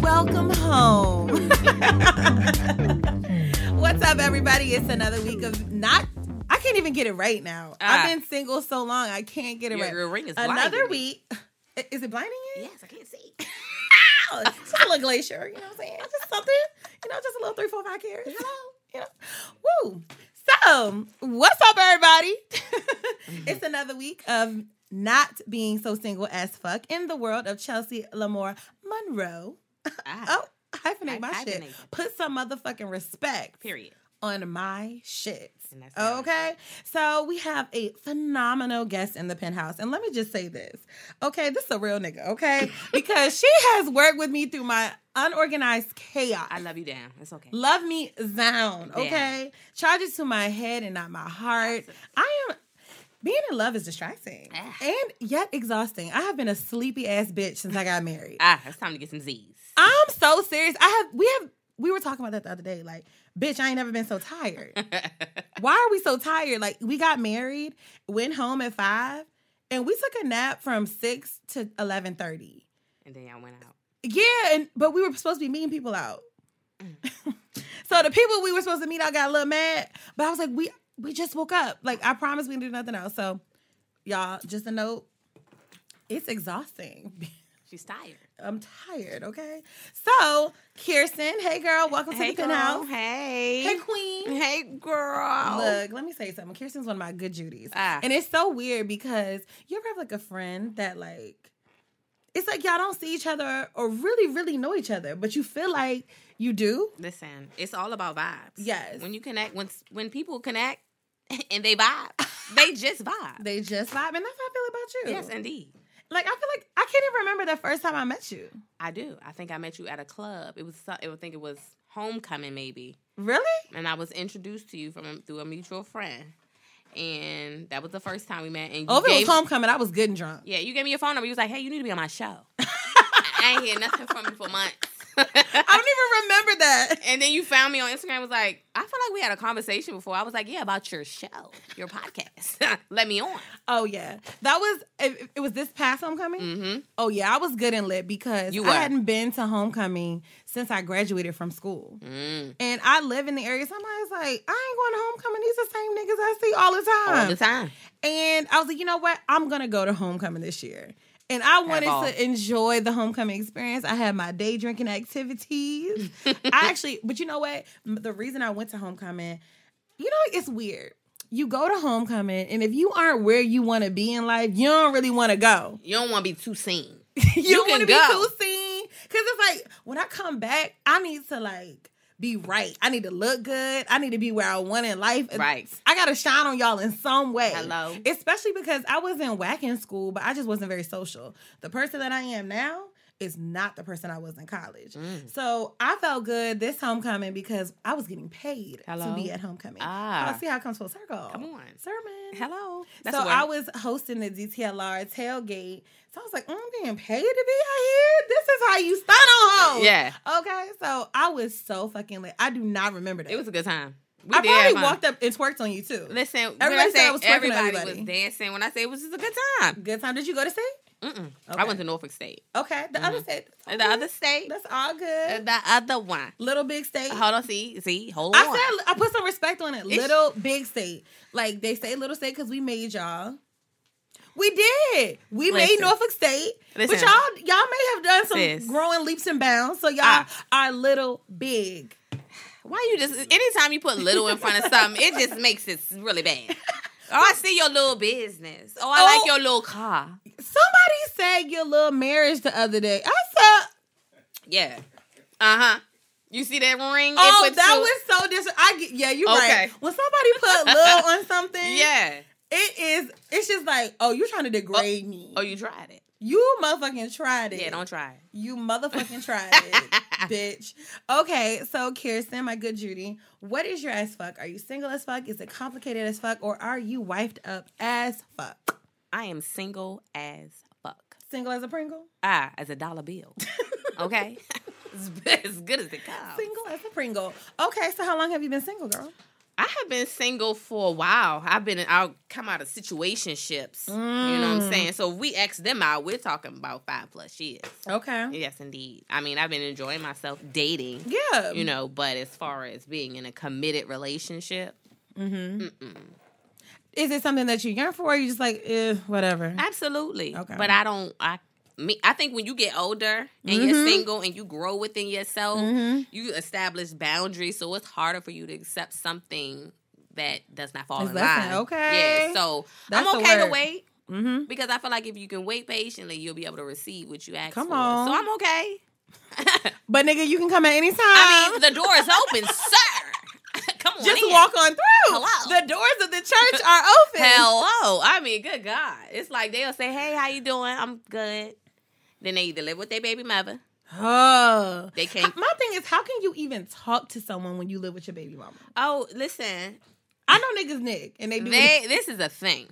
Welcome home. What's up, everybody? It's another week of not. I can't even get it right now. Ah. I've been single so long, I can't get it Your- right. your ring is another blinding week. Is it blinding you? Yes, I can't see. Just a little glacier, you know what I'm saying? Just something, you know, just a little three, four, five carats. You know, woo. So, what's up, everybody? it's another week of not being so single as fuck in the world of Chelsea Lamore Monroe. Ah, Oh, hyphenate my Hy- shit. Put some motherfucking respect period. on my shit. Okay. So we have a phenomenal guest in the penthouse. And let me just say this. Okay, this is a real nigga, okay? because she has worked with me through my unorganized chaos. I love you down. It's okay. Love me down, okay? Charges to my head and not my heart. I am being in love is distracting Ah. and yet exhausting. I have been a sleepy ass bitch since I got married. Ah, it's time to get some Z's. I'm so serious. I have we have we were talking about that the other day. Like, bitch, I ain't never been so tired. Why are we so tired? Like, we got married, went home at five, and we took a nap from six to eleven thirty. and then y'all went out. Yeah, and but we were supposed to be meeting people out. so the people we were supposed to meet out got a little mad. But I was like, we we just woke up. Like, I promise we didn't do nothing else. So, y'all, just a note. It's exhausting. She's tired. I'm tired, okay? So, Kirsten, hey girl, welcome to Hey, the penthouse. girl. Hey. Hey, queen. Hey, girl. Look, let me say something. Kirsten's one of my good Judies. Ah. And it's so weird because you ever have like a friend that like it's like y'all don't see each other or really, really know each other, but you feel like you do. Listen, it's all about vibes. Yes. When you connect, when when people connect and they vibe, they just vibe. They just vibe, and that's how I feel about you. yes, indeed. Like I feel like I can't even remember the first time I met you. I do. I think I met you at a club. It was. so- I would think it was homecoming, maybe. Really? and I was introduced to you from through a mutual friend, and that was the first time we met. And you Oh, it was homecoming, I was good and drunk. Yeah, you gave me your phone number. You was like, "Hey, you need to be on my show." I ain't hear nothing from you for months. I don't even remember that. and then you found me on Instagram. Was like, I feel like we had a conversation before. I was like, "Yeah, about your show, your podcast. Let me on." Oh yeah, that was it, it. Was this past homecoming? Mm-hmm. Oh yeah, I was good and lit because You I hadn't been to homecoming since I graduated from school, Mm. and I live in the area. Somebody's like, I ain't going to homecoming. These the same niggas I see all the time. All the time. And I was like, you know what? I'm gonna go to homecoming this year. And I wanted to enjoy the homecoming experience. I had my day drinking activities. I actually, but you know what? The reason I went to homecoming, you know, it's weird. You go to homecoming, and if you aren't where you want to be in life, you don't really want to go. You don't want to be too seen. you, You don't want to be too seen. Cause it's like when I come back, I need to like be right. I need to look good. I need to be where I want in life. Right. I gotta shine on y'all in some way. Hello. Especially because I was in whack in school, but I just wasn't very social. The person that I am now is not the person I was in college. Mm. So I felt good this homecoming because I was getting paid Hello. to be at homecoming. Ah. I see how it comes full circle. Come on. Sermon. Hello. so I was hosting the DTLR tailgate. So I was like, mm, I'm being paid to be out here. This is how you stun on hoes. Yeah. Okay. So I was so fucking lit. I do not remember that. It was a good time. We I did probably walked up and twerked on you too. Listen, Everybody I said I was twerking everybody, everybody. was dancing. When I say it was just a good time. Good time. Did you go to state? Mm-mm. I went to Norfolk State. Okay. The other state. The other state, That's all good. the other one. Little big state. Hold on, see, see, hold I on. I said I put some respect on it. It's- Little big state. Like they say little state because we made y'all. We did. We made Norfolk State. But y'all y'all may have done some Sis. growing leaps and bounds. So y'all Ah. are little big. Why you just anytime you put little in front of something, it just makes it really bad. Oh, I see your little business. Oh, I Oh. like your little car. Somebody said your little marriage the other day. I said, Yeah. Uh huh. You see that ring? Oh, that you- was so dis. I get, yeah, you're Okay. right. When somebody put little on something, Yeah. it is. It's just like, oh, you're trying to degrade me. Oh, you tried it. You motherfucking tried it. Yeah, don't try it. You motherfucking tried it, bitch. Okay, so Kirsten, my good Judy, what is your as fuck? Are you single as fuck? Is it complicated as fuck? Or are you wifed up as fuck? I am single as fuck. Single as a Pringle? Ah, as a dollar bill. Okay? as, as good as it comes. Single as a Pringle. Okay, so how long have you been single, girl? I have been single for a while. I've been I'll come out of situationships. You know what I'm Mm. saying? So if we X them out, we're talking about five plus years. Okay. Yes, indeed. I mean, I've been enjoying myself dating. Yeah. You know, but as far as being in a committed relationship, Is it something that you yearn for? Or you just like, eh, whatever? absolutely. Okay. But I don't. I me. I think when you get older and you're single and you grow within yourself, you establish boundaries. So it's harder for you to accept something that does not fall in line. okay. Yeah. So That's I'm okay to wait. Mm-hmm. Because I feel like if you can wait patiently, you'll be able to receive what you ask Come for. on. So I'm okay. But nigga, you can come at any time. I mean, the door is open, sir. Come on, just in. walk on through. Hello. The doors of the church are open. Hello. I mean, good God. It's like they'll say, "Hey, how you doing? I'm good." Then they either live with their baby mother. Oh. They can't. My thing is, how can you even talk to someone when you live with your baby mama? Oh, listen. I know niggas nick and they do. They. This is a thing.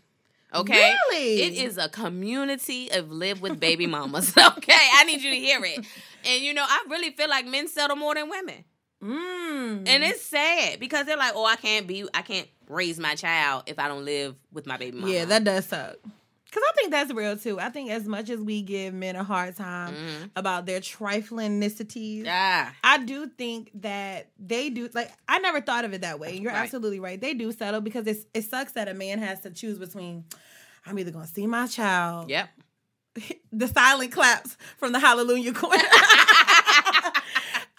Okay. Really? It is a community of live with baby mamas. Okay. I need you to hear it. And you know, I really feel like men settle more than women. Mm. And it's sad because they're like, oh, I can't be, I can't raise my child if I don't live with my baby mama. yeah, that does suck. Cause I think that's real too. I think as much as we give men a hard time Mhm. about their triflingnicities, Ah, I do think that they do. Like I never thought of it that way. You're Right. absolutely right. They do settle because it's, it sucks that a man has to choose between. I'm either gonna see my child. yep. The silent claps from the Hallelujah corner.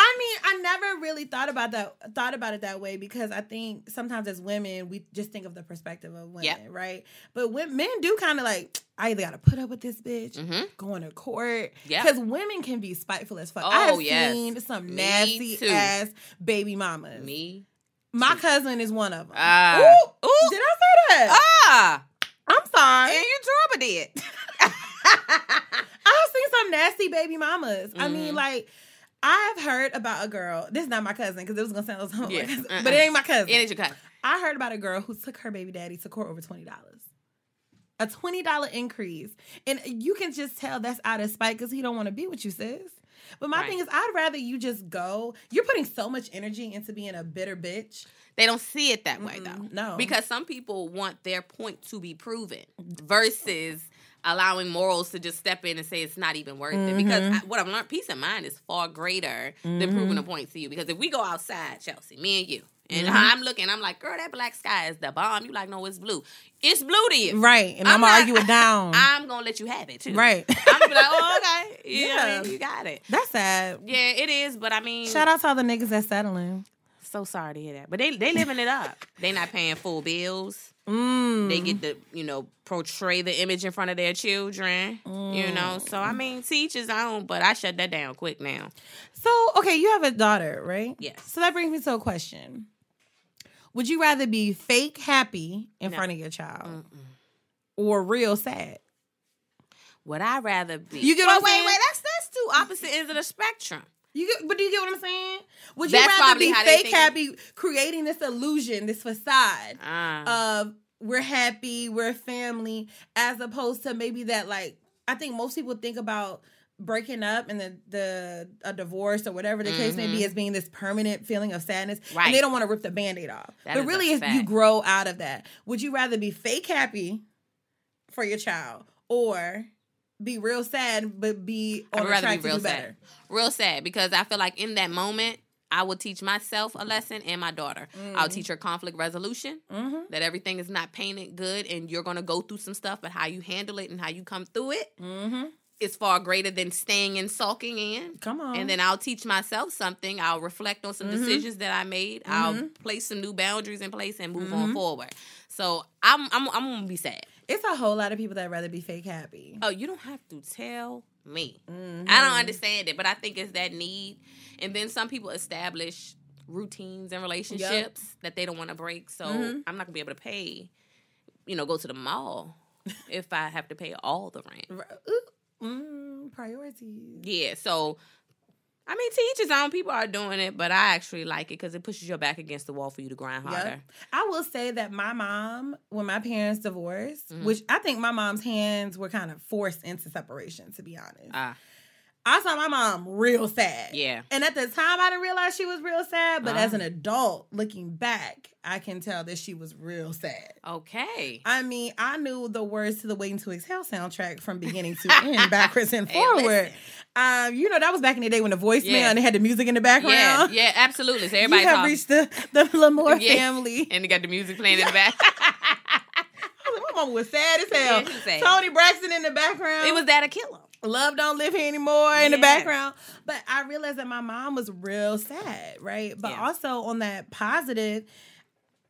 I mean, I never really thought about that. Thought about it that way because I think sometimes as women, we just think of the perspective of women, Yep. right? But when men do kind of like, I either got to put up with this bitch, Mhm. going to court, Yep. because women can be spiteful as fuck. Oh, I have yes. seen some Me nasty too. ass baby mamas. Me. My cousin is one of them. Ah. Ooh, Ooh. did I say that? Ah, I'm sorry. and you trouble did. I've seen some nasty baby mamas. I mean, Mhm. like, I've heard about a girl. This is not my cousin because it was gonna sound like Yeah, cousin, uh-uh. but it uh-uh. ain't my cousin. It ain't your cousin. I heard about a girl who took her baby daddy to court over twenty dollars. A twenty dollar increase, and you can just tell that's out of spite because he don't want to be with you, sis. But my Right. thing is, I'd rather you just go. You're putting so much energy into being a bitter bitch. They don't see it that way Mm-mm, though. no. Because some people want their point to be proven versus allowing morals to just step in and say it's not even worth it. Because Mm-hmm. I, what I've learned, peace of mind is far greater than proving a point to you. Because if we go outside, Chelsea, me and you, and Mm-hmm. I'm looking, I'm like, girl, that black sky is the bomb. You like, no, it's blue. It's blue to you. Right, and I'm I'm, gonna argue it down. I'm gonna let you have it too. right, I'm gonna be like, oh, okay. Yeah, Yeah. you got it. that's sad. Yeah, it is, but I mean, Shout out to all the niggas that's settling. so sorry to hear that. But they they living it up. they not paying full bills. Mm. They get to, you know, portray the image in front of their children. You know, so I mean, teach his own, but I shut that down quick now. So, okay, you have a daughter, right? Yes. So that brings me to a question. Would you rather be fake happy in No. front of your child or real sad? Would I rather be? You get Well, what I'm wait, wait. That's that's two opposite ends of the spectrum. You get, but do you get what I'm saying? Would you That's rather be fake happy, creating this illusion, this facade Ah. of we're happy, we're a family, as opposed to maybe that like I think most people think about breaking up and the the a divorce or whatever the case may be as being this permanent feeling of sadness Mm-hmm. Right. and they don't want to rip the band-aid off That but really if you grow out of that would you rather be fake happy for your child or be real sad but be on would rather track be to real do sad. better Real sad because I feel like in that moment, I will teach myself a lesson and my daughter. I'll Mm. teach her conflict resolution, Mm-hmm. that everything is not painted good and you're going to go through some stuff, but how you handle it and how you come through it mm-hmm. is far greater than staying and sulking in. come on And then I'll teach myself something. I'll reflect on some Mm-hmm. decisions that I made. I'll place some new boundaries in place and move Mm-hmm. on forward. So I'm I'm I'm gonna be sad. It's a whole lot of people that rather be fake happy Oh, you don't have to tell me. Mm-hmm. I don't understand it, but I think it's that need. And then some people establish routines and relationships that they don't want to break. So Mm-hmm. I'm not gonna be able to pay, you know, go to the mall if I have to pay all the rent. Mm, priorities. Yeah, so I mean, to each his own. People are doing it, but I actually like it because it pushes your back against the wall for you to grind harder. Yep. I will say that my mom, when my parents divorced, Mhm. which I think my mom's hands were kind of forced into separation, to be honest. Ah, I saw my mom real sad. yeah. And at the time, I didn't realize she was real sad, but as an adult looking back, I can tell that she was real sad. Okay. I mean, I knew the words to the Waiting to Exhale soundtrack from beginning to end, backwards and forward. listen. um, you know, that was back in the day when the voicemail Yeah. and they had the music in the background. yeah, yeah absolutely. So you everybody have talk. reached the, the Lamore Yeah. family. and they got the music playing in the back. My mom was sad as hell. Yeah, sad. Toni Braxton in the background. it was that a killer. Love Don't Live Here Anymore in the background. But I realized that my mom was real sad, right? But Yeah. also on that positive,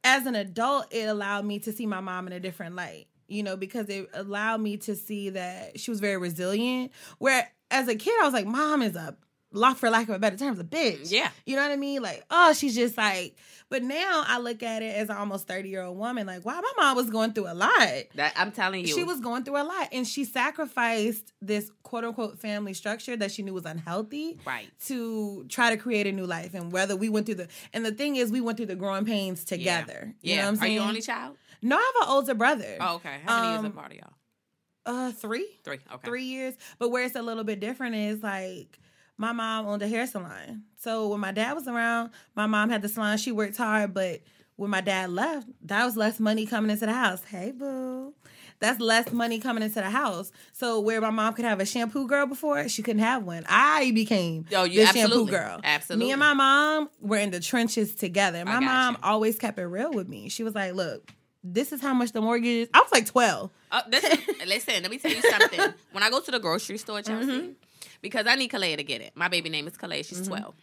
as an adult, it allowed me to see my mom in a different light, you know, because it allowed me to see that she was very resilient. Where as a kid, I was like, mom is a for lack of a better term, a bitch. Yeah. You know what I mean? Like, oh, she's just like, but now I look at it as an almost 30 year old woman, like, wow, my mom was going through a lot. That I'm telling you. She was going through a lot and she sacrificed this quote unquote family structure that she knew was unhealthy right. to try to create a new life. And whether we went through the, and the thing is, we went through the growing pains together. You Yeah. know what I'm Are saying? you only child? No, I have an older brother. Oh, okay. How many years Um, apart are y'all? Uh, three, Three. Okay. three years. But where it's a little bit different is like, my mom owned a hair salon. So when my dad was around, my mom had the salon. She worked hard, but when my dad left, that was less money coming into the house. Hey, boo. That's less money coming into the house. So where my mom could have a shampoo girl before, she couldn't have one. I became Oh, you the shampoo girl. Absolutely. Me and my mom were in the trenches together. My mom you. always kept it real with me. She was like, "Look, this is how much the mortgage is." I was like twelve. Uh, listen, listen, let me tell you something. When I go to the grocery store, Chelsea, Mm-hmm. Because I need Kalea to get it. My baby name is Kalea. She's 12.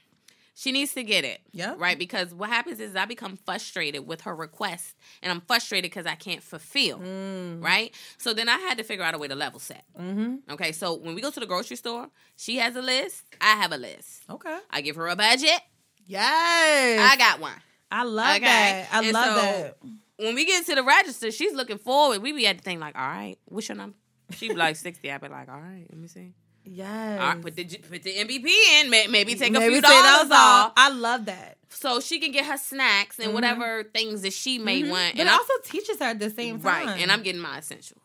She needs to get it. Yeah. Right? Because what happens is I become frustrated with her request, and I'm frustrated because I can't fulfill. Mm. Right? So then I had to figure out a way to level set. Mm-hmm. Okay. So when we go to the grocery store, she has a list. I have a list. Okay. I give her a budget. Yes. I got one. I love Okay. that. I And love so, that. When we get to the register, she's looking forward. We be at the thing like, all right, what's your number? She be like 60. I be like, all right, let me see. Yes. All right, put the put the MVP in. Maybe take a Maybe few dollars off, I love that. so she can get her snacks and mm-hmm. whatever things that she may mm-hmm. want. But And it I'm, also teaches her at the same time. right, and I'm getting my essentials.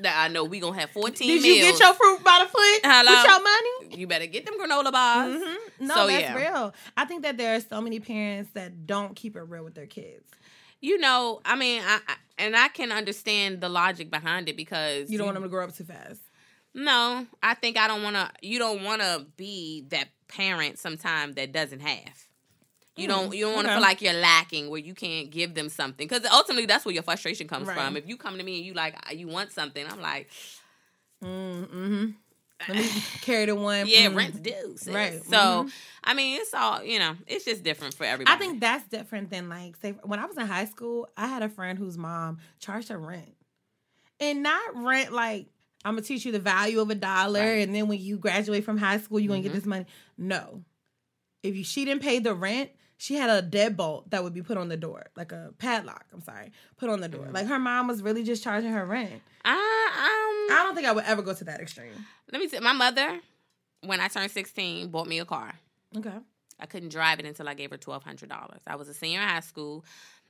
that I know we gonna have 14 Did you get your fruit by the foot Hello? with your money? You better get them granola bars. Mm-hmm. No, So, that's yeah. real. I think that there are so many parents that don't keep it real with their kids. You know, I mean, I, I and I can understand the logic behind it because You don't want them to grow up too fast. No, I think I don't want to. You don't want to be that parent sometime that doesn't have. You don't. You don't want to okay. feel like you're lacking where you can't give them something because ultimately that's where your frustration comes Right. from. If you come to me and you like you want something, I'm like, Mm-hmm. Let me carry the one. yeah, mm. rent's due. sis. Right. So Mhm. I mean, it's all you know. It's just different for everybody. I think that's different than like say when I was in high school, I had a friend whose mom charged her rent. And not rent like I'm gonna teach you the value of a dollar Right. and then when you graduate from high school you're gonna Mhm. get this money. No. If you, she didn't pay the rent, she had a deadbolt that would be put on the door, like a padlock, I'm sorry, put on the door. Like her mom was really just charging her rent. I, um, I don't think I would ever go to that extreme. let me say, my mother, when I turned 16, bought me a car. Okay. I couldn't drive it until I gave her twelve hundred dollars. I was a senior in high school.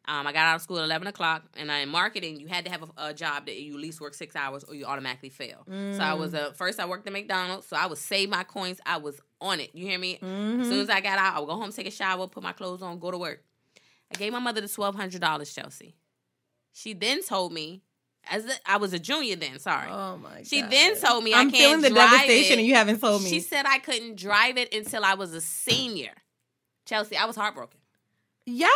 Um, I got out of school at eleven o'clock, and I, in marketing, you had to have a, a job that you at least work six hours, or you automatically fail. So I was a first. I worked at McDonald's, so I would save my coins. I was on it. You hear me? As soon as I got out, I would go home, take a shower, put my clothes on, go to work. I gave my mother the twelve hundred dollars, Chelsea. She then told me, as a, I was a junior then. Sorry. Oh my god. She then told me I'm I can't feeling the devastation it. and you haven't told me. She said I couldn't drive it until I was a senior. Chelsea, I was heartbroken. Yes,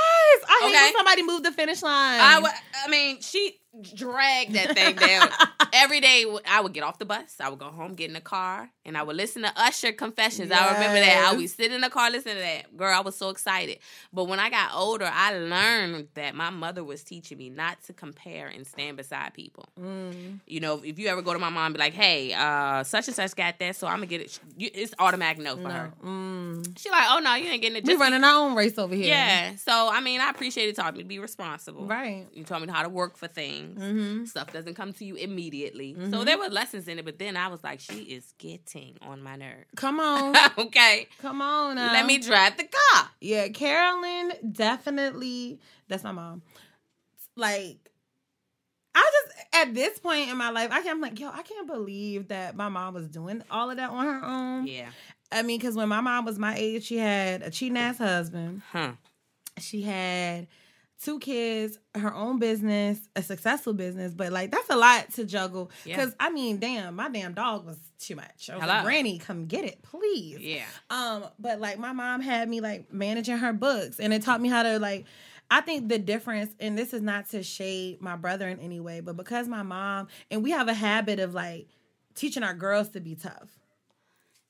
I hate when somebody moved the finish line. I, wa- I mean, she dragged that thing down. Every day, I would get off the bus. I would go home, get in the car, and I would listen to Usher Confessions. I remember that. I would sit in the car listening to that. Girl, I was so excited. But when I got older, I learned that my mother was teaching me not to compare and stand beside people. Mm. You know, if you ever go to my mom and be like, hey, uh, such and such got that, so I'm going to get it. It's automatic no for her. Mm. She like, oh, no, you ain't getting it. We running our own race over here. yeah. So I mean, I appreciate it taught me to be responsible. Right. You taught me how to work for things. Things. Mm-hmm. Stuff doesn't come to you immediately. So there were lessons in it, but then I was like, she is getting on my nerves. Come on, okay. come on. Now. Let me drive the car. Yeah, Carolyn definitely. That's my mom. Like, I just at this point in my life, I can't. I'm like, yo, I can't believe that my mom was doing all of that on her own. Yeah. I mean, because when my mom was my age, she had a cheating ass husband. Huh. She had two kids, her own business, a successful business, but like that's a lot to juggle. Yeah. Because I mean, damn, my damn dog was too much. I was Hello. like, Granny, come get it, please. Yeah. Um, but like my mom had me like managing her books and it taught me how to like I think the difference, and this is not to shade my brother in any way, but because my mom and we have a habit of like teaching our girls to be tough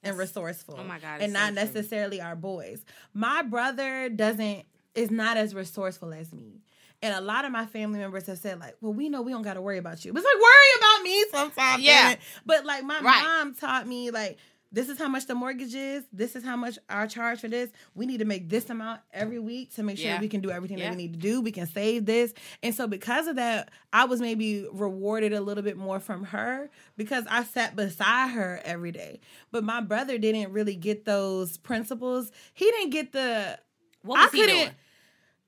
and resourceful. oh my God, And not so true. necessarily our boys. My brother doesn't is not as resourceful as me. And a lot of my family members have said, like, well, we know we don't gotta worry about you. But it's like worry about me sometimes. Yeah. it. But like my Right. mom taught me like this is how much the mortgage is. This is how much our charge for this. We need to make this amount every week to make sure Yeah. we can do everything Yeah. that we need to do. We can save this. And so because of that, I was maybe rewarded a little bit more from her because I sat beside her every day. But my brother didn't really get those principles. He didn't get the What I he couldn't- doing?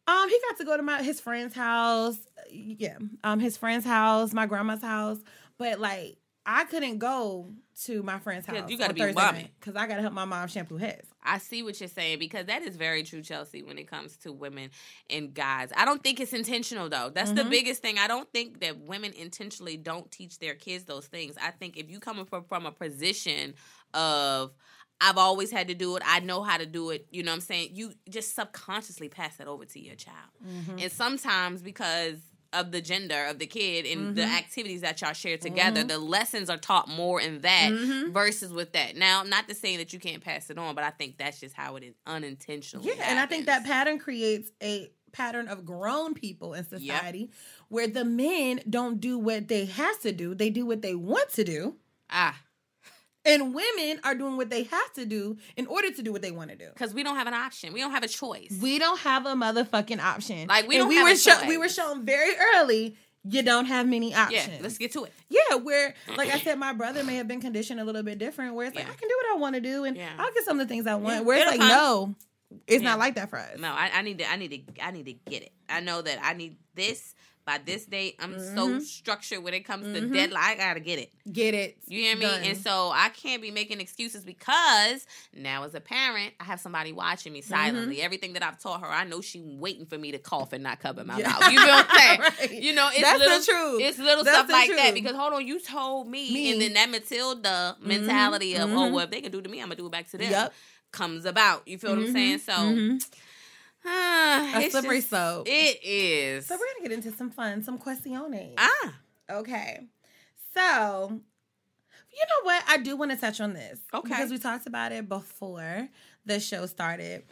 um, he got to go to my his friend's house. Yeah. Um, his friend's house, my grandma's house. But like I couldn't go to my friend's house. you gotta be Thursday bumming. because I gotta help my mom shampoo heads. I see what you're saying because that is very true, Chelsea, when it comes to women and guys. I don't think it's intentional though. That's the Mhm. biggest thing. I don't think that women intentionally don't teach their kids those things. I think if you come from, from a position of I've always had to do it, I know how to do it, you know what I'm saying? You just subconsciously pass that over to your child. Mm-hmm. And sometimes because of the gender of the kid and the mm-hmm. activities that y'all share together, mm-hmm. the lessons are taught more in that versus with that. Now, not to say that you can't pass it on, but I think that's just how it is unintentionally. Yeah, and I think that pattern creates a pattern of grown people in society where the men don't do what they have to do; they do what they want to do, ah, and women are doing what they have to do in order to do what they want to do. because we don't have an option, we don't have a choice. We don't have a motherfucking option. Like, we And don't we were a sho- we were shown very early. You don't have many yeah, options. let's get to it. Yeah, where like I said, my brother may have been conditioned a little bit different. Where it's like Yeah. I can do what I want to do, and Yeah. I'll get some of the things I want. Yeah, Where it's like, no, it's Yeah. not like that for us. No, I, I need to. I need to. I need to get it. I know that I need this by this date. I'm so Mm-hmm. structured when it comes to mm-hmm. deadline. I gotta get it. Get it? You hear me? Done. And so I can't be making excuses because now, as a parent, I have somebody watching me silently. Mm-hmm. Everything that I've taught her, I know she waiting for me to cough and not cover my Yeah. mouth. You feel what I'm saying? Right. You know, it's That's the little, truth. It's little That's stuff like that because hold on, you told me, Me. and then that Matilda mm-hmm. mentality of oh well, if they can do it to me, I'm gonna do it back to them. Yep. Comes about. You feel what I'm saying? So. Mhm. ah, A slippery just- slope. It is. So we're gonna get into some fun, some questiones. ah, Okay. So, you know what? I do want to touch on this. Okay. Because we talked about it before the show started.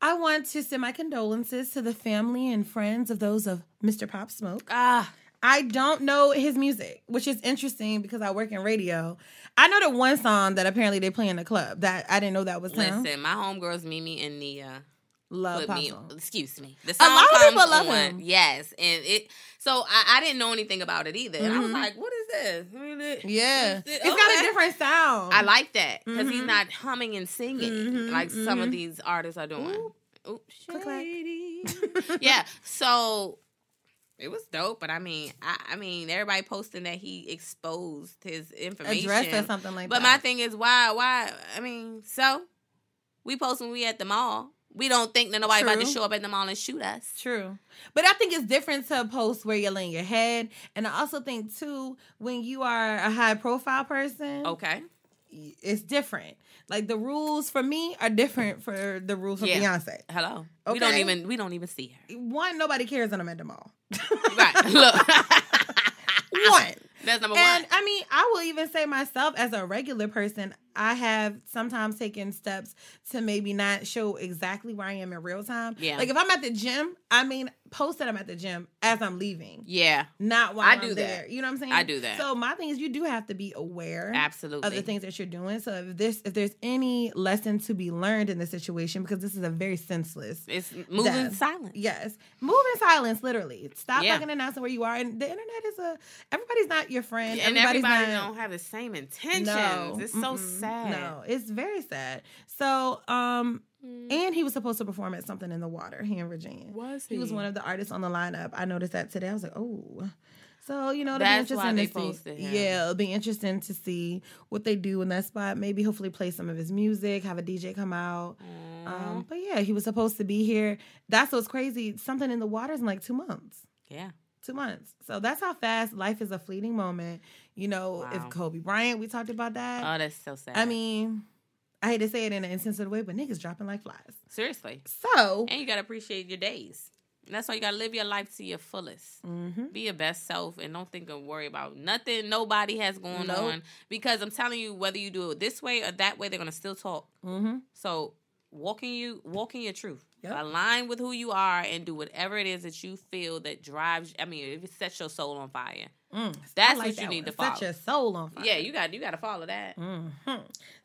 I want to send my condolences to the family and friends of those of Mr. Pop Smoke. ah. I don't know his music, which is interesting because I work in radio. I know the one song that apparently they play in the club that I didn't know that was him. Listen, my homegirls Mimi and Nia Love put me. Excuse me. The A song lot of people love on- him. Yes, and it. So I, I didn't know anything about it either. And I was Mhm. like, "What is this?" Yeah, it's got a different sound. I like that because he's Mhm. not humming and singing Mhm, like some of mhm. these artists are doing. Ooh. Ooh, shady. yeah. So it was dope, but I mean, I, I mean, everybody posting that he exposed his information. address or something like But that. But my thing is, why? Why? I mean, so we post when we at the mall. We don't think that nobody about to show up at the mall and shoot us. True. But I think it's different to post where you're laying your head. And I also think, too, when you are a high profile person, Okay. it's different. Like the rules for me are different for the rules for Yeah. Beyonce. Hello. We don't even we don't even see her. One, nobody cares when I'm at the mall. Right. Look. One. That's number And one. I mean, I will even say myself as a regular person, I have sometimes taken steps to maybe not show exactly where I am in real time. Yeah. Like if I'm at the gym, I mean, post that I'm at the gym as I'm leaving, Yeah, not while I I'm do there. that. You know what I'm saying? I do that. So my thing is, you do have to be aware absolutely. of the things that you're doing. So if this, if there's any lesson to be learned in this situation, because this is a very senseless. It's moving death. silent. Yes, move in silence. Literally, stop Yeah. fucking announcing where you are. And the internet is a everybody's not your friend. and everybody's everybody not, don't have the same intentions. No, it's so sad. No, it's very sad. So, um, Mm. and he was supposed to perform at something in the water here in Virginia. Was He He was one of the artists on the lineup. I noticed that today. I was like, oh. So you know, it'll That's be why interesting they to see. Yeah, it'll be interesting to see what they do in that spot. Maybe hopefully play some of his music, have a DJ come out. Um, but yeah, he was supposed to be here. That's what's crazy. Something in the water's in like two months yeah. two months. So that's how fast life is a fleeting moment. You know, Wow. if Kobe Bryant, we talked about that. Oh, that's so sad. I mean, I hate to say it in an insensitive way, but niggas dropping like flies. seriously. So, And you gotta appreciate your days. And that's why you gotta live your life to your fullest. mm-hmm. Be your best self and don't think and worry about nothing nobody has going Nope. on. Because I'm telling you, whether you do it this way or that way, they're gonna still talk. Mm-hmm. So walking you walking your truth. Yep. Align with who you are and do whatever it is that you feel that drives I mean, if it sets your soul on fire. Mm, That's like what you that need one. to follow. Set your soul on fire. Yeah, you got you gotta follow that. hmm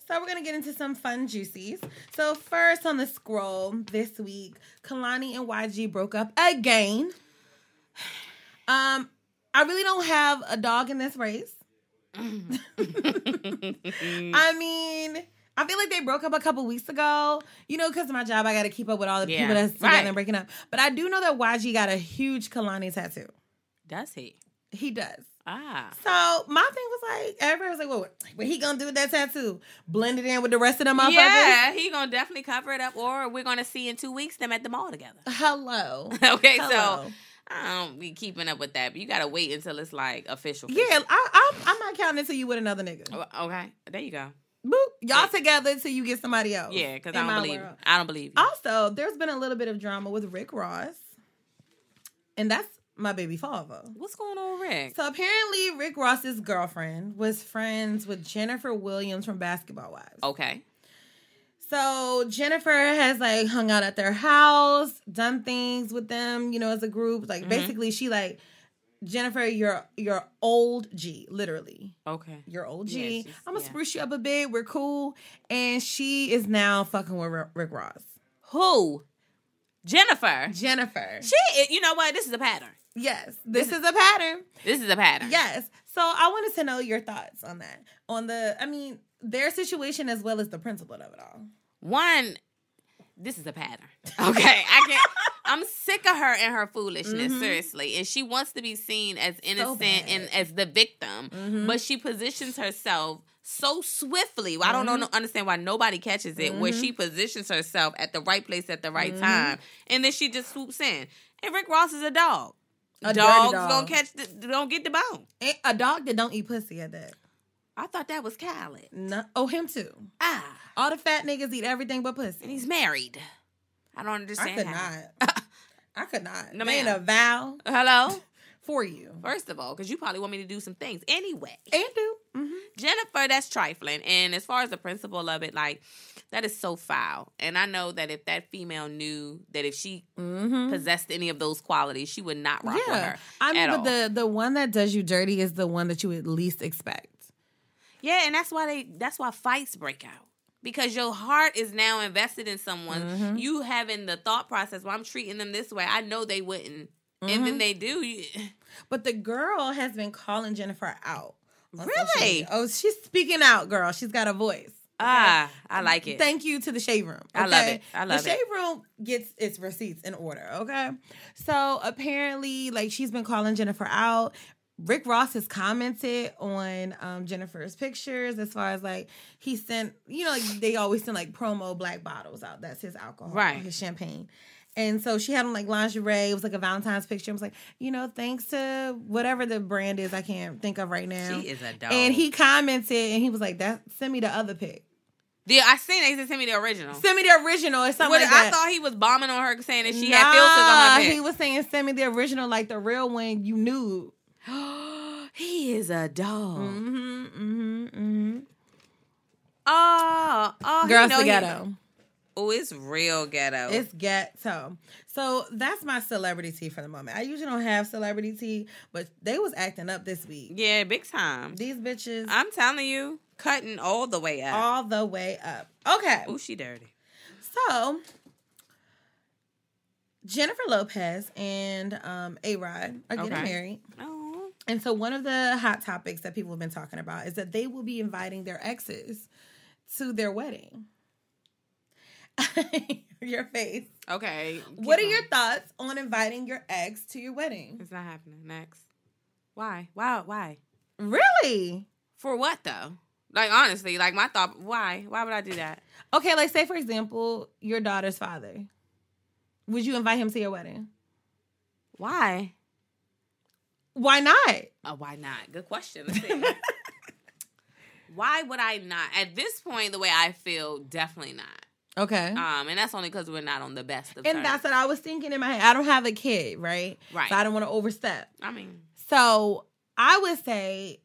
So we're gonna get into some fun juicies. So first on the scroll this week, Kehlani and YG broke up again. Um, I really don't have a dog in this race. I mean, I feel like they broke up a couple weeks ago. You know, because of my job, I got to keep up with all the Yeah, people that's together right. and breaking up. But I do know that YG got a huge Kehlani tattoo. Does he? He does. Ah. So my thing was like, everybody was like, "Well, what, what he gonna do with that tattoo? Blend it in with the rest of them motherfuckers?" Yeah, he gonna definitely cover it up, or we're gonna see in two weeks them at the mall together. Hello. okay, Hello. so I don't be keeping up with that, but you gotta wait until it's like official. Yeah, I, I'm, I'm not counting until you with another nigga. Oh, Okay, there you go. Boop. Y'all together until you get somebody else. Yeah, because I don't believe. world. I don't believe you. Also, there's been a little bit of drama with Rick Ross, and that's my baby father. What's going on, Rick? So apparently, Rick Ross's girlfriend was friends with Jennifer Williams from Basketball Wives. Okay. So Jennifer has like hung out at their house, done things with them, you know, as a group. Like Mhm. basically, she like Jennifer, you're you're old G, literally. Okay. You're old Yeah, G. she's- I'm gonna yeah. spruce you up a bit. We're cool, and she is now fucking with Rick- Rick Ross. Who? Jennifer. Jennifer. She. You know what? This is a pattern. Yes, this is a pattern. This is a pattern. Yes. So I wanted to know your thoughts on that. On the, I mean, their situation as well as the principle of it all. One. This is a pattern. Okay, I can't. I'm sick of her and her foolishness, Mhm. seriously. And she wants to be seen as innocent bad. and as the victim, Mhm. but she positions herself so swiftly. I don't Mm-hmm. know, understand why nobody catches it. Where she positions herself at the right place at the right time, and then she just swoops in. And Rick Ross is a dog. A Dogs dog. gonna catch, the, don't get the bone. And a dog that don't eat pussy at that. I thought that was Khaled. No, oh, him too. Ah, All the fat niggas eat everything but pussy. and he's married. I don't understand. I could how. not. I could not. No, Made a vow Hello. for you. First of all, because you probably want me to do some things anyway. And do. Hmm Jennifer, that's trifling. And as far as the principle of it, like that is so foul. And I know that if that female knew that if she Mm-hmm. possessed any of those qualities, she would not rock with her. I mean, at but all. the the one that does you dirty is the one that you would least expect. Yeah, and that's why they that's why fights break out. Because your heart is now invested in someone. Mm-hmm. You having the thought process, well, I'm treating them this way. I know they wouldn't. And then they do. But the girl has been calling Jennifer out. Really? Oh, she's speaking out, girl. She's got a voice. ah, I like it. Thank you to the shade room. I love it. I love it. the it. room gets its receipts in order. Okay, so apparently, like she's been calling Jennifer out. Rick Ross has commented on um, Jennifer's pictures as far as like he sent, you know, like they always send like promo black bottles out. That's his alcohol, Right. His champagne. And so she had on like lingerie. It was like a Valentine's picture. I was like, you know, thanks to whatever the brand is, I can't think of right now. She is a dog. And he commented and he was like, "That send me the other pic. Yeah, I seen it. He said, send me the original. Send me the original or something What- like I that." thought he was bombing on her, saying that she nah, had filters on her He was saying send me the original, like the real one you knew. he is a dog. Mm-hmm, mm-hmm, mm-hmm. Oh, oh, Girls know he- together. Oh, it's real ghetto. It's ghetto. So that's my celebrity tea for the moment. I usually don't have celebrity tea, but they was acting up this week. yeah, big time. These bitches I'm telling you, cutting all the way up. all the way up. Okay. Oh, she dirty. So Jennifer Lopez and um A Rod are getting Okay. married. Oh, And so one of the hot topics that people have been talking about is that they will be inviting their exes to their wedding. your face. okay. What are your thoughts on inviting your ex to your wedding? It's not happening. Next. Why? Why? Why? Really? For what though? Like honestly, like my thought. Why? Why would I do that? Okay, like say for example, your daughter's father. Would you invite him to your wedding? Why? Why not? Oh, why not? Good question. Why would I not? At this point, the way I feel, definitely not. Okay. Um, and that's only because we're not on the best of and terms. that's what I was thinking in my head. I don't have a kid, right? Right. So I don't want to overstep. I mean, So I would say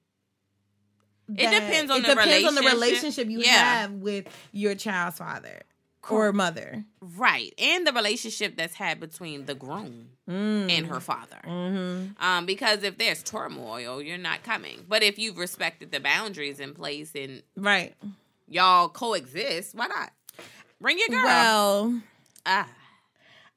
It depends on it the depends on the relationship. relationship you Yeah. have with your child's father or mother. right, and the relationship that's had between the groom and her father. Mm-hmm. Um, because if there's turmoil, you're not coming. But if you've respected the boundaries in place and Right. y'all coexist, why not? Bring your girl. Well, ah,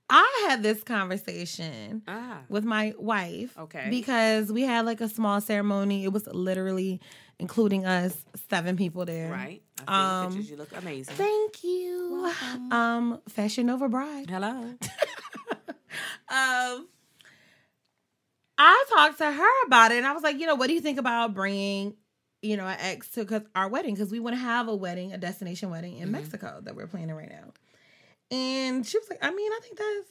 I had this conversation ah. with my wife. Okay. Because we had like a small ceremony. It was literally including us, seven people there. Right. Um, pictures. You look amazing. Thank you. Um, Fashion Nova Bride. Hello. um I talked to her about it and I was like, you know, what do you think about bringing, you know, an ex to cause our wedding? Because we want to have a wedding, a destination wedding in Mexico that we're planning right now. And she was like, I mean, I think that's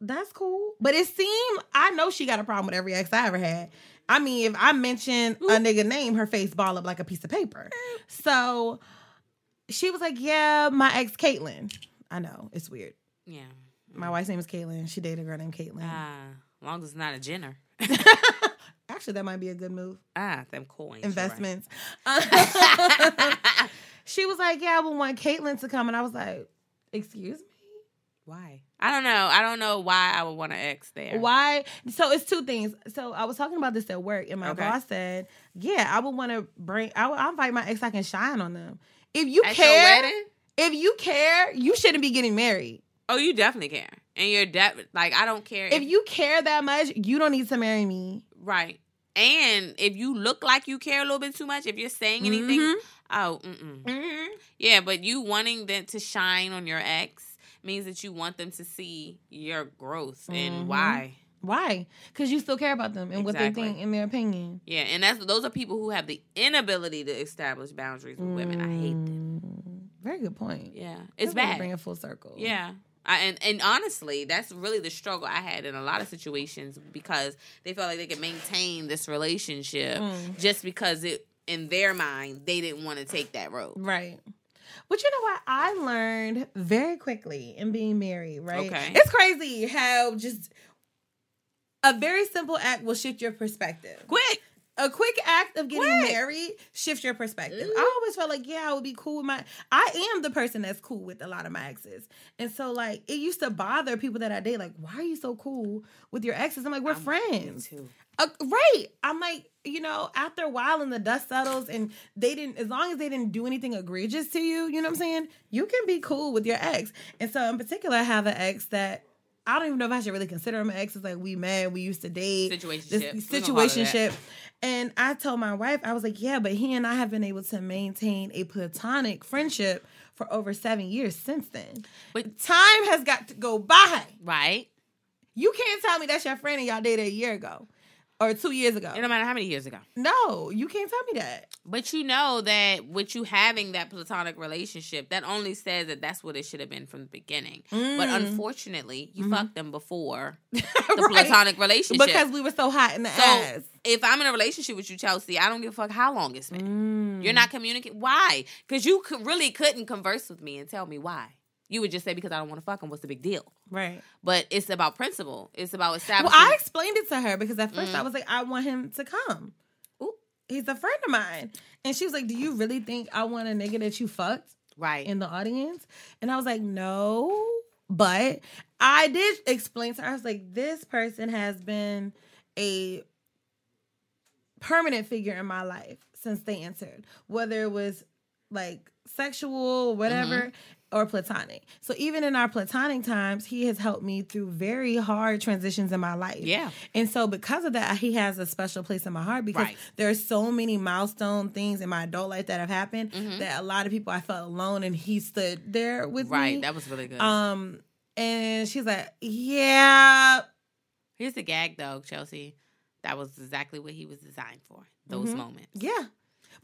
that's cool. But it seemed I know she got a problem with every ex I ever had. I mean, if I mention a nigga name, her face ball up like a piece of paper. So she was like, Yeah, my ex Caitlyn. I know, it's weird. Yeah. My wife's name is Caitlyn. She dated a girl named Caitlyn. Ah, as long as it's not a Jenner. Actually, that might be a good move. Ah, them coins. you're right. Investments. she was like, "Yeah, I would want Caitlyn to come," and I was like, "Excuse me, Why? I don't know. I don't know why I would want to ex there. why?" So it's two things. So I was talking about this at work, and my Okay. boss said, "Yeah, I would want to bring. I would I'll invite my ex. I can shine on them. If you At care, if you care, you shouldn't be getting married. Oh, you definitely care, and you're de- like I don't care If you care that much, you don't need to marry me." right. And if you look like you care a little bit too much, if you're saying anything, Mhm. oh, mm-mm. yeah. But you wanting them to shine on your ex means that you want them to see your growth and Mhm. why. Why? Because you still care about them and what they think in their opinion. Yeah, and that's those are people who have the inability to establish boundaries with women. I hate them. Mm, Very good point. Yeah, it's That's bad. Bring it full circle. Yeah. I, and and honestly, that's really the struggle I had in a lot of situations because they felt like they could maintain this relationship Mm. just because it in their mind they didn't want to take that road. Right. But you know what? I learned very quickly in being married, right? Okay. It's crazy how just a very simple act will shift your perspective. Quick. A quick act of getting married shifts your perspective. I always felt like, yeah, I would be cool with my I am the person that's cool with a lot of my exes. And so like it used to bother people that I date, like, why are you so cool with your exes? I'm like, we're I'm- friends. Uh, right. I'm like, you know, after a while and the dust settles and they didn't, as long as they didn't do anything egregious to you, you know what I'm saying? You can be cool with your ex. And so in particular, I have an ex that I don't even know if I should really consider him an ex. It's like we met, we used to date. Situationship. This We're gonna call it that. situationship. And I told my wife, I was like, yeah, but he and I have been able to maintain a platonic friendship for over seven years since then. But Time has got to go by. right. You can't tell me that's your friend and y'all dated a year ago or two years ago. It don't matter how many years ago. No, you can't tell me that. But you know that with you having that platonic relationship, that only says that that's what it should have been from the beginning. But Mm. unfortunately, you fucked them before the Right. platonic relationship. Because we were so hot in the So ass. if I'm in a relationship with you, Chelsea, I don't give a fuck how long it's been. Mm. You're not communicating. Why? Because you really couldn't converse with me and tell me why. You would just say because I don't want to fuck him. What's the big deal? Right. But it's about principle. It's about establishing. Well. I explained it to her because at 1st I Mm. was like, I want him to come. Ooh. He's a friend of mine. And she was like, Do you really think I want a nigga that you fucked? Right. in the audience. And I was like, no. But I did explain to her, I was like, this person has been a permanent figure in my life since they entered, whether it was like sexual, whatever, or platonic. So even in our platonic times, he has helped me through very hard transitions in my life. Yeah. And so because of that, he has a special place in my heart because Right. there are so many milestone things in my adult life that have happened Mm-hmm. that a lot of people I felt alone and he stood there with Right. me. Right. That was really good. um and she's like, Yeah, Here's the gag, though, Chelsea. That was exactly what he was designed for. Those Mhm. moments. yeah.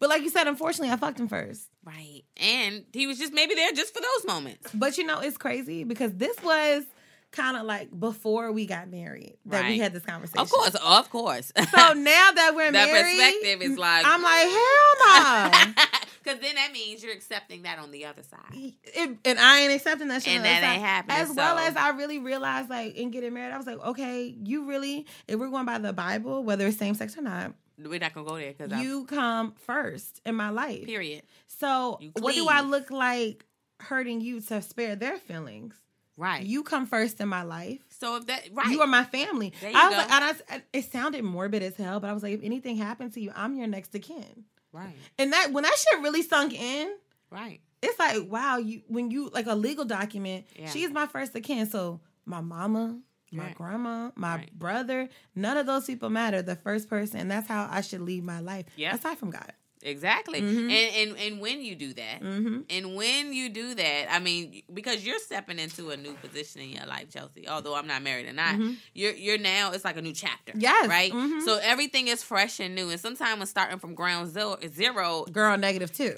But like you said, unfortunately I fucked him first. Right. And he was just maybe there just for those moments. But you know, it's crazy because this was kind of like before we got married that we had this conversation. Of course. Of course. So now that we're married, that married, perspective is like. I'm like, hell no. Because then that means you're accepting that on the other side. It- and I ain't accepting that shit. And on that other ain't side. happening, As well as I really realized, like, in getting married, I was like, okay, you really, if we're going by the Bible, whether it's same sex or not, We're not to go there because you come first in my life. Period. So, what do I look like hurting you to spare their feelings? Right. You come first in my life. so if that. Right. You are my family. I was go. like, and I, it sounded morbid as hell, but I was like, if anything happened to you, I'm your next of kin. Right. And that when that shit really sunk in, Right. it's like wow you when you like a legal document Yeah. she's my first of kin so my mama my Right. grandma my Right. brother none of those people matter the first person and that's how i should lead my life Yeah. aside from god Exactly. Mhm. And, and and when you do that, mm-hmm. and when you do that, I mean, because you're stepping into a new position in your life, Chelsea. Although I'm not married or not, Mhm. you're you're now it's like a new chapter. Yes. Right. Mhm. So everything is fresh and new, and sometimes when starting from ground zero, zero girl negative two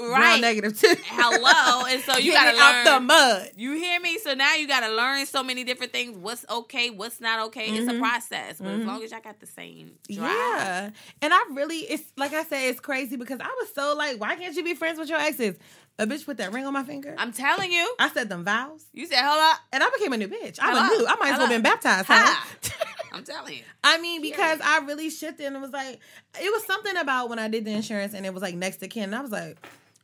right? negative two Hello, and so you gotta out learn the mud You hear me? So now you got to learn so many different things. What's okay? What's not okay? It's a Mhm. process, but as Mhm. long as y'all got the same drive, yeah and i really it's like i said it's crazy because i was so like why can't you be friends with your exes a bitch put that ring on my finger I'm telling you. i said them vows You said, "Hold up." and i became a new bitch i'm a new i might as well been baptized? I'm telling you. I mean, because I really shifted and it was like, it was something about when I did the insurance and it was like next to kin. And I was like,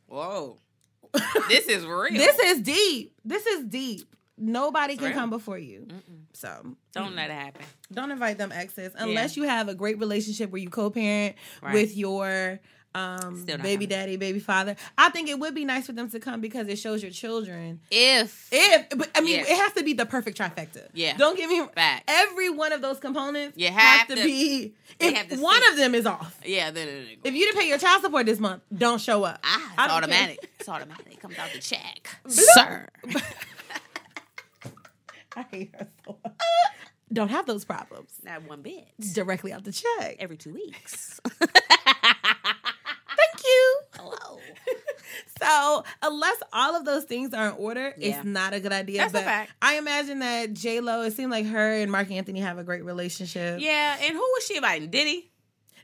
Whoa. this is real. this is deep. This is deep. Nobody can real. come before you. Mm-mm. So Don't mm. let it happen. don't invite them exes unless you have a great relationship where you co-parent Right. with your um, baby coming. daddy, baby father. I think it would be nice for them to come because it shows your children. If If, but I mean, Yeah. it has to be the perfect trifecta. Yeah. Don't get me. back. Every one of those components You have, have to, to- be. If to one of them is off, yeah, then If you didn't pay your child support this month, don't show up. ah, I it's automatic. It's automatic. It comes out the check, sir. I hate her so much. Don't have those problems. Not one bit. Directly out the check. Every two weeks. Thank you. Hello. So, unless all of those things are in order, Yeah. it's not a good idea. That's a but fact. I imagine that J Lo. It seemed like her and Marc Anthony have a great relationship. Yeah, and who was she inviting? Diddy?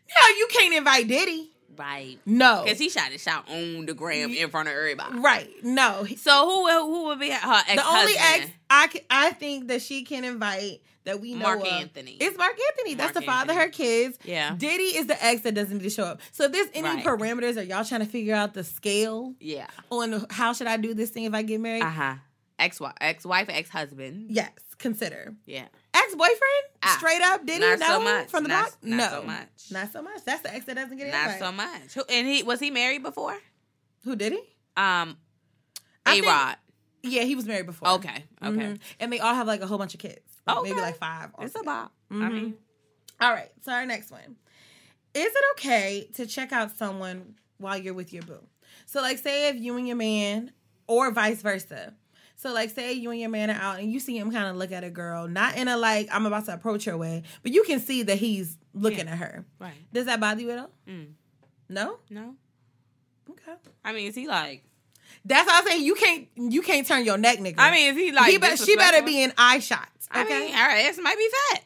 No, you can't invite Diddy. Right. No. Because he shot his shot on the gram in front of everybody. right. No. So who will- who would be her ex the only ex I can, I think that she can invite that we know Mark of Anthony. It's Marc Anthony. That's the father of Anthony. her kids. Yeah. Diddy is the ex that doesn't need to show up. So if there's any Right. parameters, are y'all trying to figure out the scale Yeah. on how should I do this thing if I get married? Uh huh. Ex wife, ex wife, ex husband. Yes, consider Yeah. Ex boyfriend. Ah, Straight up, Diddy. not no, so much. from the Not- block. not no, so much. Not so much. That's the ex that doesn't get it. Not invite. so much. Who, and he was he married before? Who did he? Um, I A Rod. Yeah, he was married before. Okay. Okay. Mhm. And they all have like a whole bunch of kids. Like, Maybe Okay. like five. It's altogether. about. I Mhm. mean, All right. So our next one. Is it okay to check out someone while you're with your boo? So like say if you and your man or vice versa. So like say you and your man are out and you see him kind of look at a girl, not in a like I'm about to approach her way, but you can see that he's looking at her. right. Does that bother you at all? Mm. No? No. Okay. I mean, is he like? That's how I'm saying you can't you can't turn your neck, nigga. I mean, is he like? he be- she better be in eye shots. Okay. I mean, all right, this might be fat.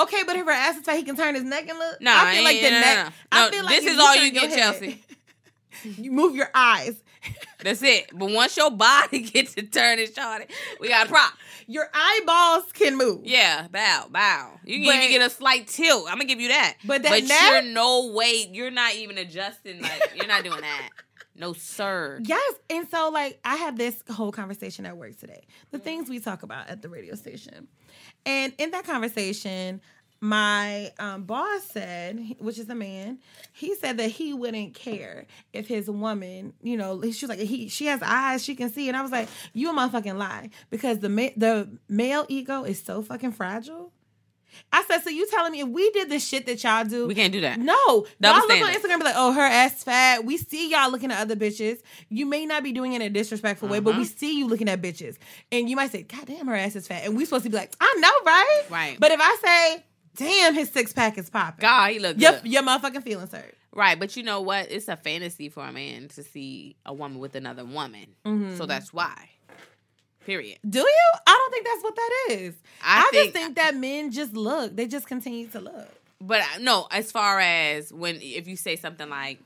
okay, but if her ass is fat, he can turn his neck and look. No, I feel like the no, neck. no. I No, feel like this is all you get, head- Chelsea. you move your eyes. That's it. But once your body gets to turn and short, we got a prop. Your eyeballs can move. Yeah, bow, bow. You can But- even get a slight tilt. I'm gonna give you that. But that but neck- you're no way. You're not even adjusting. Like you're not doing that. No, sir. Yes. And so, like, I had this whole conversation at work today. The things we talk about at the radio station. And in that conversation, my um, boss said, which is a man, he said that he wouldn't care if his woman, you know, she was like, he, she has eyes, she can see. And I was like, you a motherfucking lie. Because the, ma- the male ego is so fucking fragile. I said, so you telling me if we did the shit that y'all do, We can't do that. no, Double y'all look on. Instagram be like, oh, her ass fat. We see y'all looking at other bitches. You may not be doing it in a disrespectful way, Uh-huh. but we see you looking at bitches, and you might say, God damn, her ass is fat, and we supposed to be like, I know, right? Right. But if I say, damn, his six pack is popping, God, he look your, good. your motherfucking feelings hurt. Right, but you know what? It's a fantasy for a man to see a woman with another woman. Mm-hmm. So that's why. Period. Do you? I don't think that's what that is. I I, just think- think that men just look. They just continue to look. But no, as far as when if you say something like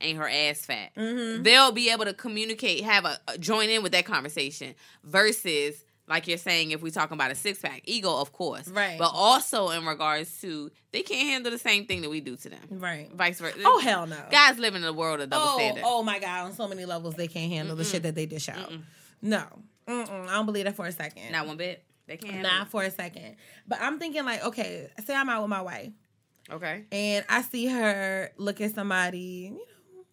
ain't her ass fat, Mm-hmm. they'll be able to communicate, have a, a- join in with that conversation versus like you're saying if we talking about a six pack ego, of course, Right. But also in regards to they can't handle the same thing that we do to them, Right. vice versa. Oh hell no. guys live in a world of double oh, standard. oh my god! On so many levels, they can't handle the shit that they dish out. No, Mm-mm. I don't believe that for a second. Not one bit. They can't. handle Not for a second. But I'm thinking like, okay, say I'm out with my wife. Okay. and I see her look at somebody, you know,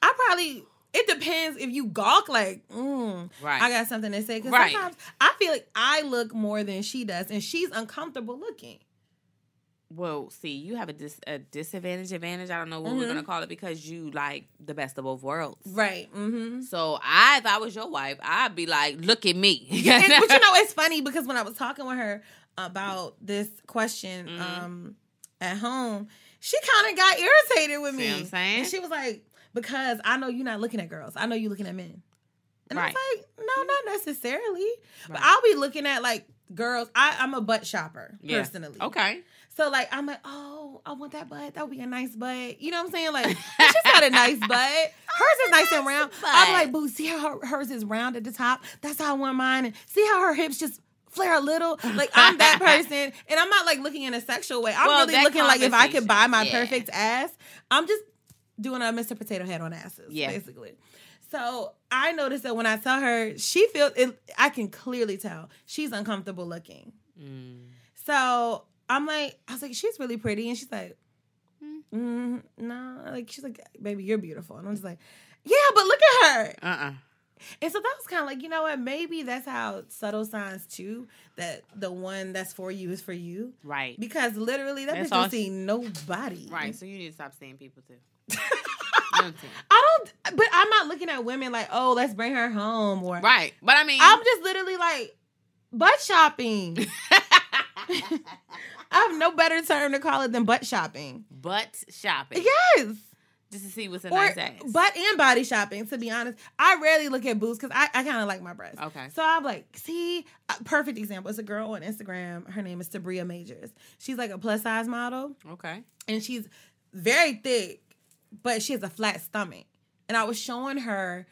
I probably it depends if you gawk like, mm, Right. I got something to say. Because Right. sometimes I feel like I look more than she does, and she's uncomfortable looking. Well, see, you have a dis- a disadvantage advantage. I don't know what we're Mm-hmm. gonna call it because you like the best of both worlds. Right. Mm-hmm. So I, if I was your wife, I'd be like, look at me. and, but you know, it's funny because when I was talking with her about this question Mm-hmm. um, at home, she kind of got irritated with me. See what I'm saying? And she was like, "Because I know you're not looking at girls. I know you're looking at men." And I Right. was like, "No, not necessarily. But I'll be looking at like girls. I, I'm a butt shopper Yeah. personally. Okay. So like I'm like, oh, I want that butt. That would be a nice butt. You know what I'm saying? Like she's got a nice butt. Hers is nice and round. I'm like, boo, see how her, hers is round at the top? That's how I want mine. And see how her hips just flare a little? Like I'm that person. And I'm not like looking in a sexual way. I'm Well, really looking like if I could buy my yeah. perfect ass, I'm just doing a Mr. Potato Head on asses, Yeah. basically. So I noticed that when I tell her, she feels it. I can clearly tell she's uncomfortable looking. Mm. So I'm like, I was like, she's really pretty, and she's like, mm, no, like she's like, baby, you're beautiful, and I'm just like, yeah, but look at her. Uh-uh. And so that was kind of like, you know what? Maybe that's how subtle signs too. That the one that's for you is for you, Right. because literally that That's bitch don't see nobody. Right. So you need to stop seeing people too. You know what I'm saying? I don't, but I'm not looking at women like, oh, let's bring her home, or Right. But I mean, I'm just literally like butt shopping. I have no better term to call it than butt shopping. butt shopping. Yes. Just to see what's a or nice ass. butt and body shopping. To be honest, I rarely look at boobs because I, I kind of like my breasts. Okay. So I'm like, see, perfect example. It's a girl on Instagram. Her name is Sabria Majors. She's like a plus size model, okay. and she's very thick, but she has a flat stomach. And I was showing her.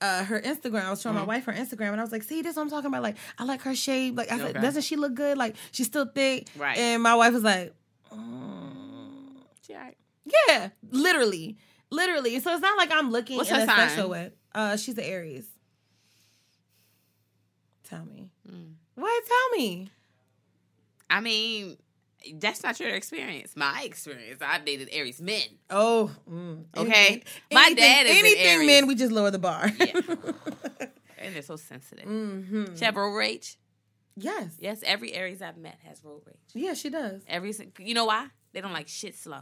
Uh, her Instagram. I was showing Mm-hmm. my wife her Instagram, and I was like, "See, this is what I'm talking about. Like, I like her shape. Like, I said, Okay. doesn't she look good? Like, she's still thick, Right. And my wife was like, mm, She yeah, literally, literally. So it's not like I'm looking What's in her a sign? sexual way. Uh, she's an Aries. Tell me. Mm. What? Tell me. I mean, that's not your experience. My experience. I've dated Aries men. Oh, mm, Okay. anything- My anything- dad is an anything. Men, we just lower the bar. Yeah. And they're so sensitive. hmm She have road rage. Yes. Yes, every Aries I've met has road rage. Yeah, she does. Every you know why? They don't like shit slow.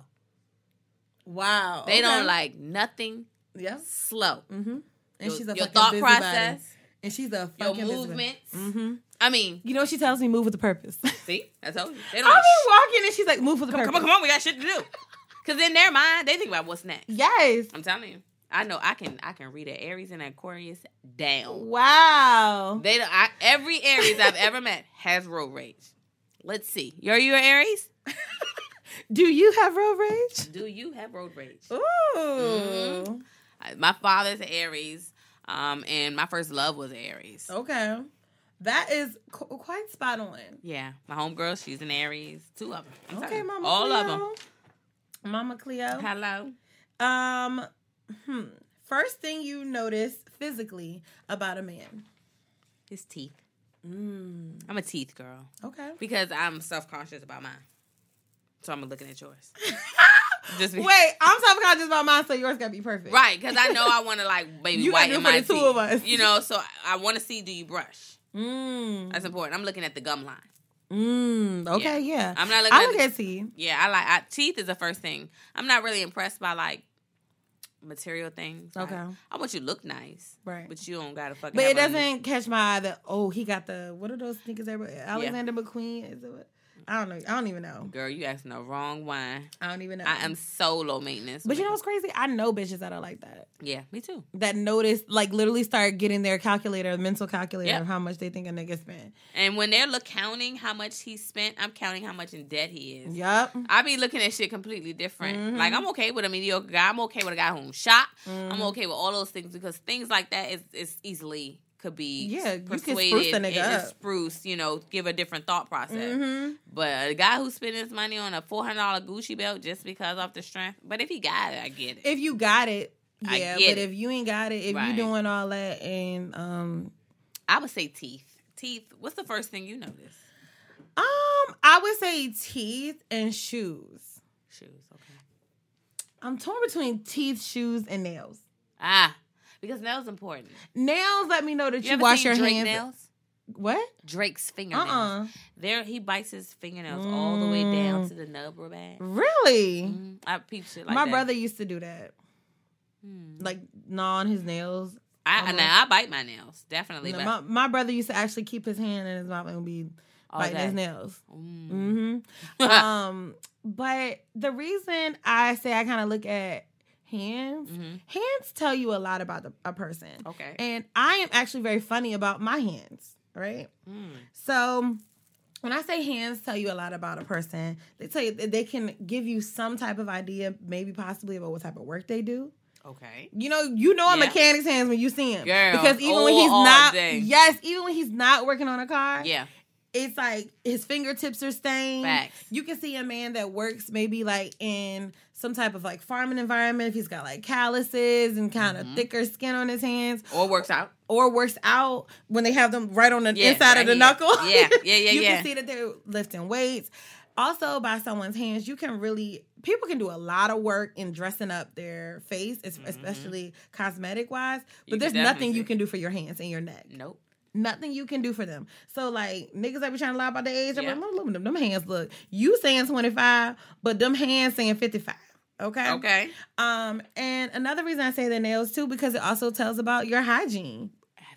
Wow. They don't like nothing Yep. slow. Mm-hmm. And your, she's a your thought process, And she's a your movements. Mm-hmm. I mean, You know what she tells me? Move with a purpose. see, I told you. They I'll don't. be Like, "Shh, walking and she's like, move with a come, on, purpose. come on, come on, we got shit to do. Because in their mind, they think about what's next. Yes. I'm telling you. I know I can I can read an Aries and an Aquarius down. Wow. They I, every Aries I've ever met has road rage. Let's see. Are you an Aries? Do you have road rage? Do you have road rage? Ooh. Uh, My father's Aries, um, and my first love was Aries. Okay. That is qu- quite spot on. Yeah, my homegirl, she's an Aries. Two of them. I'm Okay. Mama All Cleo. of them. Mama Cleo. Hello. Um, hmm. First thing you notice physically about a man. His teeth. Mm. I'm a teeth girl Okay. because I'm self conscious about mine. So I'm looking at yours. Just be- Wait, I'm self conscious about mine, so yours gotta be perfect. Right, because I know I want to like maybe You gotta do it for my the two teeth. of us. You know, so I want to see do you brush? Mm. That's important. I'm looking at the gum line. Mm. Okay, Yeah. yeah. I'm not looking I at look the- at teeth. Yeah, I like I, teeth is the first thing. I'm not really impressed by like material things. Like, Okay. I want you to look nice, Right. But you don't gotta fucking. But it doesn't catch my eye that oh he got the what are those sneakers? Alexander McQueen is it? What? I don't know. I don't even know. Girl, you asking the wrong one. I don't even know. I am so low maintenance. But you know what's crazy? I know bitches that are like that. Yeah, me too. That notice, like, literally start getting their calculator, mental calculator Yep. of how much they think a nigga spent. And when they're look counting how much he spent, I'm counting how much in debt he is. Yup. I be looking at shit completely different. Mm-hmm. Like I'm okay with a mediocre guy. I'm okay with a guy who shot. Mm-hmm. I'm okay with all those things because things like that is is easily could be Yeah, you can persuaded spruce a and, and spruce. You know, give a different thought process. Mm-hmm. But a guy who spent his money on a four hundred dollar Gucci belt just because of the strength. But if he got it, I get it. If you got it, I yeah. But it. if you ain't got it, if Right. you doing all that and um I would say teeth. Teeth. What's the first thing you notice? um I would say teeth and shoes. Shoes. Okay. I'm torn between teeth, shoes, and nails. Ah, because nails important. Nails let me know that You, you, wash your Drake hands. nails? What? Drake's fingernails. uh There, he bites his fingernails all the way down Mm. to the nub bag. Really? Mhm. I peep shit like My that. brother used to do that. Hmm. Like gnaw on his nails. I now I bite my nails definitely, No, my, my brother used to actually keep his hand in his mouth and be all biting his nails. Mm. hmm um, but the reason I say I kind of look at hands, Mhm. hands tell you a lot about the, a person. Okay. And I am actually very funny about my hands, right? Mm. So when I say hands tell you a lot about a person, they tell you that they can give you some type of idea, maybe possibly about what type of work they do. Okay. You know, you know a mechanic's hands when you see him. Girl, because even when he's not day. yes, even when he's not working on a car, Yeah. It's like his fingertips are stained. Facts. You can see a man that works maybe like in some type of like farming environment if he's got like calluses and kind of Mm-hmm. thicker skin on his hands, Or works out. or works out when they have them right on the Yeah, inside right of the here. knuckle. Yeah, yeah, yeah, you yeah. can see that they're lifting weights. Also, by someone's hands, you can really people can do a lot of work in dressing up their face, especially cosmetic wise. Mm-hmm. You But can there's nothing you can do for your hands and your neck. Nope. Nothing you can do for them. So like niggas that be trying to lie about their age, I'm Yeah. like, "Look, at them, them hands look. You saying 25, but them hands saying 55. Okay. Okay. Um, and another reason I say the nails too, because it also tells about your hygiene.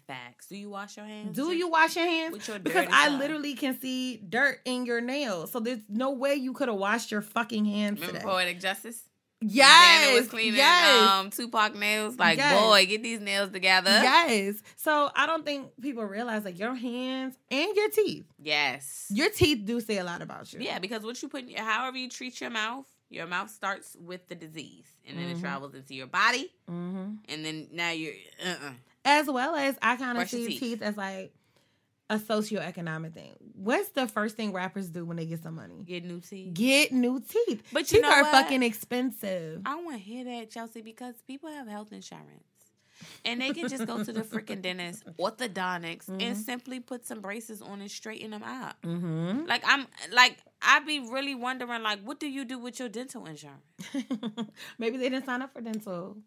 Facts. Do you wash your hands? Do you wash your hands? Your Because I literally can see dirt in your nails. So there's no way you could have washed your fucking hands Remember today. Poetic Justice? Yes. Janet was cleaning yes. um Tupac nails. Like, Yes. boy, get these nails together. Yes. So I don't think people realize like your hands and your teeth. Yes. Your teeth do say a lot about you. Yeah, because what you put, in your, however you treat your mouth, your mouth starts with the disease, and then it travels into your body, Mm-hmm. and then now you're uh uh As well as I kind of see teeth. teeth. as like a socioeconomic thing. What's the first thing rappers do when they get some money? get new teeth. Get new teeth. But you teeth know are what? fucking expensive. I want to hear that, Chelsea, because people have health insurance. And they can just go to the freaking dentist, orthodontics, and simply put some braces on and straighten them out. Mm-hmm. Like I'm, like I'd be really wondering, like, what do you do with your dental insurance? Maybe they didn't sign up for dental.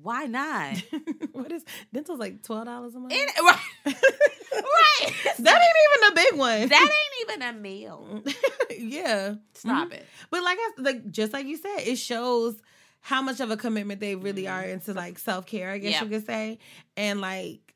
Why not? what is dental's like twelve dollars a month? It- right, right. that ain't even a big one. That ain't even a meal. yeah. Stop Mhm. it. But like I like just like you said, it shows how much of a commitment they really Mm-hmm. are into like self care, I guess Yeah. you could say. And like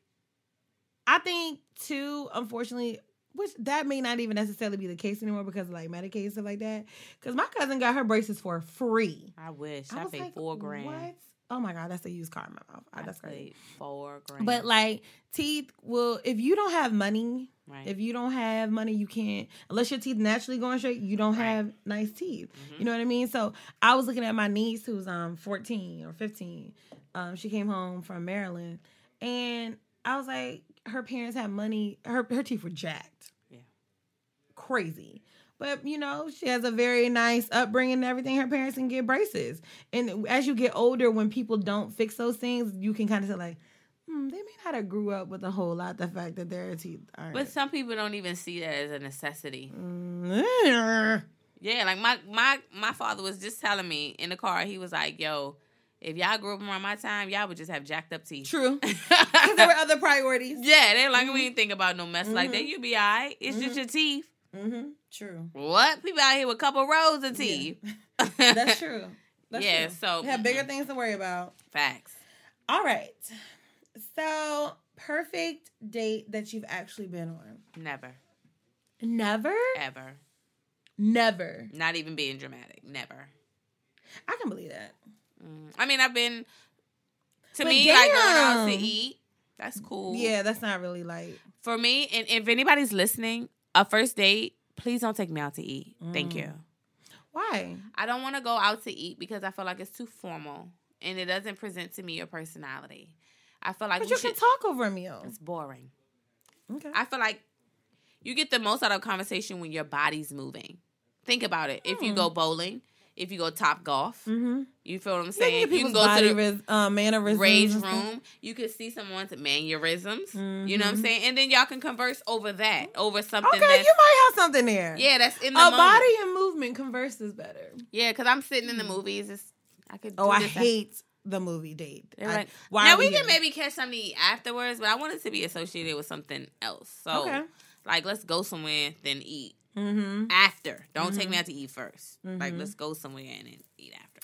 I think too, unfortunately, which that may not even necessarily be the case anymore because of like Medicaid and stuff like that. Because my cousin got her braces for free. I wish I I, paid like, four grand. What? Oh my god, that's a used car in my mouth. I that's great. four grand. But like teeth will if you don't have money, right. if you don't have money, you can't unless your teeth naturally going straight, you don't Right. have nice teeth. Mhm. You know what I mean? So I was looking at my niece who's um 14 or 15. Um she came home from Maryland and I was like her parents had money, her her teeth were jacked. Yeah. Crazy. But you know, she has a very nice upbringing and everything. Her parents can get braces. And as you get older, when people don't fix those things, you can kind of say like, hmm, they may not have grew up with a whole lot. The fact that their teeth aren't. But some people don't even see that as a necessity. Mm, Yeah, like my my my father was just telling me in the car. He was like, "Yo, if y'all grew up around my time, y'all would just have jacked up teeth." True. Because there were other priorities. Yeah, they like we ain't think about no mess like that. You be alright. It's just your teeth. Mm-hmm. True. What people out here with a couple rows of teeth? That's true. That's Yeah, true. so- You have bigger things to worry about. Facts. All right. So, perfect date that you've actually been on. Never, Never? ever, Never. not even being dramatic. Never. I can believe that. Mm. I mean, I've been to But me like going out to eat. That's cool. Yeah, that's not really like. For me, and if anybody's listening, a first date, please don't take me out to eat. Thank Mm. you. Why? I don't want to go out to eat because I feel like it's too formal and it doesn't present to me your personality. I feel like But you should, can talk over a meal. it's boring. Okay. I feel like you get the most out of conversation when your body's moving. Think about it. If you go bowling, if you go Topgolf, Mm-hmm. you feel what I'm saying? You, can go to the ris- uh, mannerisms. rage room. You can see someone's mannerisms. You know what I'm Mhm. saying? And then y'all can converse over that, over something Okay, you might have something there. yeah, that's in the A moment. body and movement converses better. Yeah, because I'm sitting in the movies. It's, I could. Oh, I hate the movie date. They're I- why now we here? can maybe catch something to eat afterwards, but I want it to be associated with something else. So, Okay. like, let's go somewhere then eat Mm-hmm. after. Don't take me out to eat 1st Like, Mhm. let's go somewhere and then eat after.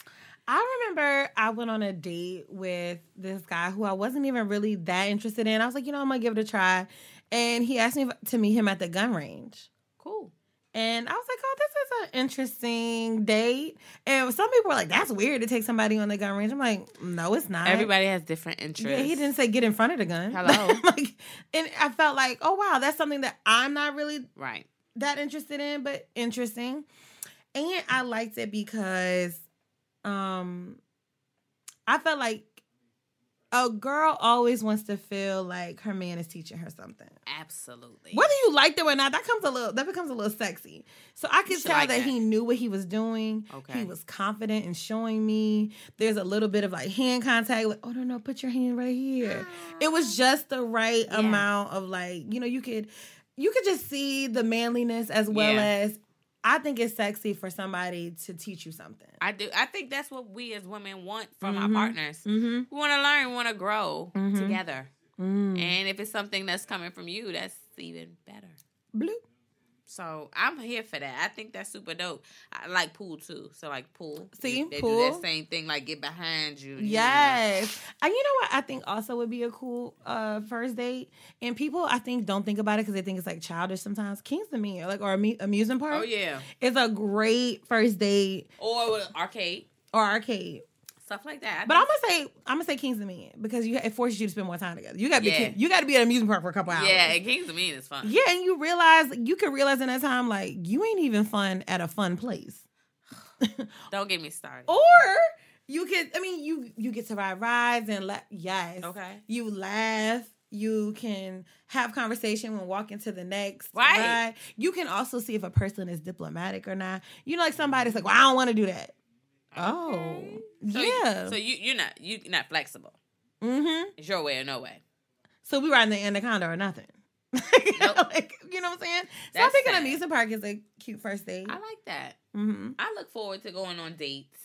I remember I went on a date with this guy who I wasn't even really that interested in. I was like, you know, I'm gonna give it a try, and he asked me to meet him at the gun range. Cool. And I was like, oh, this is an interesting date. And some people were like, that's weird to take somebody on the gun range. I'm like, no, it's not. Everybody has different interests. Yeah, he didn't say get in front of the gun. Hello. like, and I felt like, oh wow, that's something that I'm not really Right. That interested in, but interesting. And I liked it because um I felt like a girl always wants to feel like her man is teaching her something. Absolutely. Whether you liked it or not, that comes a little that becomes a little sexy. So I could tell like that, that. he knew what he was doing. Okay. He was confident in showing me. There's a little bit of like hand contact, like, oh no, no, put your hand right here. It was just the right Yeah. amount of like, you know, you could you could just see the manliness as well Yeah. as I think it's sexy for somebody to teach you something. I do. I think that's what we as women want from Mhm. our partners. Mm-hmm. We want to learn, we want to grow Mhm. together. Mm. And if it's something that's coming from you, that's even better. Blue. So I'm here for that. I think that's super dope. I like pool too. So like pool. See, they do pool. that same thing. Like get behind you. you know. Yes. And you know what I think also would be a cool uh first date? And people I think don't think about it because they think it's like childish sometimes. Kings Dominion, like or amu- amusement park. Oh yeah. It's a great first date Or arcade or arcade. Stuff like that. I But I'm gonna say I'm gonna say Kings Dominion because you it forces you to spend more time together. You gotta be Yeah. you gotta be at an amusement park for a couple hours. yeah, and Kings Dominion is fun. Yeah, and you realize you can realize in that time like you ain't even fun at a fun place. Don't get me started. Or you could I mean you you get to ride rides and la- yes. Okay. You laugh. You can have conversation when walking to the next Right. ride. You can also see if a person is diplomatic or not. You know, like somebody's like, "Well, I don't want to do that." Oh, So you- yeah. so you you're not you're not flexible. mm-hmm. It's your way or no way. So we riding the anaconda or nothing. Nope. like, you know what I'm saying? so I That's think an sad. amusement park is a cute first date. I like that. mm-hmm. I look forward to going on dates.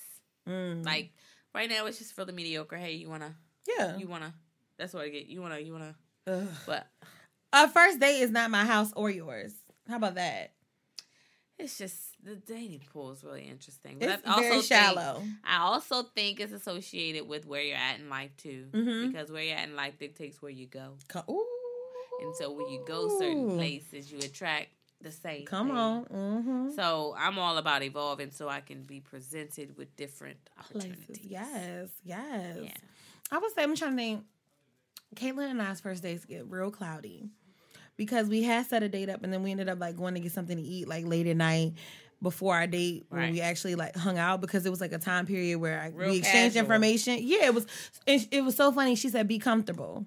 Mm. Like right now, it's just really mediocre. Hey, you wanna yeah. you wanna. That's what I get. You wanna you wanna. Ugh. But A first date is not my house or yours. How about that? it's just the dating pool is really interesting. But It's I also very think- shallow. I also think it's associated with where you're at in life too, Mhm. because where you're at in life dictates where you go. Ooh. And so when you go certain places, you attract the same. Come thing. on. Mm-hmm. So I'm all about evolving, so I can be presented with different opportunities. Places. Yes. Yes. Yeah. I would say I'm trying to think. Caitlin and I's first dates get real cloudy because we had set a date up and then we ended up like going to get something to eat like late at night before our date when Right. we actually like hung out because it was like a time period where I, Real we exchanged casual. information. Yeah, it was. It, it was so funny. She said, "Be comfortable."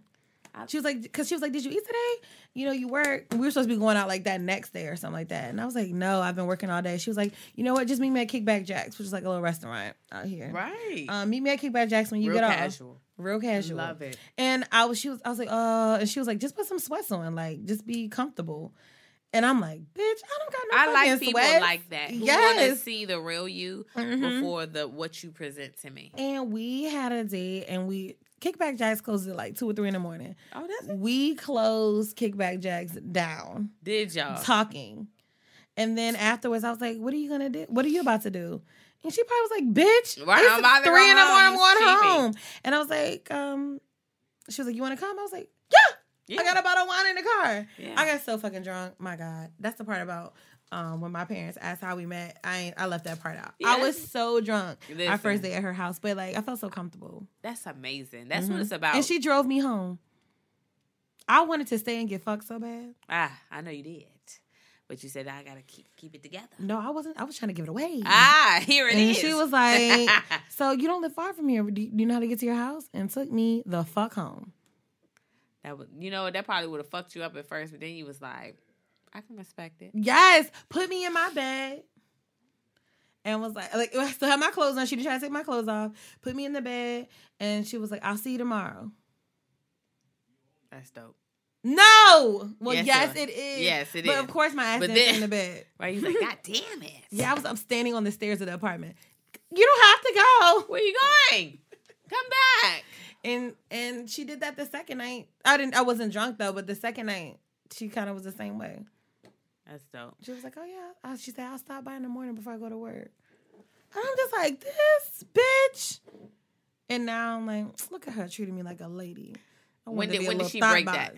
She was like, because she was like, did you eat today? You know, you work. We were supposed to be going out like that next day or something like that. And I was like, no, I've been working all day. She was like, you know what? Just meet me at Kickback Jacks, which is like a little restaurant out here. Right. Um, meet me at Kickback Jacks when you Real get casual. off. Real casual. Love it. And I was, she was, I was like, uh, and she was like, just put some sweats on, like, just be comfortable. And I'm like, bitch, I don't got no I like people sweats. like that who want to see the real you Mhm. before the what you present to me. And we had a date, and we Kickback Jacks closed at like two or three in the morning. Oh, that's it. We closed Kickback Jacks down, did y'all? talking, and then afterwards, I was like, "What are you gonna do? What are you about to do?" And she probably was like, "Bitch, Right, it's I'm about to three in the morning. I'm home. going home." And I was like, um, "She was like, you want to come?" I was like, "Yeah." Yeah. I got a bottle of wine in the car. Yeah. I got so fucking drunk. My God, that's the part about. Um, when my parents asked how we met, I ain't, I left that part out. I was so drunk our first day at her house, but like I felt so comfortable. That's amazing. That's Mhm. what it's about. And she drove me home. I wanted to stay and get fucked so bad. ah, I know you did, but you said I gotta keep keep it together. No, I wasn't. I was trying to give it away. Ah, here it is. and she was like, "So you don't live far from here? Do you know how to get to your house?" And took me the fuck home. That was, you know, that probably would have fucked you up at first, but then you was like, I can respect it. Yes, put me in my bed. And was like, like I still had my clothes on. She didn't try to take my clothes off. Put me in the bed, and she was like, "I'll see you tomorrow." That's dope. No, well, Yes, yes, it is. Yes, it but is. of course, my ass But then- in the bed. Right? You like, God damn it. Yeah, I was. I'm standing on the stairs of the apartment. You don't have to go. Where you going? Come back. And and she did that the second night. I didn't. I wasn't drunk though, but the second night she kind of was the same way. That's dope. She was like, "Oh yeah," she said, "I'll stop by in the morning before I go to work." And I'm just like, "This bitch." And now I'm like, "Look at her treating me like a lady." I When did- when did she break that?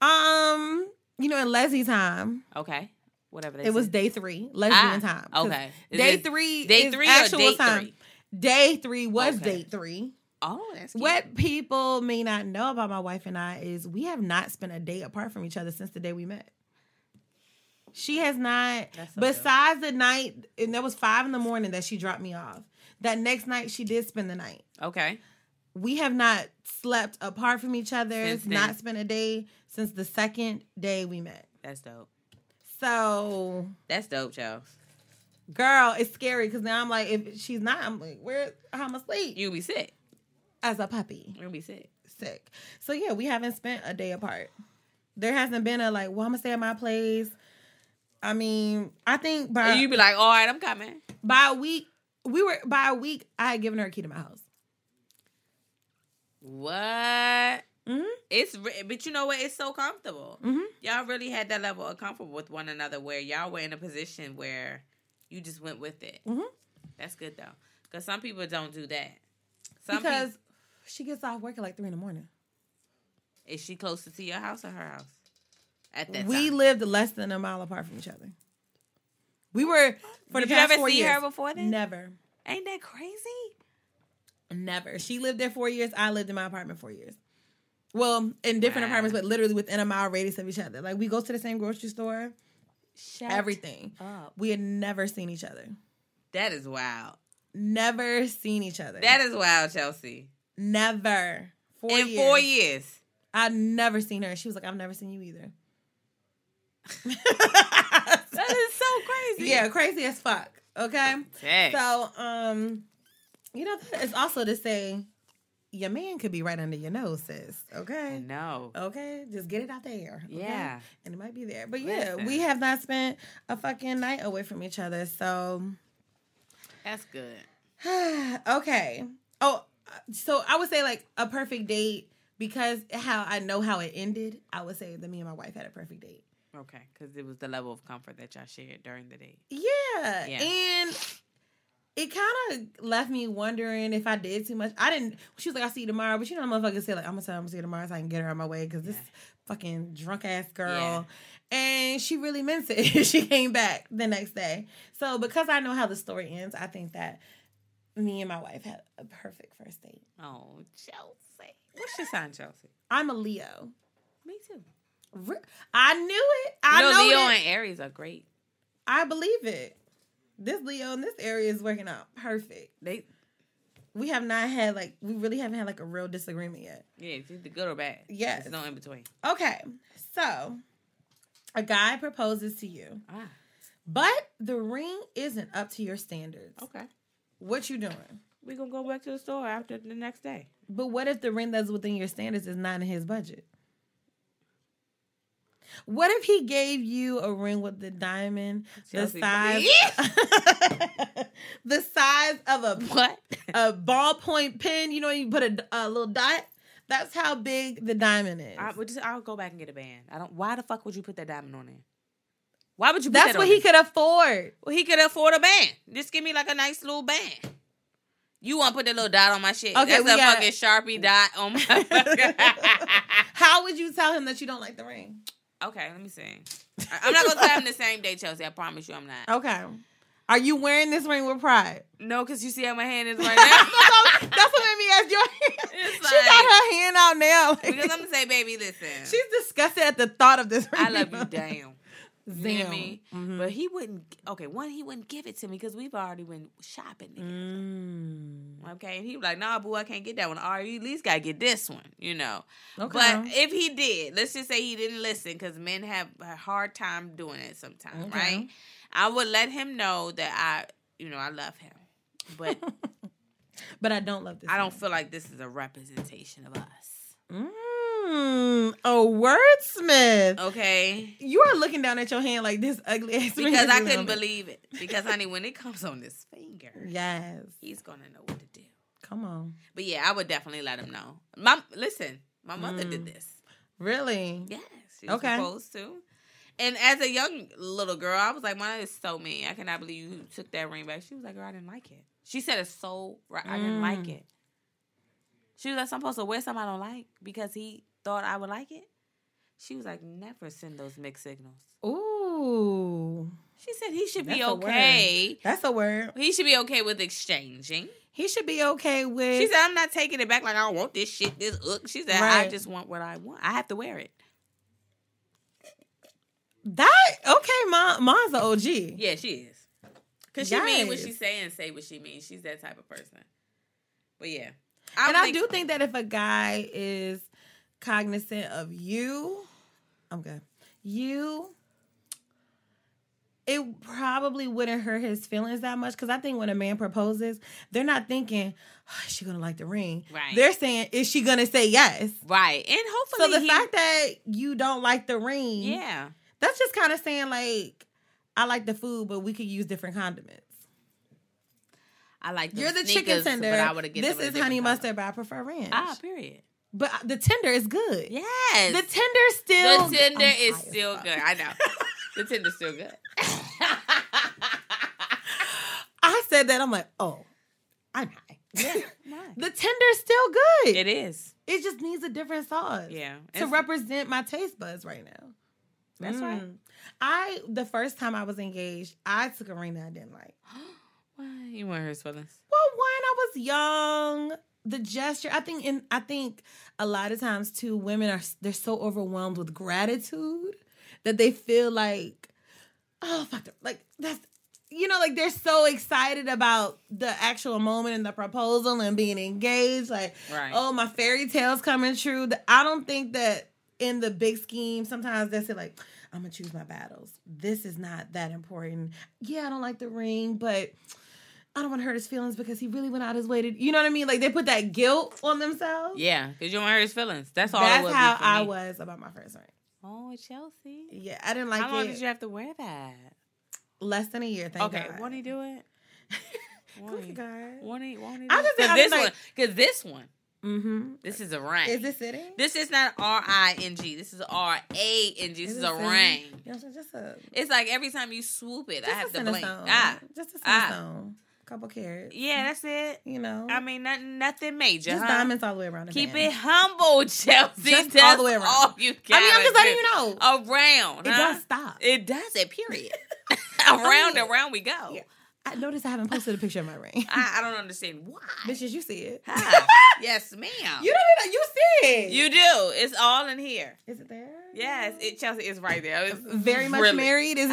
Um, you know, in Leslie time, Okay. Whatever. They it was day three, lesbian Ah, time. okay. Is Day three, day three actual date time. three? Day three was Okay. date three. Oh, that's cute. What people may not know about my wife and I is we have not spent a day apart from each other since the day we met. She has not, so besides the night, and that was five in the morning that she dropped me off. That next night, she did spend the night. Okay. We have not slept apart from each other, Since then. not spent a day since the second day we met. That's dope. So, That's dope, Charles. girl, it's scary because now I'm like, if she's not, I'm like, where, how am I sleep? You'll be sick. As a puppy. You'll be sick. sick. So yeah, we haven't spent a day apart. There hasn't been a like, well, I'm gonna stay at my place. I mean, I think by And you be like, all right, I'm coming. by a week, we were by a week. I had given her a key to my house. What? Mhm. It's but you know what? It's so comfortable. Mhm. Y'all really had that level of comfort with one another where y'all were in a position where you just went with it. Mhm. That's good though, because some people don't do that. Some because she gets off work at like three in the morning. is she closer to your house or her house? At that we time, lived less than a mile apart from each other. We were for Did the you past ever four see years. her before then? Never, ain't that crazy? never. She lived there four years. I lived in my apartment four years. Well, in different Wow. apartments, but literally within a mile radius of each other. Like we go to the same grocery store, Shut everything. up. We had never seen each other. That is wild. Never seen each other. That is wild, Chelsea. Never. Four in years. four years. I've never seen her. She was like, I've never seen you either. That is so crazy. yeah, crazy as fuck. Okay. Dang. So, um, you know, it's also to say your man could be right under your nose, sis. Okay. no. Okay, just get it out there. okay? Yeah. and it might be there. But yeah, Listen. we have not spent a fucking night away from each other. So, That's good. okay. Oh, so I would say like a perfect date because how I know how it ended. I would say that me and my wife had a perfect date. Okay, because it was the level of comfort that y'all shared during the date. Yeah, Yeah. and it kind of left me wondering if I did too much. I didn't. She was like, "I'll see you tomorrow," but you know, motherfucker said like, "I'm gonna tell her I'm gonna see you tomorrow so I can get her on my way," because this fucking drunk ass girl. Yeah. And she really meant it. she came back the next day. So because I know how the story ends, I think that me and my wife had a perfect first date. Oh, Chelsea. What's your sign, Chelsea? I'm a Leo. Me too. I knew it. I you know, know Leo that. and Aries are great. I believe it. This Leo in this Aries is working out perfect. They we have not had like we really haven't had like a real disagreement yet. Yeah, it's either good or bad. Yes. There's no in between. Okay, so a guy proposes to you, Ah, but the ring isn't up to your standards. okay. What you doing? We gonna go back to the store after the next day. But what if the ring that's within your standards is not in his budget? What if he gave you a ring with the diamond the size the size of a What? a ballpoint pen? You know, you put a, a little dot. That's how big the diamond is. I would just I'll go back and get a band. I don't. Why the fuck would you put that diamond on there? Why would you? Put that? That's that what he could afford. Well, he could afford a band. Just give me like a nice little band. You want to put that little dot on my shit? Okay, That's a got- fucking sharpie dot on my. How would you tell him that you don't like the ring? okay, let me see. I'm not gonna tell him the same day, Chelsea. I promise you, I'm not. Okay. Are you wearing this ring with pride? No, because you see how my hand is right now. That's what made me ask your hand. It's she got her hand out now. because I'm gonna say, baby, listen. She's disgusted at the thought of this ring. I love you, damn. You Damn. me? But he wouldn't. Okay, one, he wouldn't give it to me because we've already went shopping together. Mm. Okay, and he was like, "Nah, boo, I can't get that one. All right, you at least gotta get this one." You know. Okay. But if he did, let's just say he didn't listen because men have a hard time doing it sometimes, Okay. right? I would let him know that I, you know, I love him, but But I don't love this. I don't feel like this is a representation of us. Mm, a wordsmith. Okay. You are looking down at your hand like this ugly ass Because I couldn't believe it. Because honey, when it comes on this finger, Yes. he's gonna know what to do. Come on. But yeah, I would definitely let him know. Mom, listen, my mother did this. Really? Yes, she was Okay. supposed to. And as a young little girl, I was like, "Mom, is so mean. I cannot believe you took that ring back." She was like, "Girl, I didn't like it." She said it's so right. I didn't like Mm. it. She was like, "I'm supposed to wear something I don't like because he thought I would like it." She was like, "Never send those mixed signals." Ooh. She said he should be That's a okay. That's a word. He should be okay with exchanging. He should be okay with She said, "I'm not taking it back. Like I don't want this shit. This look." She said, "I just want what I want. I have to wear it." that. Okay, mom. Mom's an OG. Yeah, she is. Cause she mean what Yes. she say and say what she means. She's that type of person. But yeah, I and I do think that if a guy is cognizant of you, I'm good. You, it probably wouldn't hurt his feelings that much because I think when a man proposes, they're not thinking, oh, "Is she gonna like the ring?" Right. They're saying, "Is she gonna say yes?" right, and hopefully, So the he, fact that you don't like the ring, yeah, that's just kind of saying like, "I like the food, but we could use different condiments." I like You're the chicken tender. But I would have This is honey mustard, but I prefer ranch. Ah, period. But the tender is good. Yes, The tender still. the tender is still good. I know the tender's still good. I said that. I'm like, oh, I'm high. Yeah, The tender's still good. it is. It just needs a different sauce. Yeah, To It's- represent my taste buds right now. That's right. Mm. I the first time I was engaged, I took a ring that I didn't like. Why you want his feelings? Well, one, I was young. The gesture, I think, and I think a lot of times too, women are they're so overwhelmed with gratitude that they feel like, oh fuck, like that's you know, like they're so excited about the actual moment and the proposal and being engaged. Like, Right. oh, my fairy tale's coming true. I don't think that in the big scheme, sometimes they say like, I'm gonna choose my battles. This is not that important. Yeah, I don't like the ring, but I don't want to hurt his feelings because he really went out his way to, you know what I mean? Like they put that guilt on themselves. Yeah, because you don't want to hurt his feelings. That's all. it That's how I was about my first ring. Oh, Chelsea. Yeah, I didn't like it. how long it. did you have to wear that? Less than a year. Thank okay, God. won't he do it? Course he got. Won't he? Won't he? I just I this like- one, because this one, Mm-hmm. this is a ring. Is it sitting? This is not R I N G. This is R A N G. This is a ring. Just a It's like every time you swoop it, I have to blink. Ah, just a ah. Couple carats. yeah, that's it. You know. I mean, nothing, nothing major. just huh? diamonds all the way around. The Keep band. it humble, Chelsea. Just That's all the way around. all you I mean, I'm just letting you know. Around. It huh? does stop. It does it. Period. around, mean, around we go. yeah. I noticed I haven't posted a picture of my ring. I, I don't understand why. Bitches, you see it. Huh. yes, ma'am. You don't even, you see it. You do. It's all in here. Is it there? Yes, it Chelsea is right there. It's Very much really- married. Is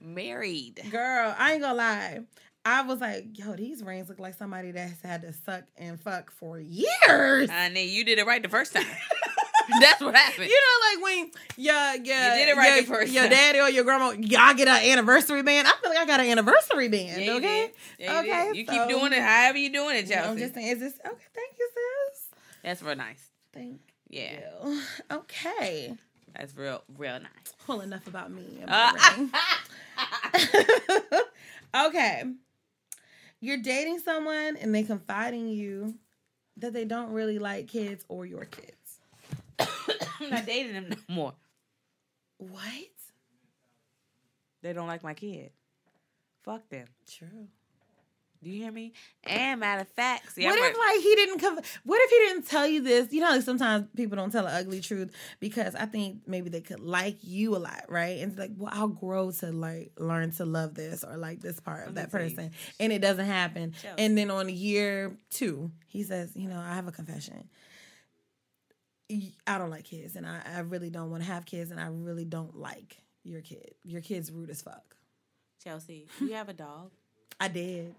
married. girl? I ain't gonna lie. I was like, yo, these rings look like somebody that's had to suck and fuck for years. Honey, you did it right the first time. That's what happened. You know, like when your your You did it right your, the first your time. daddy or your grandma, y'all get an anniversary band. I feel like I got an anniversary band. Yeah, you okay. Yeah, you okay. did. You so- keep doing it however you doing it, Chelsea. I'm just saying, is this okay? Thank you, sis. That's real nice. Thank Yeah, you. Okay. that's real, real nice. Well, enough about me. and Uh, okay. You're dating someone and they confide in you that they don't really like kids or your kids. I'm not dating them no more. What? They don't like my kid. Fuck them. True. Do you hear me? And matter of fact, see, what I'm if a- like he didn't come? What if he didn't tell you this? You know, like sometimes people don't tell the ugly truth because I think maybe they could like you a lot, right? And it's like, well, I'll grow to like learn to love this or like this part of that person, and it doesn't happen. And then on year two, he says, you know, I have a confession. I don't like kids, and I, I really don't want to have kids, and I really don't like your kid. Your kid's rude as fuck. Chelsea, you have a dog. I did.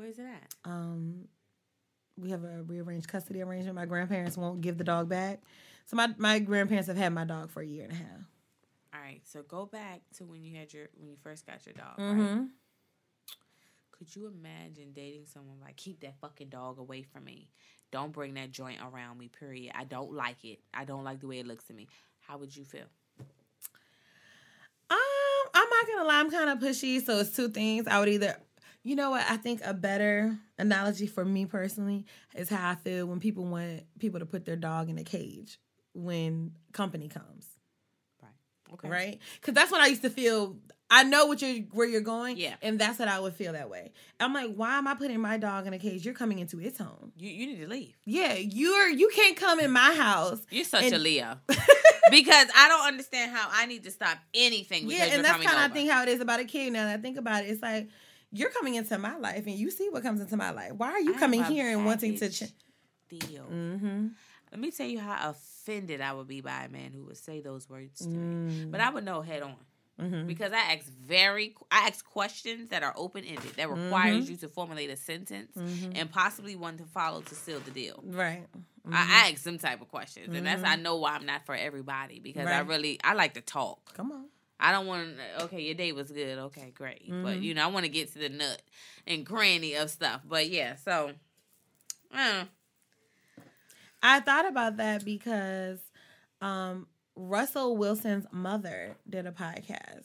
Where's it at? um we have a rearranged custody arrangement. My grandparents won't give the dog back. So my, my grandparents have had my dog for a year and a half. All right, so go back to when you had your when you first got your dog. Mm-hmm. Right? Could you imagine dating someone like keep that fucking dog away from me? Don't bring that joint around me. Period. I don't like it. I don't like the way it looks to me. How would you feel? Um, I'm not gonna lie, I'm kind of pushy. So it's two things. I would either, you know what? I think a better analogy for me personally is how I feel when people want people to put their dog in a cage when company comes, Right. Okay. right? Because that's what I used to feel. I know what you're where you're going, Yeah. and that's what I would feel that way. I'm like, why am I putting my dog in a cage? You're coming into its home. You you need to leave. Yeah, you're you can't come in my house. You're such a Leo. because I don't understand how I need to stop anything Yeah, and that's kind of I think how it is about a kid. Now that I think about it, it's like you're coming into my life and you see what comes into my life. Why are you I coming here and wanting to? package Ch- deal. mm-hmm. Let me tell you how offended I would be by a man who would say those words to me. Mm. But I would know head on. Mm-hmm. Because I ask very I ask questions that are open ended that requires Mm-hmm. you to formulate a sentence and possibly one to follow to seal the deal. Right. I ask some type of questions, and that's I know why I'm not for everybody because I really I like to talk. Come on. I don't want to. Okay, your day was good. Okay, great. But you know, I want to get to the nut and granny of stuff. But yeah, so uh, I thought about that because um, Russell Wilson's mother did a podcast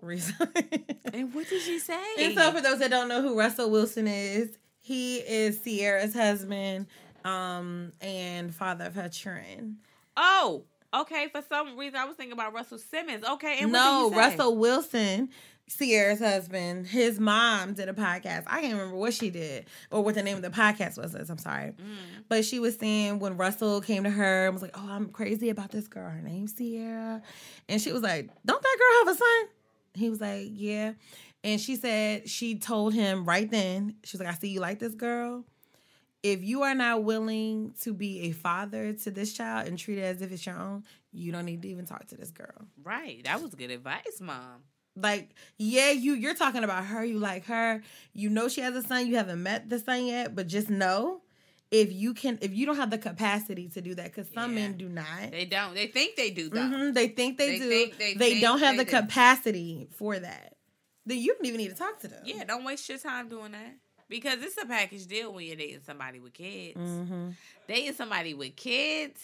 recently. and what did she say? And so, for those that don't know who Russell Wilson is, he is Ciara's husband um, and father of her children. oh, okay. For some reason, I was thinking about Russell Simmons. Okay, and no, what did say? Russell Wilson, Ciara's husband, his mom did a podcast. I can't remember what she did or what the name of the podcast was. I'm sorry. Mm. But she was saying when Russell came to her and was like, Oh, I'm crazy about this girl. Her name's Ciara. And she was like, Don't that girl have a son? He was like, Yeah. And she said she told him right then, she was like, I see you like this girl. If you are not willing to be a father to this child and treat it as if it's your own, you don't need to even talk to this girl. Right, that was good advice, mom. like yeah you you're talking about her. You like her. You know she has a son. You haven't met the son yet but just know if you can if you don't have the capacity to do that because some Yeah. men do not. They don't. They think they do though. Mhm, they think they, They do. think- they they, think don't have they the do. capacity for that. Then you don't even need to talk to them. Yeah, don't waste your time doing that because it's a package deal when you're dating somebody with kids. mm-hmm. Dating somebody with kids,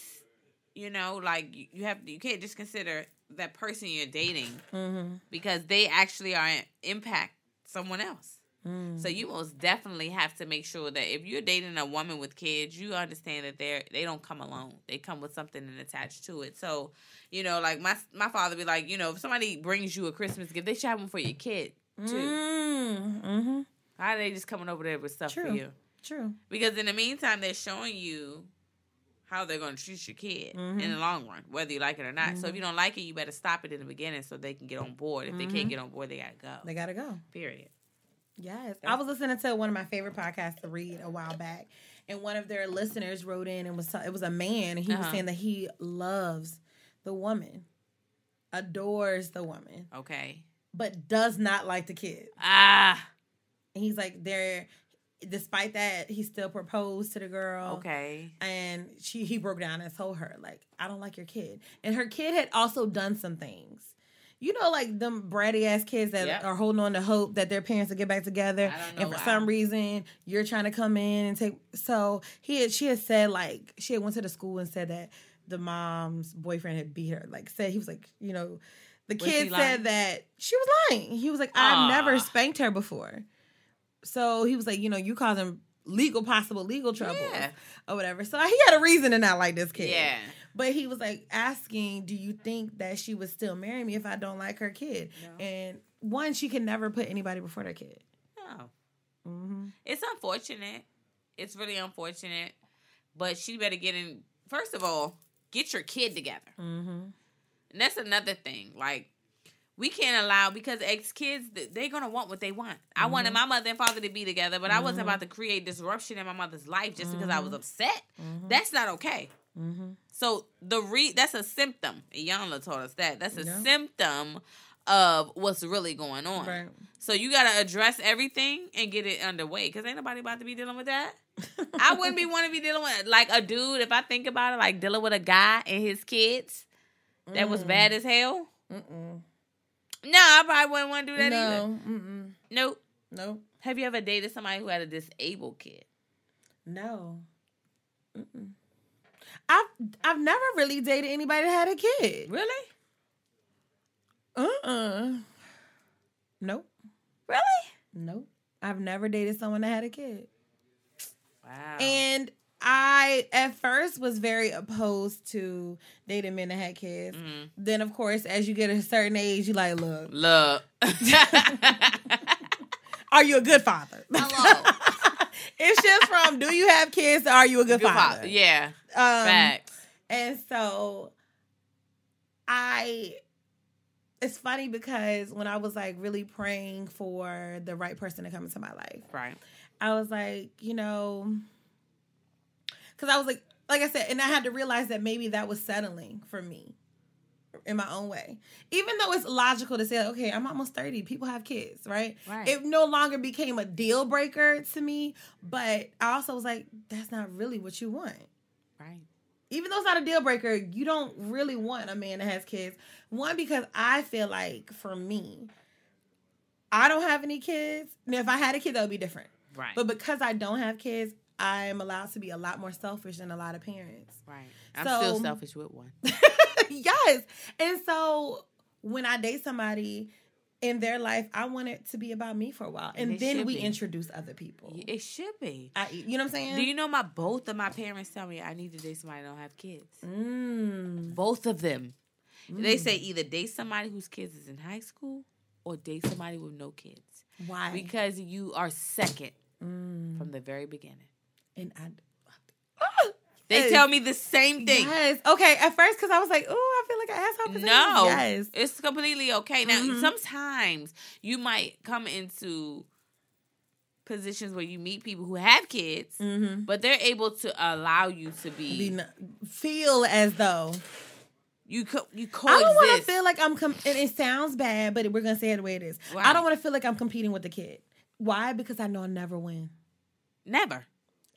you know, like you, you have you can't just consider that person you're dating Mm-hmm. because they actually are impact someone else. Mm. So you most definitely have to make sure that if you're dating a woman with kids, you understand that they're they don't come alone. They come with something and attached to it. So, you know, like my my father be like, you know, if somebody brings you a Christmas gift, they should have one for your kid too. Mm-hmm. How are they just coming over there with stuff for you? true Because in the meantime, they're showing you how they're going to treat your kid Mm-hmm. in the long run, whether you like it or not. So if you don't like it, you better stop it in the beginning so they can get on board. If they can't get on board, they got to go. Mm-hmm. they gotta go Period. Yes. I was listening to one of my favorite podcasts to read a while back, and one of their listeners wrote in and was it was a man, and he was Uh-huh. saying that he loves the woman, adores the woman, Okay. but does not like the kid. Ah, And he's like, they're despite that, he still proposed to the girl. Okay. And she he broke down and told her, like, I don't like your kid. And her kid had also done some things. You know, like them bratty ass kids that Yep. are holding on to hope that their parents will get back together. I don't know And for why. some reason, you're trying to come in and take. So he had, she had said like she had went to the school and said that the mom's boyfriend had beat her. Like said he was like you know, the Was kid said that she was lying. He was like I've never ah. spanked her before. So he was like, you know, you causing legal possible legal trouble Yeah. or whatever. So he had a reason to not like this kid. Yeah. But he was like asking, "Do you think that she would still marry me if I don't like her kid?" No. And one, she can never put anybody before their kid. No. Mm-hmm. It's unfortunate. It's really unfortunate. But she better get in. First of all, get your kid together. Mm-hmm. And that's another thing. Like, we can't allow because ex kids they're gonna want what they want. I Mm-hmm. wanted my mother and father to be together, but I wasn't about to create disruption in my mother's life just because I was upset. That's not okay. Mm-hmm. So the re that's a symptom. Iyanla taught us that. That's a Yeah. symptom of what's really going on. Right. So you gotta address everything and get it underway. Cause ain't nobody about to be dealing with that. I wouldn't be want to be dealing with like a dude. If I think about it, like dealing with a guy and his kids that was bad as hell. Mm-mm. No, I probably wouldn't want to do that either. No. Mm-mm. Nope. No. Have you ever dated somebody who had a disabled kid? No. Mm-mm. I've I've never really dated anybody that had a kid. Really? Uh-uh. Nope. Really? Nope. I've never dated someone that had a kid. Wow. And I at first was very opposed to dating men that had kids. Mhm. Then of course, as you get a certain age, you like, look, Look. are you a good father? Hello. it's just from do you have kids to are you a good, Good father? father. Yeah. Um, Facts. And so I it's funny because when I was like really praying for the right person to come into my life, Right. I was like, you know, because I was like, like I said, and I had to realize that maybe that was settling for me in my own way. Even though it's logical to say, okay, I'm almost 30, people have kids, right? Right. It no longer became a deal breaker to me, but I also was like, that's not really what you want. Right. Even though it's not a deal breaker, you don't really want a man that has kids. One, because I feel like for me, I don't have any kids. Now, if I had a kid, that would be different. Right. But because I don't have kids, I'm allowed to be a lot more selfish than a lot of parents. right. I'm So- still selfish with one. yes. And so when I date somebody in their life, I want it to be about me for a while. And And, then we be. introduce other people. It should be. I, you know what I'm saying? Do you know my both of my parents tell me I need to date somebody that don't have kids? Mm. Both of them. They say either date somebody whose kids is in high school or date somebody with no kids. Why? Because you are second Mm. from the very beginning. And I. They Yes. tell me the same thing. Yes. Okay. At first, because I was like, oh, I feel like an asshole. No. Yes. it's completely okay. Now, Mhm. sometimes you might come into positions where you meet people who have kids, Mm-hmm. but they're able to allow you to Be be, n- feel as though you co- you I don't want to feel like I'm. Com- and it sounds bad, but we're gonna say it the way it is. I don't want to feel like I'm competing with the kid. Why? Because I know I'll never win. never.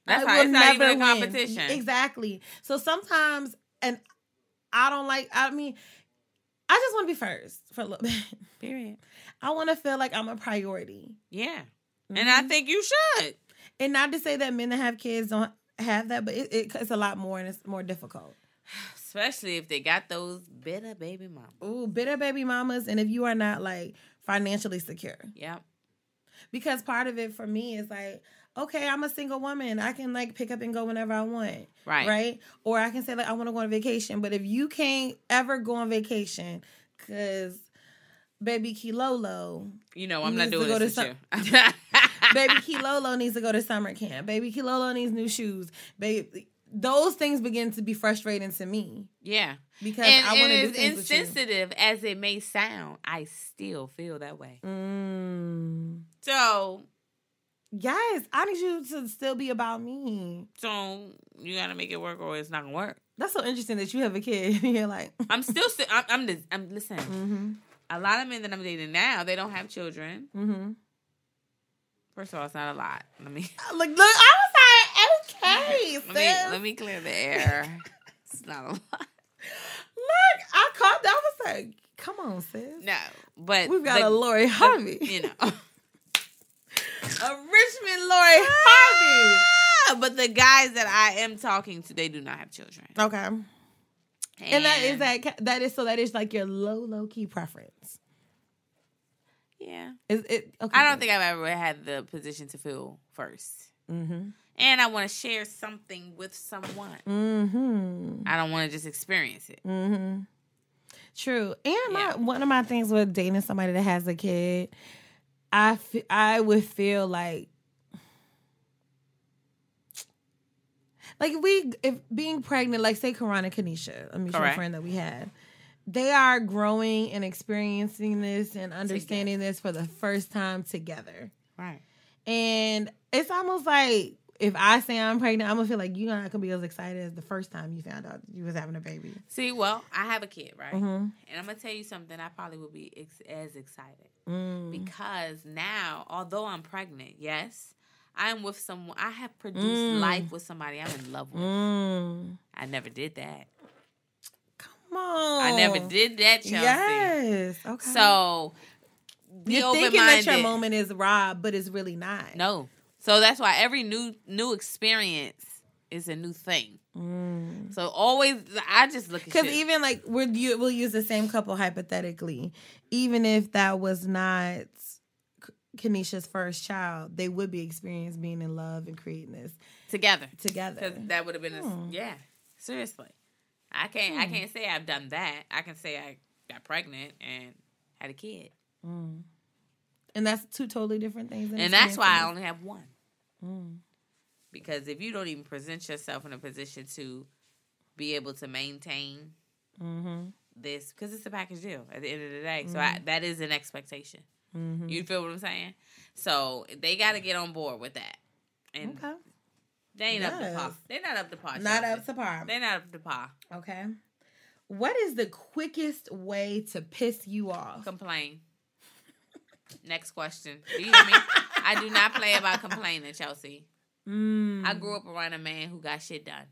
That's why will it's not even a competition. Exactly. So sometimes, and I don't like. I mean, I just want to be first for a little bit. Period. I want to feel like I'm a priority, Yeah, and I Mhm. think you should. and not to say that men that have kids don't have that, but it, it, it's a lot more and it's more difficult. Especially if they got those bitter baby mamas. Ooh, bitter baby mamas, and if you are not like financially secure. Yep. because part of it for me is like okay i'm a single woman i can like pick up and go whenever i want Right. right or i can say like i want to go on vacation but if you can't ever go on vacation because baby kilolo You know, I'm not to doing go this to with you. baby kilolo needs to go to summer camp baby kilolo needs new shoes baby those things begin to be frustrating to me yeah. because And, i want to do things with you. insensitive as it may sound, I still feel that way. Mm. So, yes i need you to still be about me so you gotta make it work, or it's not gonna work. that's so interesting that you have a kid you're like I'm still, sti- I'm, I'm, the- I'm listen. mm-hmm. A lot of men that I'm dating now, they don't have children. Mm-hmm. First of all, it's not a lot. Let me Look, look, I was like, okay, let me let me clear the air. It's not a lot. Look, I caught that. I was like, come on, sis. No, but We've got the- a Lori the- Harvey. You know. A Richmond Lori Harvey. Ah, but the guys that I am talking to, they do not have children. Okay. And that is that that is so that is like your low low key preference. Yeah. Is it? Okay, I don't good. think I've ever had the position to feel 1st Mm-hmm. And I want to share something with someone. Mm-hmm. I don't want to just experience it. Mm-hmm. True. And my one of my things with dating somebody that has a kid, I fe- I would feel like like if we if being pregnant, like say Karan and Kanisha, a mutual Correct. friend that we had, they are growing and experiencing this and understanding this for the first time together. Right. And it's almost like if I say I'm pregnant, I'm gonna feel like you're not gonna be as excited as the first time you found out you was having a baby. See, well, I have a kid, right? Mm-hmm. And I'm going to tell you something. I probably will be ex- as excited Mm. because now, although I'm pregnant, yes, I'm with someone. I have produced Mm. life with somebody I'm in love with. Mm. I never did that. Come on. I never did that, Chelsea. Yes. Okay. So, you're thinking that your moment is robbed, but it's really not. No. So that's why every new new experience is a new thing. Mm. So always, I just look at Because even like we're you, we'll use the same couple hypothetically, even if that was not Kanisha's first child, they would be experienced being in love and creating this together together. because that would have been a, Hmm. yeah. Seriously, I can't I hmm. can't say I've done that. I can say I got pregnant and had a kid, hmm. And that's two totally different things. and that's why I only have one. Mm. Because if you don't even present yourself in a position to be able to maintain Mm-hmm. this, because it's a package deal at the end of the day, so I, that is an expectation. Mm-hmm. You feel what I'm saying? So they got to get on board with that, and Okay. they ain't up to par. They're not up to par. Not up to par. They're not up to par. Okay. What is the quickest way to piss you off? Complain. Next question. Do you hear me? I do not play about complaining, Chelsea. Mm, I grew up around a man who got shit done.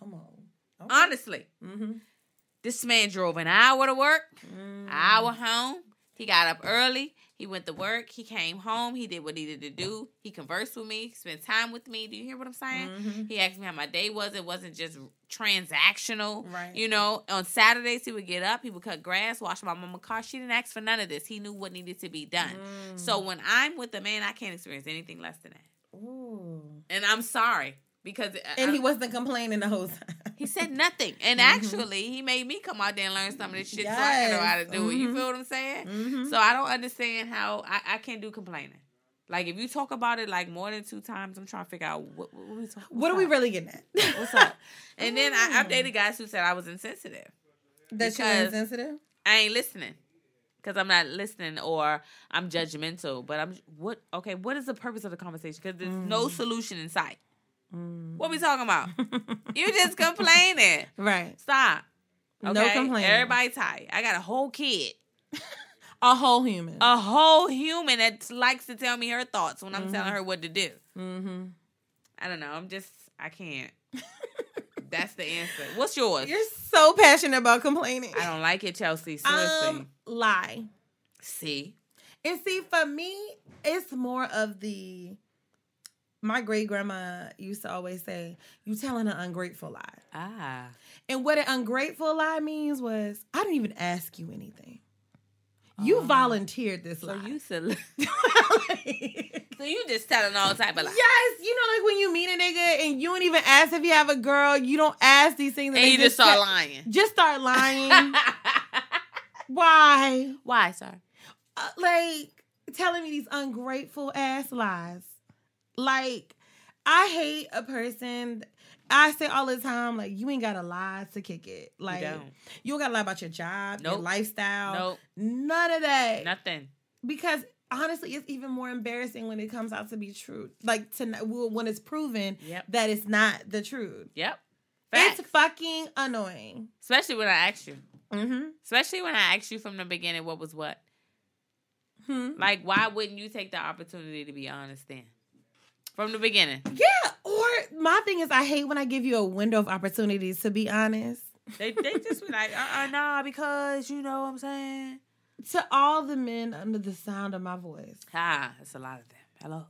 come on. Honestly, Mm-hmm. this man drove an hour to work, Mm. hour home. He got up early. He went to work. He came home. He did what he needed to do. He conversed with me, spent time with me. Do you hear what I'm saying? Mhm. He asked me how my day was. It wasn't just transactional. Right. You know, on Saturdays, he would get up, he would cut grass, wash my mama's car. She didn't ask for none of this. He knew what needed to be done. Mm. So when I'm with a man, I can't experience anything less than that. Ooh. And I'm sorry because And I- he wasn't complaining the whole time. he said nothing. And actually, he made me come out there and learn some of this shit so I can know how to Yes. do it. You feel what I'm saying? Mhm. So I don't understand how I, I can't do complaining. Like if you talk about it like more than two times, I'm trying to figure out what what, we talk, What are we really getting at? What's up? And then I, Mm. dated guys who said I was insensitive. that you're insensitive? I ain't listening because I'm not listening or I'm judgmental. But I'm what? Okay, what is the purpose of the conversation? Because there's no Mm. solution in sight. What we talking about? you just complaining. Right. Stop. No Okay? complaining. Everybody tight. I got a whole kid, A whole human. a whole human that likes to tell me her thoughts when I'm telling her what to do. mm-hmm. I don't know. I'm just I can't. That's the answer. What's yours? You're so passionate about complaining. I don't like it, Chelsea. Seriously. Um, lie. See, And see, for me, it's more of the. My great grandma used to always say, "You telling an ungrateful lie," ah, and what an ungrateful lie means was, "I didn't even ask you anything. You Oh. volunteered this so lie." you said. So you just telling all type of lies. Yes, you know, like when you meet a nigga and you don't even ask if you have a girl, you don't ask these things, And you just start lying. Just start lying. Why? Why, sir? uh, like telling me these ungrateful ass lies. Like I hate a person. I say all the time, like you ain't got to lie to kick it. Like you don't. don't, got to lie about your job, your lifestyle, Nope. none of that. Nothing. Because honestly, it's even more embarrassing when it comes out to be true. Like to when it's proven Yep. that it's not the truth. Yep. Facts. It's fucking annoying. Especially when I asked you. Mm-hmm. Especially when I asked you from the beginning what was what. Hmm? Like, why wouldn't you take the opportunity to be honest then? From the beginning. Yeah. Or my thing is, I hate when I give you a window of opportunities to be honest. They they just be like, uh uh nah, because you know what I'm saying. To all the men under the sound of my voice, Ah, it's a lot of them. Hello.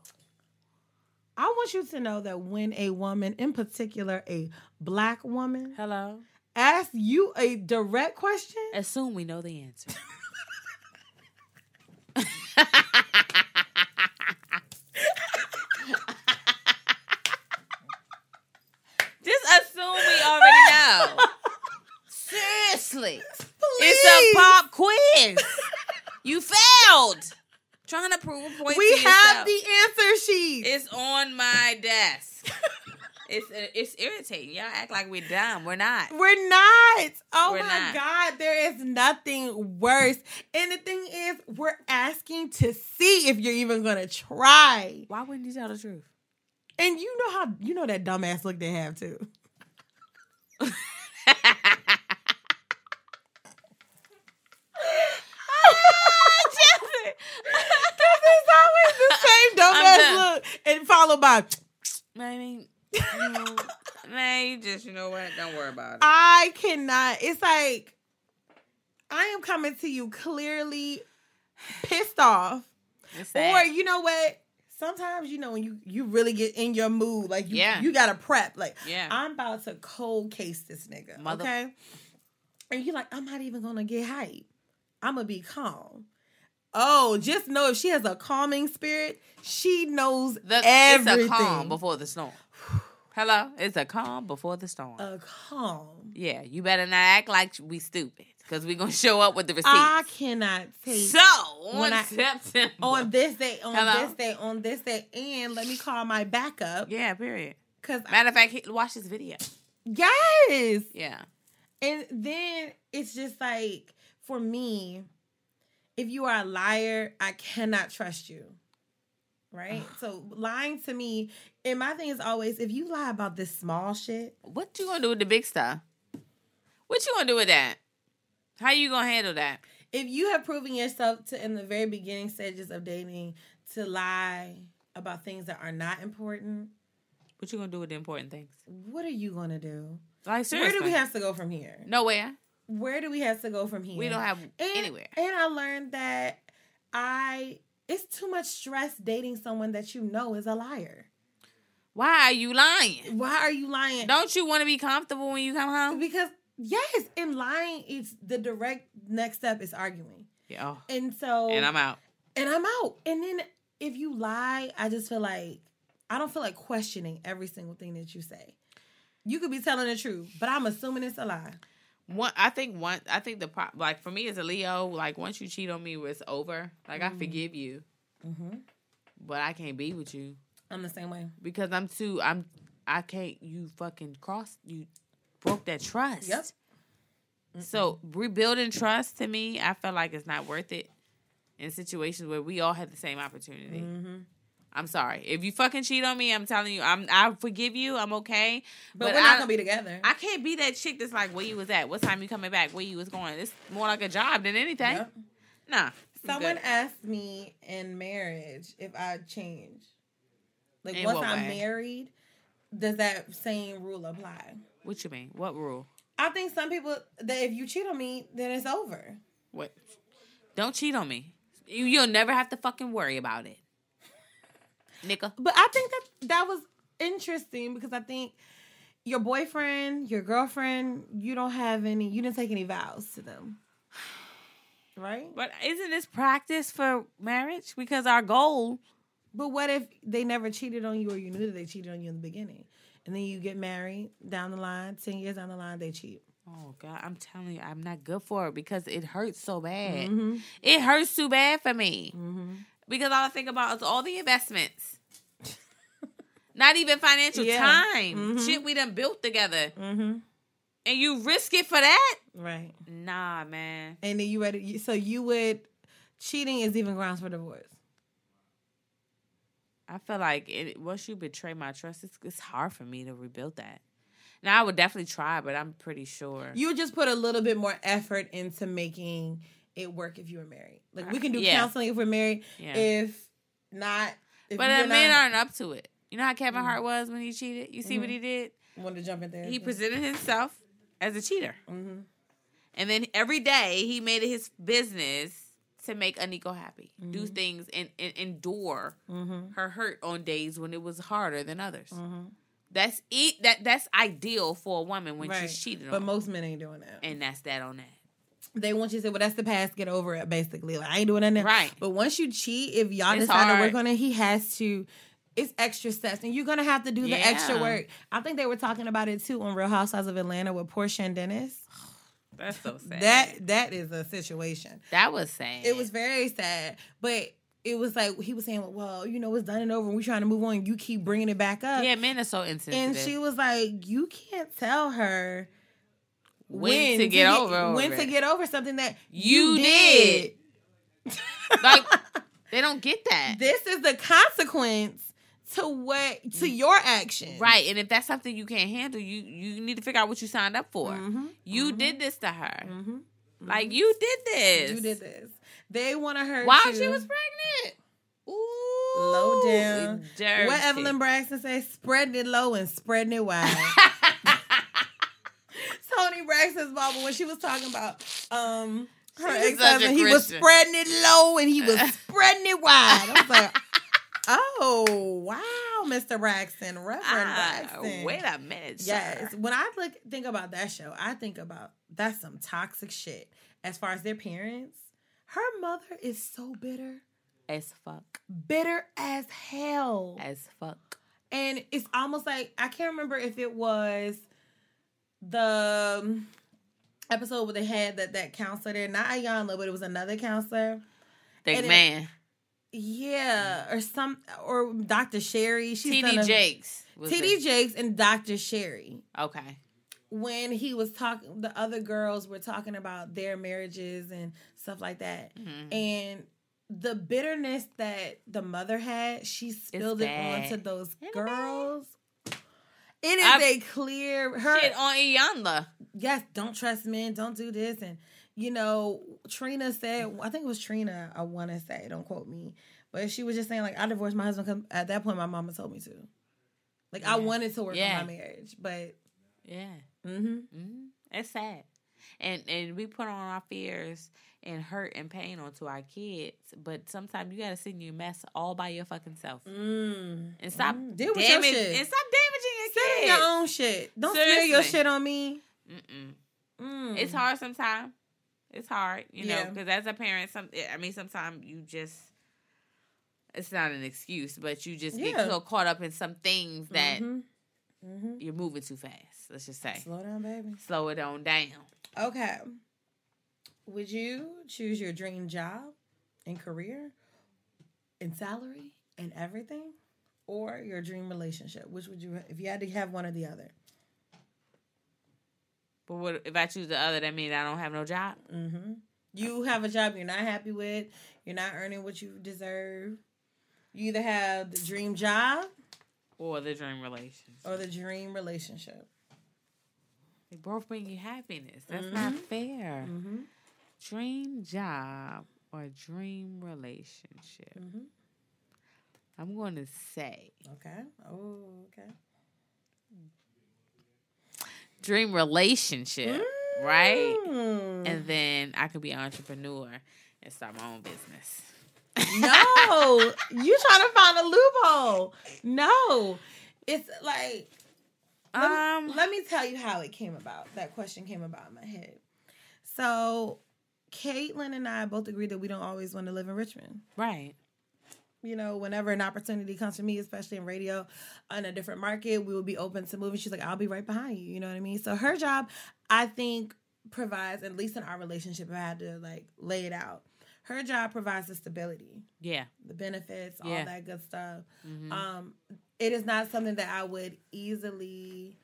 I want you to know that when a woman, in particular a black woman, Hello. asks you a direct question, Assume we know the answer. Just assume we Seriously. It's a pop quiz. You failed. Trying to prove a point we have the answer sheet. It's on my desk. it's it's irritating. Y'all act like we're dumb. We're not. We're not. Oh We're my not. God, there is nothing worse. And the thing is, we're asking to see if you're even gonna try. Why wouldn't you tell the truth? And you know how you know that dumbass look they have too. It's always the same dumbass done. look, and followed by I mean, you know, man, you just you know what? Don't worry about it. I cannot. It's like I am coming to you clearly pissed off. Or you know what? Sometimes you know when you you really get in your mood, like you Yeah. you gotta prep. Like Yeah. I'm about to cold case this nigga, Mother- okay? And you're like, I'm not even gonna get hype. I'm gonna be calm. Oh, just know if she has a calming spirit, she knows the, everything. it's a calm before the storm. Hello, it's a calm before the storm. a calm. yeah, you better not act like we stupid because we're gonna show up with the receipts. I cannot take so on I- September, on this day, on Hello? this day, on this day, and let me call my backup yeah, period. because Matter of fact, he- watch this video. yes, Yeah, and then it's just like for me, if you are a liar, I cannot trust you. Right? so lying to me, and my thing is always if you lie about this small shit, what you gonna do with the big stuff? What you gonna do with that? How you gonna handle that? if you have proven yourself to in the very beginning stages of dating to lie about things that are not important, What you gonna do with the important things? what are you gonna do? Like seriously, Where do we have to go from here? nowhere? Where do we have to go from here? We don't have and, anywhere. And I learned that I it's too much stress dating someone that you know is a liar. Why are you lying? Why are you lying? Don't you want to be comfortable when you come home? because yes, in lying, it's the direct next step is arguing. Yeah, And so and I'm out. and I'm out. And then if you lie, I just feel like I don't feel like questioning every single thing that you say. You could be telling the truth, but I'm assuming it's a lie. One, I think one, I think the pro, like for me as a Leo, like once you cheat on me, it's over. Like I forgive you, Mm-hmm. but I can't be with you I'm the same way. because I'm too. I'm. I can't. You fucking crossed. You broke that trust. Yep. So rebuilding trust to me, I feel like it's not worth it in situations where we all have the same opportunity. Mm-hmm. I'm sorry if you fucking cheat on me. I'm telling you, I'm. I forgive you. I'm okay. But, we're not I, gonna be together. I can't be that chick that's like, where you was at? What time you coming back? Where you was going? It's more like a job than anything. Yep. Nah. Someone good. asked me in marriage if I change. Like In once I'm way? married, does that same rule apply? What you mean? What rule? I think some people that if you cheat on me, then it's over. What? Don't cheat on me. You, you'll never have to fucking worry about it. Nicka. But I think that that was interesting because I think your boyfriend, your girlfriend, you don't have any, you didn't take any vows to them, right? But isn't this practice for marriage? Because our goal. But what if they never cheated on you or you knew that they cheated on you in the beginning? And then you get married down the line, 10 years down the line, they cheat. Oh God, I'm telling you, I'm not good for it because it hurts so bad. Mm-hmm. It hurts too bad for me Mm-hmm. Because all I think about is all the investments. Not even financial Yeah. time. Mhm. Shit we done built together. Mm-hmm. And you risk it for that? Right. Nah, man. And then you ready, so you would, cheating is even grounds for divorce. I feel like it, once you betray my trust, it's, it's hard for me to rebuild that. Now I would definitely try, but I'm pretty sure. You would just put a little bit more effort into making it work if you were married. Like we can do Yeah. counseling if we're married. Yeah. If not, if but the men not- aren't up to it. You know how Kevin Hart was when he cheated? You see what he did? want to jump in there. He presented himself as a cheater. Mm-hmm. And then every day he made it his business to make Eniko happy. Mm-hmm. Do things and, and endure her hurt on days when it was harder than others. Mm-hmm. That's it. That that's ideal for a woman when right. she's cheating but most men ain't doing that. and that's that on that. They want you to say, "Well, that's the past. Get over it." Basically, like I ain't doing nothing. Right. But once you cheat, if y'all It's decide to work on it, he has to. It's extra steps, and you're gonna have to do the extra work. I think they were talking about it too on Real Housewives of Atlanta with Porsha and Dennis. That's so sad. That that is a situation. that was sad. It was very sad, but it was like he was saying, "Well, you know, it's done and over, and we're trying to move on. You keep bringing it back up." yeah. Men are so insensitive. And she was like, "You can't tell her when, to get over when it. to get over something that You you, did. did. like they don't get that. This is the consequence to what to mm. your action. Right, and if that's something you can't handle, you you need to figure out what you signed up for. Mm-hmm. You mm-hmm. did this to her, mm-hmm, mm-hmm. like you did this. You did this. They wanted her while to, she was pregnant. Ooh, low down. dirty. What Evelyn Braxton say? Spreading it low and spreading it wide. Toni Braxton's mama when she was talking about um her ex husband. he was spreading it low and he was spreading it wide. I was like, oh wow, Mr. Braxton, Reverend Ah, Braxton. wait a minute. Yes. When I look think about that show, I think about that's some toxic shit. As far as their parents, her mother is so bitter. as fuck, Bitter as hell. as fuck. And it's almost like I can't remember if it was the um, episode where they had that that counselor there, not Iyanla, but it was another counselor. Think And it- man, Yeah, or some or Dr. Sherry. She's TD Jakes. TD Jakes and Dr. Sherry. Okay. when he was talking the other girls were talking about their marriages and stuff like that Mhm. and the bitterness that the mother had she spilled it onto those girls it is I've- a clear her Shit on Iyanla. yes don't trust men don't do this and you know trina said i think it was trina i want to say don't quote me but she was just saying like i divorced my husband 'cause at that point my mama told me to like i wanted to work Yeah. on my marriage but Yeah. hmm hmm It's sad. And and we put on our fears and hurt and pain onto our kids, but sometimes you gotta sit in your mess all by your fucking self Mm. and stop Mm. Deal with your damage- shit. and stop damaging your Sit kids. your own shit. Don't smear your shit on me. Mm-mm. Mm. It's hard sometimes. It's hard, you know, Yeah. because as a parent, some I mean, sometimes you just it's not an excuse, but you just Yeah. get so caught up in some things that Mhm. Mhm. you're moving too fast. Let's just say, Slow down, baby. slow it on down. Okay. Would you choose your dream job and career and salary and everything? Or your dream relationship? Which would you, if you had to have one or the other? But what if I choose the other? That means I don't have no job. Mm-hmm. You have a job you're not happy with, you're not earning what you deserve. You either have the dream job or the dream relationship. or the dream relationship. They both bring you happiness. That's not fair. Mm-hmm. Dream job or dream relationship. Mm-hmm. I'm going to say Okay. Oh, okay. dream relationship, right? Mm. And then I could be an entrepreneur and start my own business. No, you trying to find a loophole. No, it's like let, Um, let me tell you how it came about. That question came about in my head. So, Caitlin and I both agree that we don't always want to live in Richmond. right. You know, whenever an opportunity comes for me, especially in radio, in a different market, we will be open to moving. She's like, I'll be right behind you. You know what I mean? So her job, I think, provides, at least in our relationship, I had to like lay it out. Her job provides the stability Yeah. the benefits, all that good stuff. Mhm. Um, it is not something that I would easily.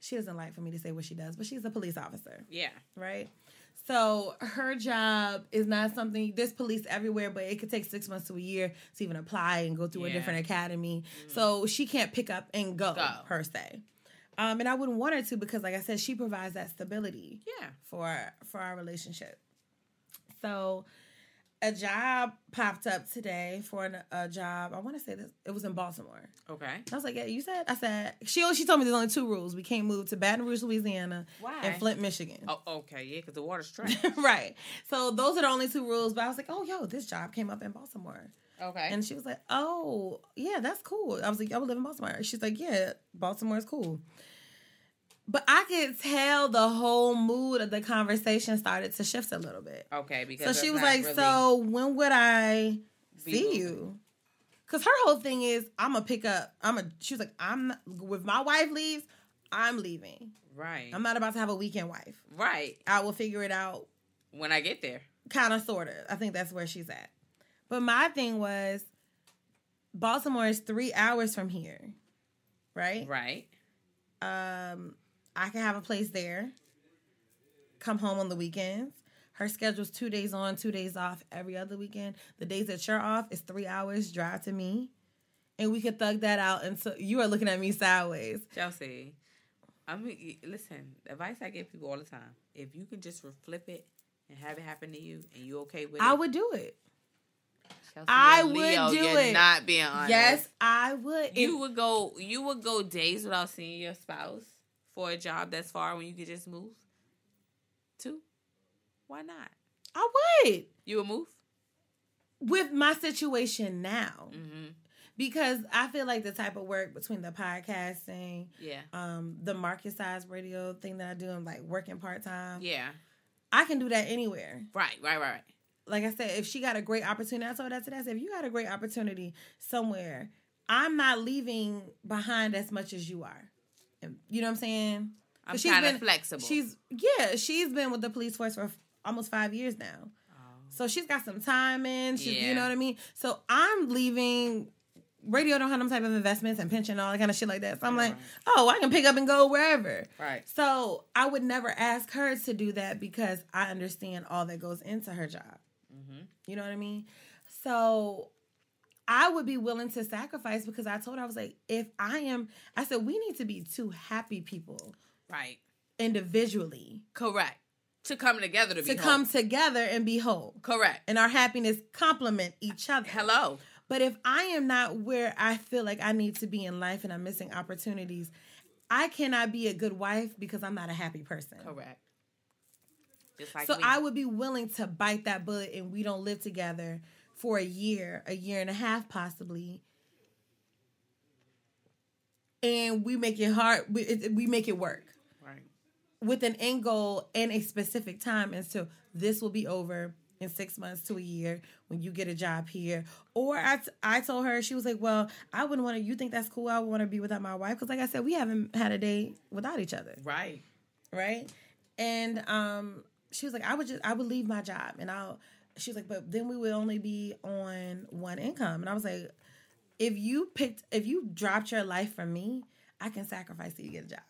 She doesn't like for me to say what she does, but she's a police officer, Yeah. right? So her job is not something. There's police everywhere, but it could take six months to a year to even apply and go through a Yeah. Mm-hmm. different academy. So she can't pick up and go, Go. per se. Um, and I wouldn't want her to because, like I said, she provides that stability Yeah. for for our relationship. So a job popped up today for an, a job. I want to say this. It was in Baltimore. Okay. I was like, "Yeah, you said." I said she she told me there's only two rules. We can't move to Baton Rouge, Louisiana, Why? and Flint, Michigan. Oh, okay. Yeah, because the water's trash. right. So those are the only two rules. But I was like, "Oh, yo, this job came up in Baltimore." okay. And she was like, "Oh, yeah, that's cool." I was like, "I would live in Baltimore." She's like, "Yeah, Baltimore's cool." But I could tell the whole mood of the conversation started to shift a little bit. okay. Because So she was like, really- "So when would I see moving. you?" Because her whole thing is, "I'm gonna pick up." I'm a. She was like, "I'm not, if my wife leaves, I'm leaving. right, I'm not about to have a weekend wife. right. I will figure it out When I get there, kind of sort of i think that's where she's at but my thing was baltimore is three hours from here right right? um i can have a place there come home on the weekends her schedule's two days on two days off every other weekend the days that you're off is three hours drive to me and we could thug that out until you are looking at me sideways Chelsea, I mean, listen. Advice I give people all the time: if you can just flip it and have it happen to you, and you okay with it, i would do it Chelsea, I would Leo, do it. Not being honest. yes i would you If- would go. You would go days without seeing your spouse for a job that's far when you could just move. Two, why not? i would You would move. with my situation now Mm-hmm. because I feel like the type of work between the podcasting, Yeah. um, the market size radio thing that I do, and like working part time, Yeah. I can do that anywhere. Right. Right. Right. Right. Like I said, if she got a great opportunity, I told that. I said, if you got a great opportunity somewhere, I'm not leaving behind as much as you are. You know what I'm saying? I'm kind of been- flexible. She's yeah, she's been with the police force for almost five years now. So she's got some time in. She's, Yeah. You know what I mean? So I'm leaving. Radio don't have them type of investments and pension and all that kind of shit like that. So I'm like, oh, I can pick up and go wherever. Right. So I would never ask her to do that because I understand all that goes into her job. Mm-hmm. You know what I mean? So I would be willing to sacrifice because I told her I was like, if I am, I said we need to be two happy people Right. individually Correct. To come together to be to come together and be whole. Correct. and our happiness complement each other. Hello. But if I am not where I feel like I need to be in life and I'm missing opportunities, I cannot be a good wife because I'm not a happy person. Correct. Like so me. I would be willing to bite that bullet and we don't live together for a year, a year and a half possibly. And we make it hard, we, we make it work Right. with an end goal and a specific time and so this will be over in six months to a year when you get a job here or i, t- I told her she was like well i wouldn't want to you think that's cool i would want to be without my wife because like i said we haven't had a day without each other Right. right and um she was like i would just i would leave my job and i'll she was like but then we would only be on one income and i was like if you picked if you dropped your life for me i can sacrifice till you get a job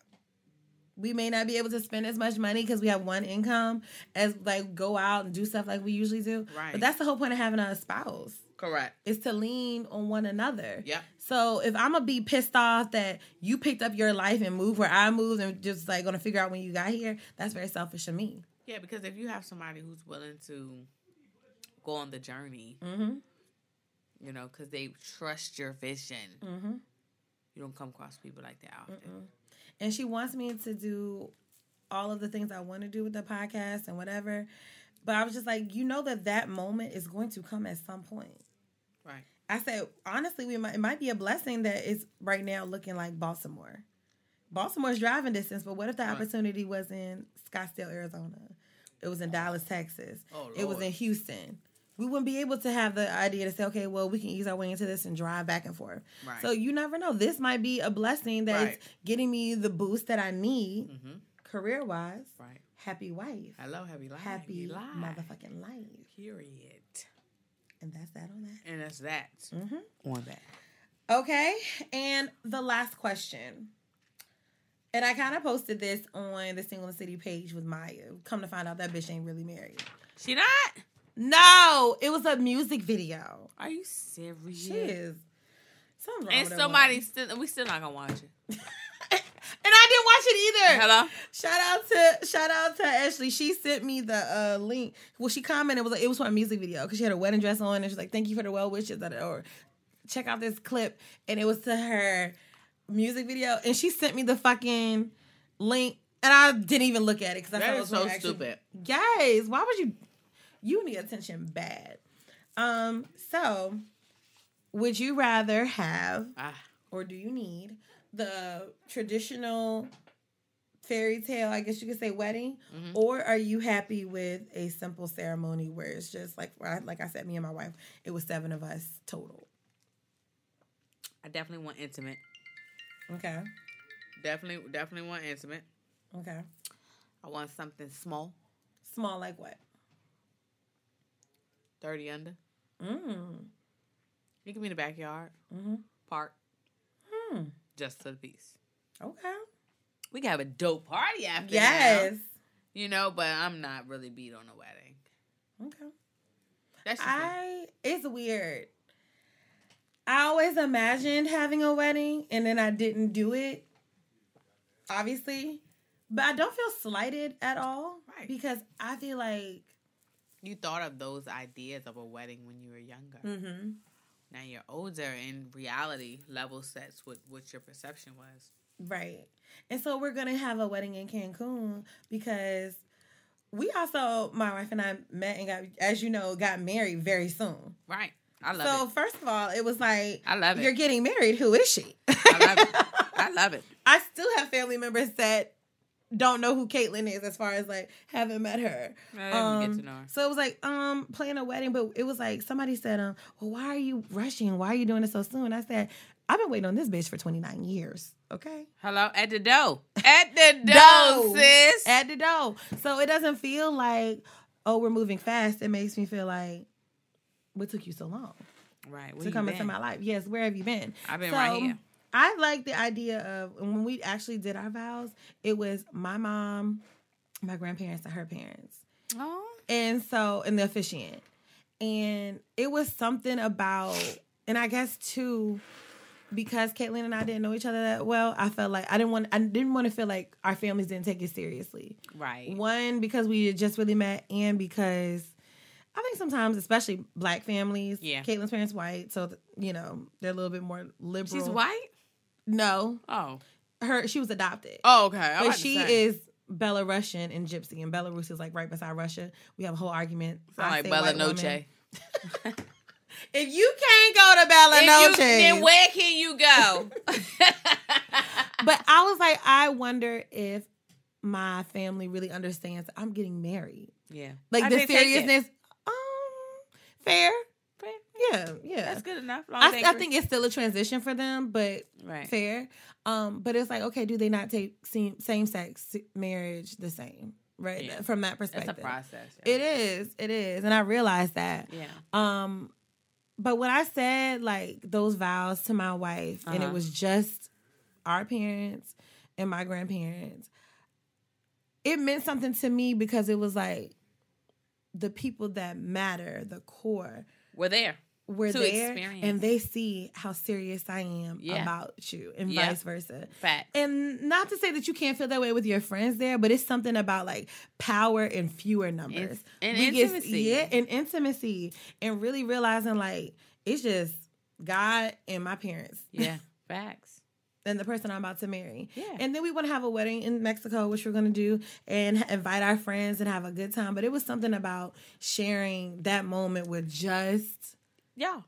we may not be able to spend as much money because we have one income as like go out and do stuff like we usually do Right. but that's the whole point of having a spouse Correct. is to lean on one another. Yeah. So if I'm gonna be pissed off that you picked up your life and moved where I moved and just like gonna figure out when you got here, that's very selfish of me. Yeah, because if you have somebody who's willing to go on the journey, Mm-hmm. you know, because they trust your vision, Mm-hmm. you don't come across people like that often. And she wants me to do all of the things I want to do with the podcast and whatever. But I was just like, you know that that moment is going to come at some point. Right. I said, honestly, we might, it might be a blessing that it's right now looking like Baltimore. Baltimore's driving distance, but what if the Right. opportunity was in Scottsdale, Arizona? It was in Dallas, Texas. Oh, it was in Houston. We wouldn't be able to have the idea to say, okay, well, we can ease our way into this and drive back and forth. Right. So you never know. This might be a blessing that is Right. getting me the boost that I need Mm-hmm. career wise. Right. Happy wife. Hello, happy life. Happy life. motherfucking life. Period. And that's that on that. And that's that. Mm-hmm. On that. Okay, and the last question. And I kind of posted this on the Single in the City page with Maya. Come to find out that bitch ain't really married. She not? No, it was a music video. Are you serious? She is. Something wrong And somebody woman. still, we still not gonna watch it. And I didn't watch it either. Hello. Shout out to shout out to Ashley. She sent me the uh, link. Well, she commented it was like it was for a music video because she had a wedding dress on and she's like, "Thank you for the well wishes." Or check out this clip, and it was to her music video, and she sent me the fucking link, and I didn't even look at it because I That thought it is was so actually- stupid. Guys, why would you? You need attention bad. Um. So, would you rather have Ah, or do you need the traditional fairy tale, I guess you could say wedding, Mm-hmm. or are you happy with a simple ceremony where it's just like like I said, me and my wife, it was seven of us total. I definitely want intimate. Okay. Definitely, definitely want intimate. Okay. I want something small, Small like what? Thirty under. Mm. You can be in the backyard, Mhm. park, Hmm. just to the piece. Okay. We can have a dope party after. Yes. now, you know, but I'm not really beat on a wedding. Okay. That's. I it's weird. I always imagined having a wedding and then I didn't do it. Obviously. But I don't feel slighted at all. Right. Because I feel like You thought of those ideas of a wedding when you were younger. hmm Now you're older, and reality level sets what what your perception was. Right. And so we're gonna have a wedding in Cancun because we also, my wife and I met and got, as you know, got married very soon. Right. I love it. so first of all, it was like, I love it. You're getting married. Who is she? I love it. I love it. I still have family members that don't know who Caitlyn is as far as like haven't met her. Um, get to know her. So it was like um planning a wedding, but it was like somebody said, um, well, why are you rushing? Why are you doing it so soon? I said, I've been waiting on this bitch for 29 years. Okay. Hello, at the dough. At the Dough. sis. At the dough. So it doesn't feel like, oh, we're moving fast. It makes me feel like, what took you so long right. Where to come into my life? Yes, where have you been? I've been So, right here. I like the idea of when we actually did our vows, it was my mom, my grandparents, and her parents. Oh. And so, and the officiant. And it was something about, and I guess too, because Caitlin and I didn't know each other that well, I felt like I didn't want I didn't want to feel like our families didn't take it seriously. Right. One, because we had just really met, and because I think sometimes, especially black families, Yeah. Caitlin's parents white, so th- you know they're a little bit more liberal. She's white? No, Oh. her she was adopted, Oh, okay. But she is Belarusian and Gypsy, and Belarus is like right beside Russia. We have a whole argument. Sound like Bella Noche. If you can't go to Bella Noche, then where can you go? but I was like, I wonder if my family really understands I'm getting married. yeah. Like How the they take it? seriousness. Um, fair. Yeah, yeah. That's good enough. Long I, I think it's still a transition for them, but Right. fair. Um, but it's like, okay, do they not take same sex marriage the same? Right. Yeah. From that perspective. a process. It is. It is. And I realized that. Yeah. Um, but when I said like those vows to my wife, and it Uh-huh. was just our parents and my grandparents, it meant something to me because it was like the people that matter, the core, We're there. Were To there experience. and they see how serious I am Yeah. about you and Yeah. vice versa. Fact. And not to say that you can't feel that way with your friends there, but it's something about like power and fewer numbers. and get- intimacy. yeah, and intimacy. And really realizing like it's just God and my parents yeah. Facts. and the person I'm about to marry. Yeah. And then we want to have a wedding in Mexico, which we're going to do, and invite our friends and have a good time. But it was something about sharing that moment with just, Yeah.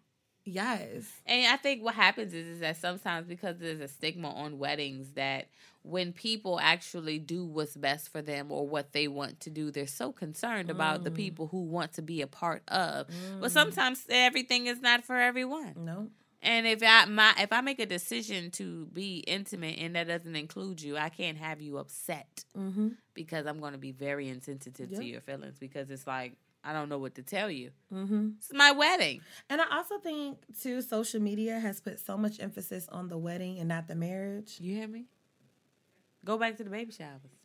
yes. And I think what happens is, is that sometimes because there's a stigma on weddings that when people actually do what's best for them or what they want to do, they're so concerned about Mm. the people who want to be a part of. But sometimes everything is not for everyone. No. And if I my if I make a decision to be intimate and that doesn't include you, I can't have you upset Mm-hmm. because I'm going to be very insensitive Yep. to your feelings because it's like I don't know what to tell you. Mm-hmm. It's my wedding. And I also think too, social media has put so much emphasis on the wedding and not the marriage. You hear me? Go back to the baby showers.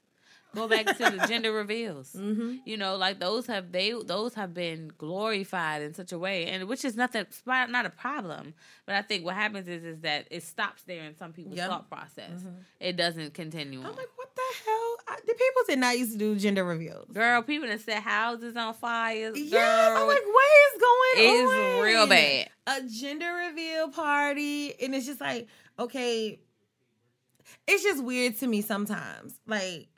Go back to the gender reveals. Mm-hmm. You know, like those have they those have been glorified in such a way, and which is nothing it's not a problem. But I think what happens is is that it stops there in some people's Yep. thought process. It doesn't continue. I'm on. like, what the hell? I, the people did not used to do gender reveals. Girl, people that set houses on fire. Yes, I'm like, what is going it's on? real bad. A gender reveal party, and it's just like, okay, it's just weird to me sometimes. Like,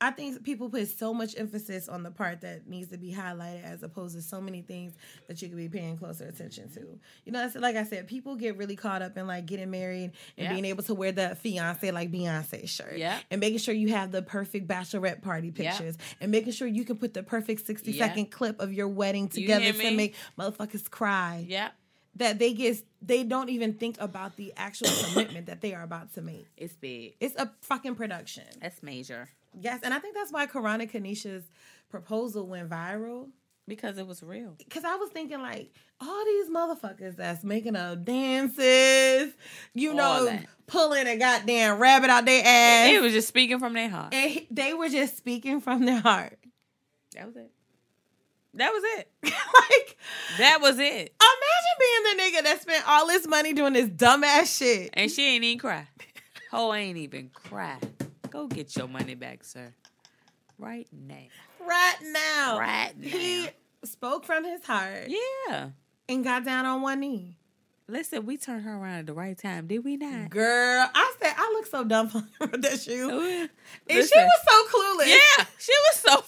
I think people put so much emphasis on the part that needs to be highlighted as opposed to so many things that you could be paying closer attention to. You know, like I said, people get really caught up in like getting married and Yeah. being able to wear the fiance like Beyonce shirt. Yeah. And making sure you have the perfect bachelorette party Yeah. pictures and making sure you can put the perfect 60 Yeah. second clip of your wedding together hear to make motherfuckers cry. Yeah, That they get they don't even think about the actual commitment that they are about to make. it's big. It's a fucking production. That's major Yes, and I think that's why Karana Kanisha's proposal went viral. because it was real. Cause I was thinking like all these motherfuckers that's making up dances, you All know, that. pulling a goddamn rabbit out their ass. It was just speaking from their heart. and he- they were just speaking from their heart. That was it. That was it. like, That was it. imagine being the nigga that spent all this money doing this dumbass shit. And she ain't even cry. Ho ain't even cry. Go get your money back, sir. Right now. Right now. Right now. He spoke from his heart Yeah. and got down on one knee. Listen, we turned her around at the right time, did we not? Girl, I said I look so dumb with that shoe. And she was so clueless. Yeah, she was so.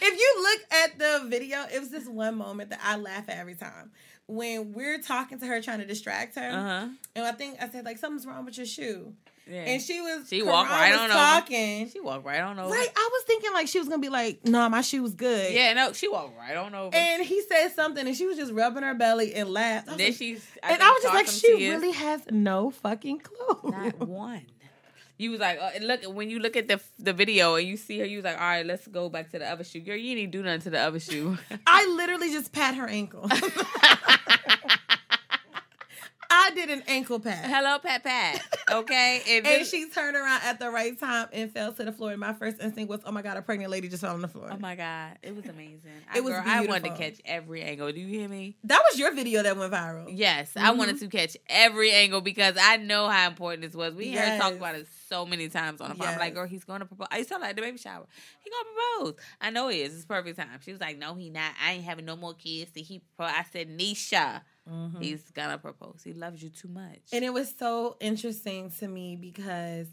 If you look at the video, it was this one moment that I laugh at every time. When we're talking to her trying to distract her. Uh huh. And I think I said, like, something's wrong with your shoe. Yeah. And she was She walked right on over. talking. she walked right on over. Right. I was thinking like she was gonna be like, nah, my shoe was good. Yeah, no, she walked right on over. And he said something and she was just rubbing her belly and laughed. Then like- she's. and I was just like, she really has no fucking clue. Not one. You was like, uh, look when you look at the the video and you see her, you was like, all right, let's go back to the other shoe. Girl, you didn't do nothing to the other shoe. I literally just pat her ankle. I did an ankle pat. Hello, Pat Pat. Okay, and, she turned around at the right time and fell to the floor. And my first instinct was, "Oh my god, a pregnant lady just fell on the floor." Oh my god, it was amazing. It I, was girl, I wanted to catch every angle. Do you hear me? that was your video that went viral. Yes, I wanted Mm-hmm. to catch every angle because I know how important this was. We heard her talk about it so many times on the phone. I'm like, girl, he's going to propose. I saw like at the baby shower. He gonna propose. I know he is. It's perfect time. She was like, no, he not. I ain't having no more kids. Did he? Pro-? I said, Nisha, he's gonna propose. He loves you too much. Mm-hmm. And it was so interesting to me because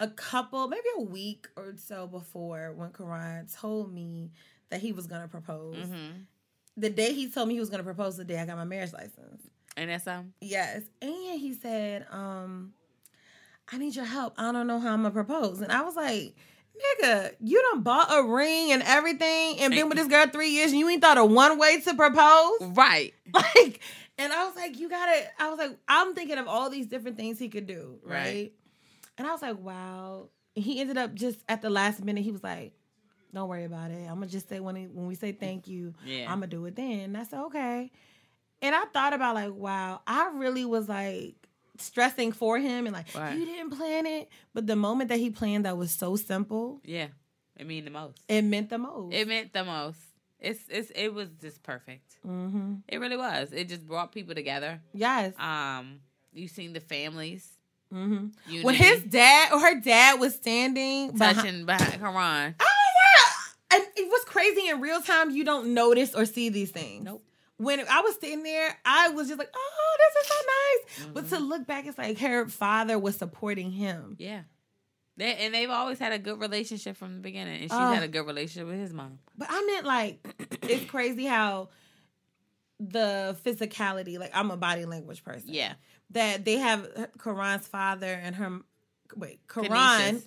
a couple, maybe a week or so before, when Karan told me that he was going to propose, Mhm. the day he told me he was going to propose, the day I got my marriage license. And that's um. Yes. And he said, um, I need your help. I don't know how I'm going to propose. And I was like, nigga, you done bought a ring and everything and been with this girl three years and you ain't thought of one way to propose? Right. like and i was like you gotta i was like i'm thinking of all these different things he could do right, Right. and i was like wow and he ended up just at the last minute he was like don't worry about it i'm gonna just say when he, when we say thank you Yeah. i'm gonna do it then and i said okay and i thought about like wow i really was like stressing for him and like Right. you didn't plan it but the moment that he planned that was so simple Yeah. It mean the most. it meant the most It meant the most. It's it's it was just perfect. mm-hmm. It really was. It just brought people together. yes Um, you seen the families. mm-hmm. When his dad or her dad was standing touching behind Karan. Oh yeah. And it was crazy in real time. You don't notice or see these things. Nope. When I was sitting there, I was just like, "Oh, this is so nice." But Mm-hmm. to look back, it's like her father was supporting him. Yeah. They, and they've always had a good relationship from the beginning, and she's Oh. had a good relationship with his mom. But I meant like, it's crazy how the physicality. Like, I'm a body language person. Yeah, That they have Karan's father and her. Wait, Karan.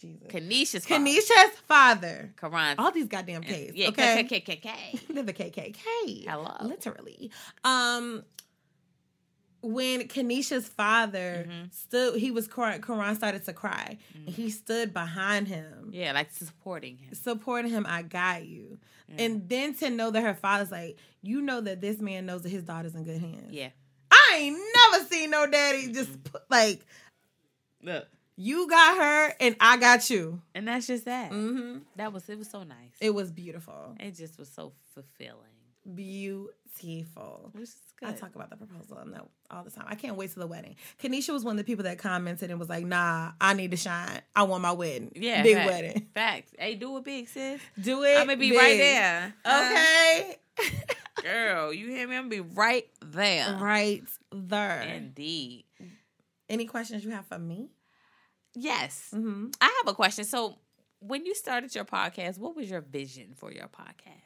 Jesus. Kanisha's father. Kanisha's father. Karan. All these goddamn K's. yeah, okay. KKKK. They're the KKK. Hello. Literally. Um when Kanisha's father Mhm. stood he was crying Karan started to cry. And he stood behind him. Yeah, like supporting him. Supporting him, I got you. And then to know that her father's like, you know that this man knows that his daughter's in good hands. Yeah. I ain't never seen no daddy just put, like Look. You got her, and I got you. And that's just that. hmm That was it was so nice. It was beautiful, It just was so fulfilling. beautiful. Which is good. I talk about the proposal and that all the time. I can't wait to the wedding. Kanisha was one of the people that commented and was like, "Nah, I need to shine. I want my wedding. yeah, big fact- wedding. Facts. Hey, do it big, sis. Do it. I'm gonna be big. right there. Okay, Girl, you hear me? I'm gonna be right there. right there. Indeed. Any questions you have for me? Yes. Mm-hmm. I have a question. So, when you started your podcast, what was your vision for your podcast?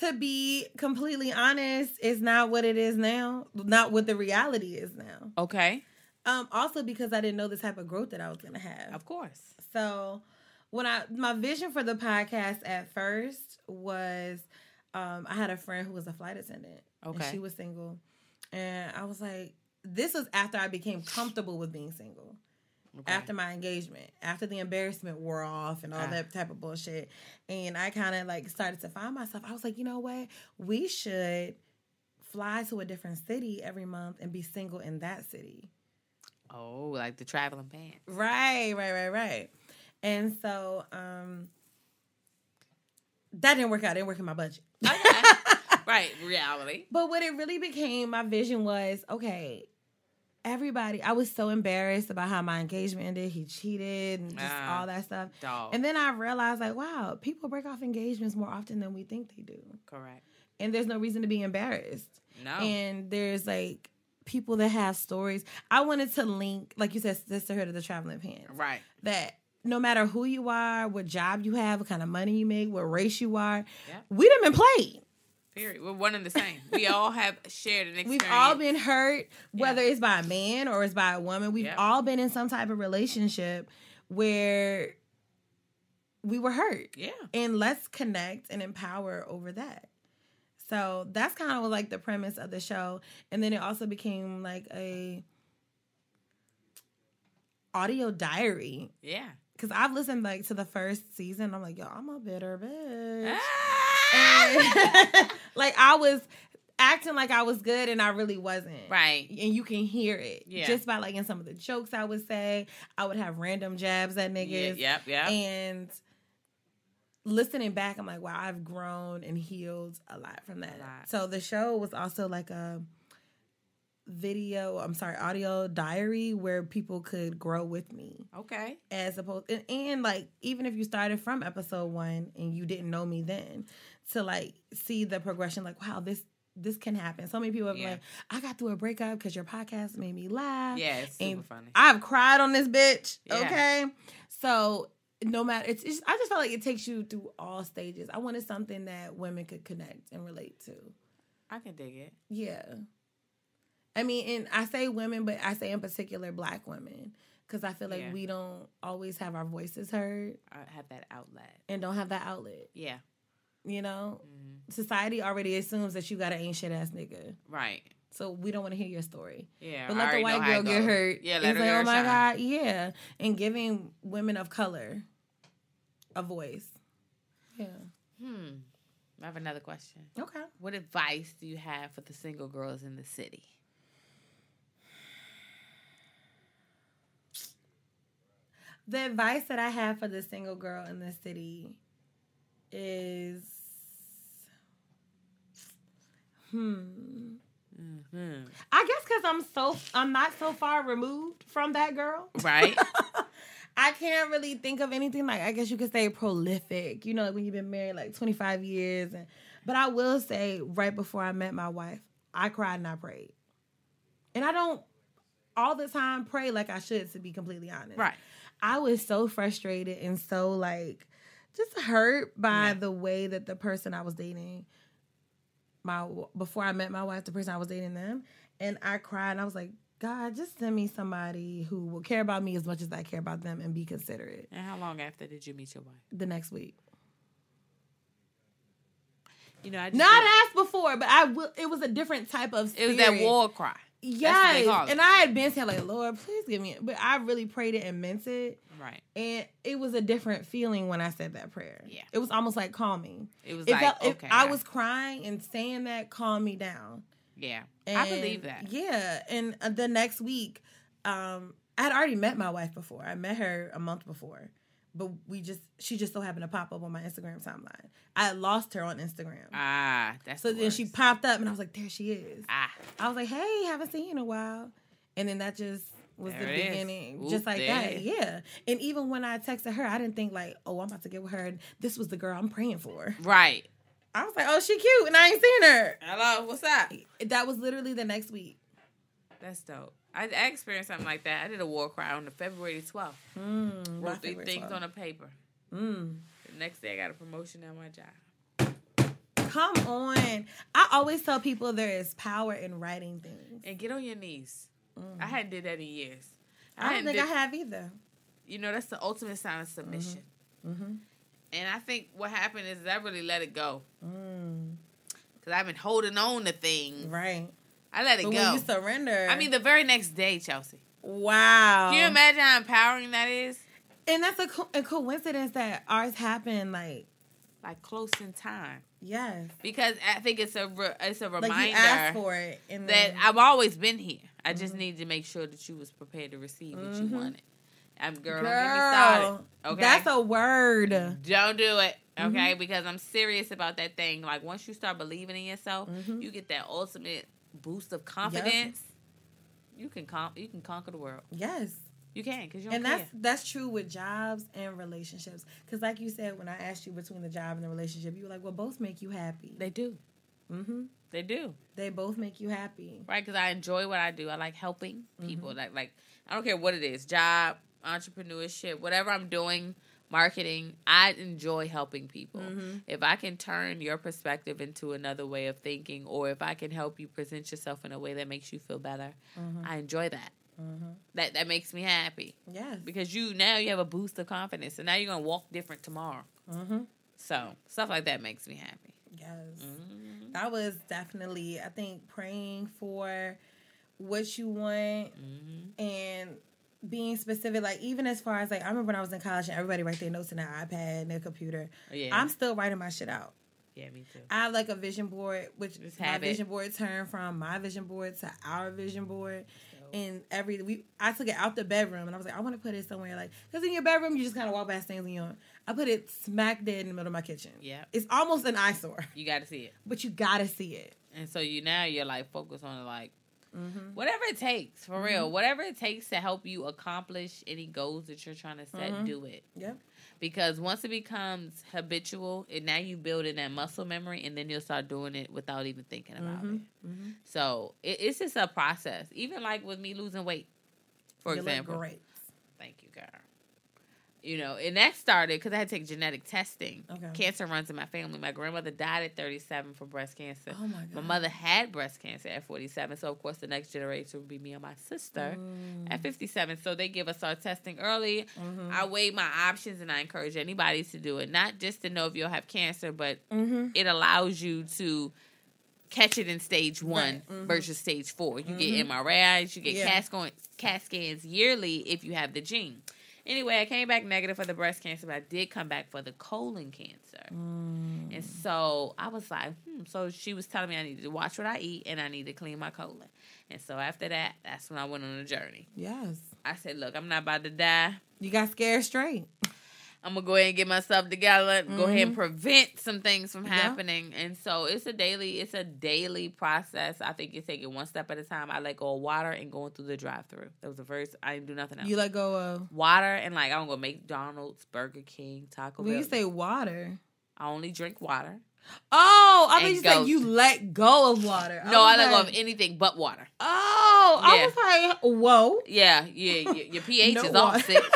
To be completely honest, it's not what it is now. Not what the reality is now. Okay. Um, also because I didn't know the type of growth that I was gonna have. Of course. So when I my vision for the podcast at first was um I had a friend who was a flight attendant. Okay. And she was single. And I was like, this was after I became comfortable with being single. Okay. After my engagement, after the embarrassment wore off and all Ah. that type of bullshit. And I kind of like started to find myself. I was like, you know what? We should fly to a different city every month and be single in that city. Oh, like the traveling pants. Right, right, right, right. And so um that didn't work out. It didn't work in my budget. right. Reality. But what it really became, my vision was okay, everybody, I was so embarrassed about how my engagement ended. He cheated and just Ah. all that stuff. Dog. And then I realized, like, wow, people break off engagements more often than we think they do. Correct. And there's no reason to be embarrassed. No. And there's like people that have stories. I wanted to link, like you said, sisterhood of the traveling pants. right. that no matter who you are, what job you have, what kind of money you make, what race you are, Yep. we done been played. Period. We're one and the same. We all have shared an experience. We've all been hurt, whether it's by a man or it's by a woman. We've Yep. all been in some type of relationship where we were hurt. Yeah. And let's connect and empower over that. So that's kind of like the premise of the show. And then it also became like a audio diary. Yeah. Cause I've listened like to the first season. I'm like, yo, I'm a bitter bitch. Ah! And, like I was acting like I was good and I really wasn't. right. And you can hear it. Yeah. Just by like in some of the jokes I would say. I would have random jabs at Yeah, niggas. yep. Yep. And listening back, I'm like, wow, I've grown and healed a lot from that. lot. So the show was also like a video, I'm sorry, audio diary where people could grow with me okay. as opposed and, and like even if you started from episode one and you didn't know me then to like see the progression like wow this this can happen so many people have Yeah. like i got through a breakup because your podcast made me laugh Yeah, it's super and funny. i've cried on this bitch Yeah. okay so no matter it's, it's i just felt like it takes you through all stages i wanted something that women could connect and relate to I can dig it. yeah. I mean, and I say women, but I say in particular black women because I feel like Yeah. we don't always have our voices heard I have that outlet. and don't have that outlet. Yeah. You know, Mhm. society already assumes that you got an ain't shit ass nigga, Right. so we don't want to hear your story. Yeah. But let the white girl get hurt. Yeah. it's Let her like, oh my shine. god, yeah, and giving women of color a voice. Yeah. Hmm. I have another question. Okay. What advice do you have for the single girls in the city? The advice that I have for the single girl in the city is hmm. Mm-hmm. I guess because I'm so I'm not so far removed from that girl. Right. I can't really think of anything like I guess you could say prolific. You know, when you've been married like 25 years and but I will say right before I met my wife, I cried and I prayed. And I don't all the time pray like I should to be completely honest. right. I was so frustrated and so like just hurt by Yeah. the way that the person I was dating my before I met my wife, the person I was dating them, and I cried and I was like, God, just send me somebody who will care about me as much as I care about them and be considerate. And how long after did you meet your wife? The next week, You know, I just not asked before, but I will. It was a different type of. it was that war cry. Yes, and I had been saying like, Lord, please give me. It. But I really prayed it and meant it. Right. And it was a different feeling when I said that prayer. Yeah. It was almost like calming. It was It like felt, okay. I was crying and saying that calmed me down. Yeah, I believe that. Yeah, and uh, the next week, um, I had already met my wife before. I met her a month before, but we just she just so happened to pop up on my Instagram timeline. I lost her on Instagram, Ah, that's so the then she popped up, and I was like, "There she is." Ah, I was like, "Hey, haven't seen you in a while," and then that just was There the beginning, just like there that. Yeah, and even when I texted her, I didn't think like, "Oh, I'm about to get with her." This was the girl I'm praying for. right. I was like, "Oh, she cute," and I ain't seen her. Hello, what's up? That was literally the next week. That's dope. I, I experienced something like that. I did a war cry on the February 12th. Mm, Wrote three things song. on a paper. Mm. The next day, I got a promotion at my job. Come on. I always tell people there is power in writing things. And get on your knees. I hadn't did that in years. Mm. I don't think did- I have either. You know, that's the ultimate sign of submission. Mm-hmm. And I think what happened is I really let it go. Mm, Because I've been holding on to things. right. I let it But go. when you surrender, I mean, the very next day, Chelsea. wow. Can you imagine how empowering that is? And that's a, co- a coincidence that ours happened. Like, Like close in time. yes, Because I think it's a re- it's a like reminder asked for it, that then, I've always been here. I just Mm-hmm. need to make sure that you was prepared to receive what you Mhm. wanted. I'm girl, girl, don't get me started. Okay, that's a word. don't do it. Okay, Mm-hmm. because I'm serious about that thing. Like once you start believing in yourself, Mhm. you get that ultimate boost of confidence. You can con- you can conquer the world. Yes. You can because you and care. that's that's true with jobs and relationships. Because, like you said, when I asked you between the job and the relationship, you were like, "Well, both make you happy." they do. Hmm They do. They both make you happy. right? Because I enjoy what I do. I like helping people. Mm-hmm. Like, like I don't care what it is, job, entrepreneurship, whatever I'm doing, marketing. I enjoy helping people. Mm-hmm. If I can turn your perspective into another way of thinking, or if I can help you present yourself in a way that makes you feel better, Mm-hmm. I enjoy that. That that makes me happy Yes. because you now you have a boost of confidence, and now you're gonna walk different tomorrow. Mm-hmm. So stuff like that makes me happy. Yes. Mm-hmm. That was definitely, I think, praying for what you want Mm-hmm. and being specific. Like, even as far as, like, I remember when I was in college and everybody write their notes in their iPad and their computer. Yeah, I'm still writing my shit out. yeah, me too. I have like a vision board, which Just my it. vision board turned from my vision board to our vision board. And every we, I took it out the bedroom, and I was like, I want to put it somewhere like, because in your bedroom you just kind of walk past things and you. don't- I put it smack dead in the middle of my kitchen. Yeah. it's almost an eyesore, You got to see it. but you gotta see it. And so you now you're like focused on like Mm-hmm. whatever it takes for real, whatever it takes to help you accomplish any goals that you're trying to set, Mhm. do it. Yep. Because once it becomes habitual, and now you build in that muscle memory, and then you'll start doing it without even thinking about Mhm. it. Mhm. So it, it's just a process. Even like with me losing weight, for You example. great. Thank you, girl. You know, and that started because I had to take genetic testing. Okay. Cancer runs in my family. My grandmother died at 37 from breast cancer. Oh my god. My mother had breast cancer at 47, so of course the next generation would be me and my sister Mm. at 57. So they give us our testing early. Mhm. I weigh my options and I encourage anybody to do it, not just to know if you'll have cancer, but Mhm. it allows you to catch it in stage one Right, mhm. versus stage four. You Mhm. get MRIs, you get Yeah. CAT scans yearly if you have the gene. Anyway, I came back negative for the breast cancer, but I did come back for the colon cancer. Mm. And so I was like, hmm. So she was telling me I needed to watch what I eat and I need to clean my colon. And so after that, that's when I went on a journey. Yes. I said, look, I'm not about to die. You got scared straight. I'm gonna go ahead and get myself together, go ahead and Mhm. prevent some things from Yeah. happening. And so it's a daily, it's a daily process. I think you take it one step at a time. I let go of water and going through the drive through. That was the first I didn't do nothing else. You let go of. water and like I don't go McDonald's, Burger King, Taco When Bell. you say water. I only drink water. Oh, I And you said you let go of water. No, I let go of anything but water. Oh, Yeah. I was like, whoa. Yeah, yeah, your, your pH No is water. off six.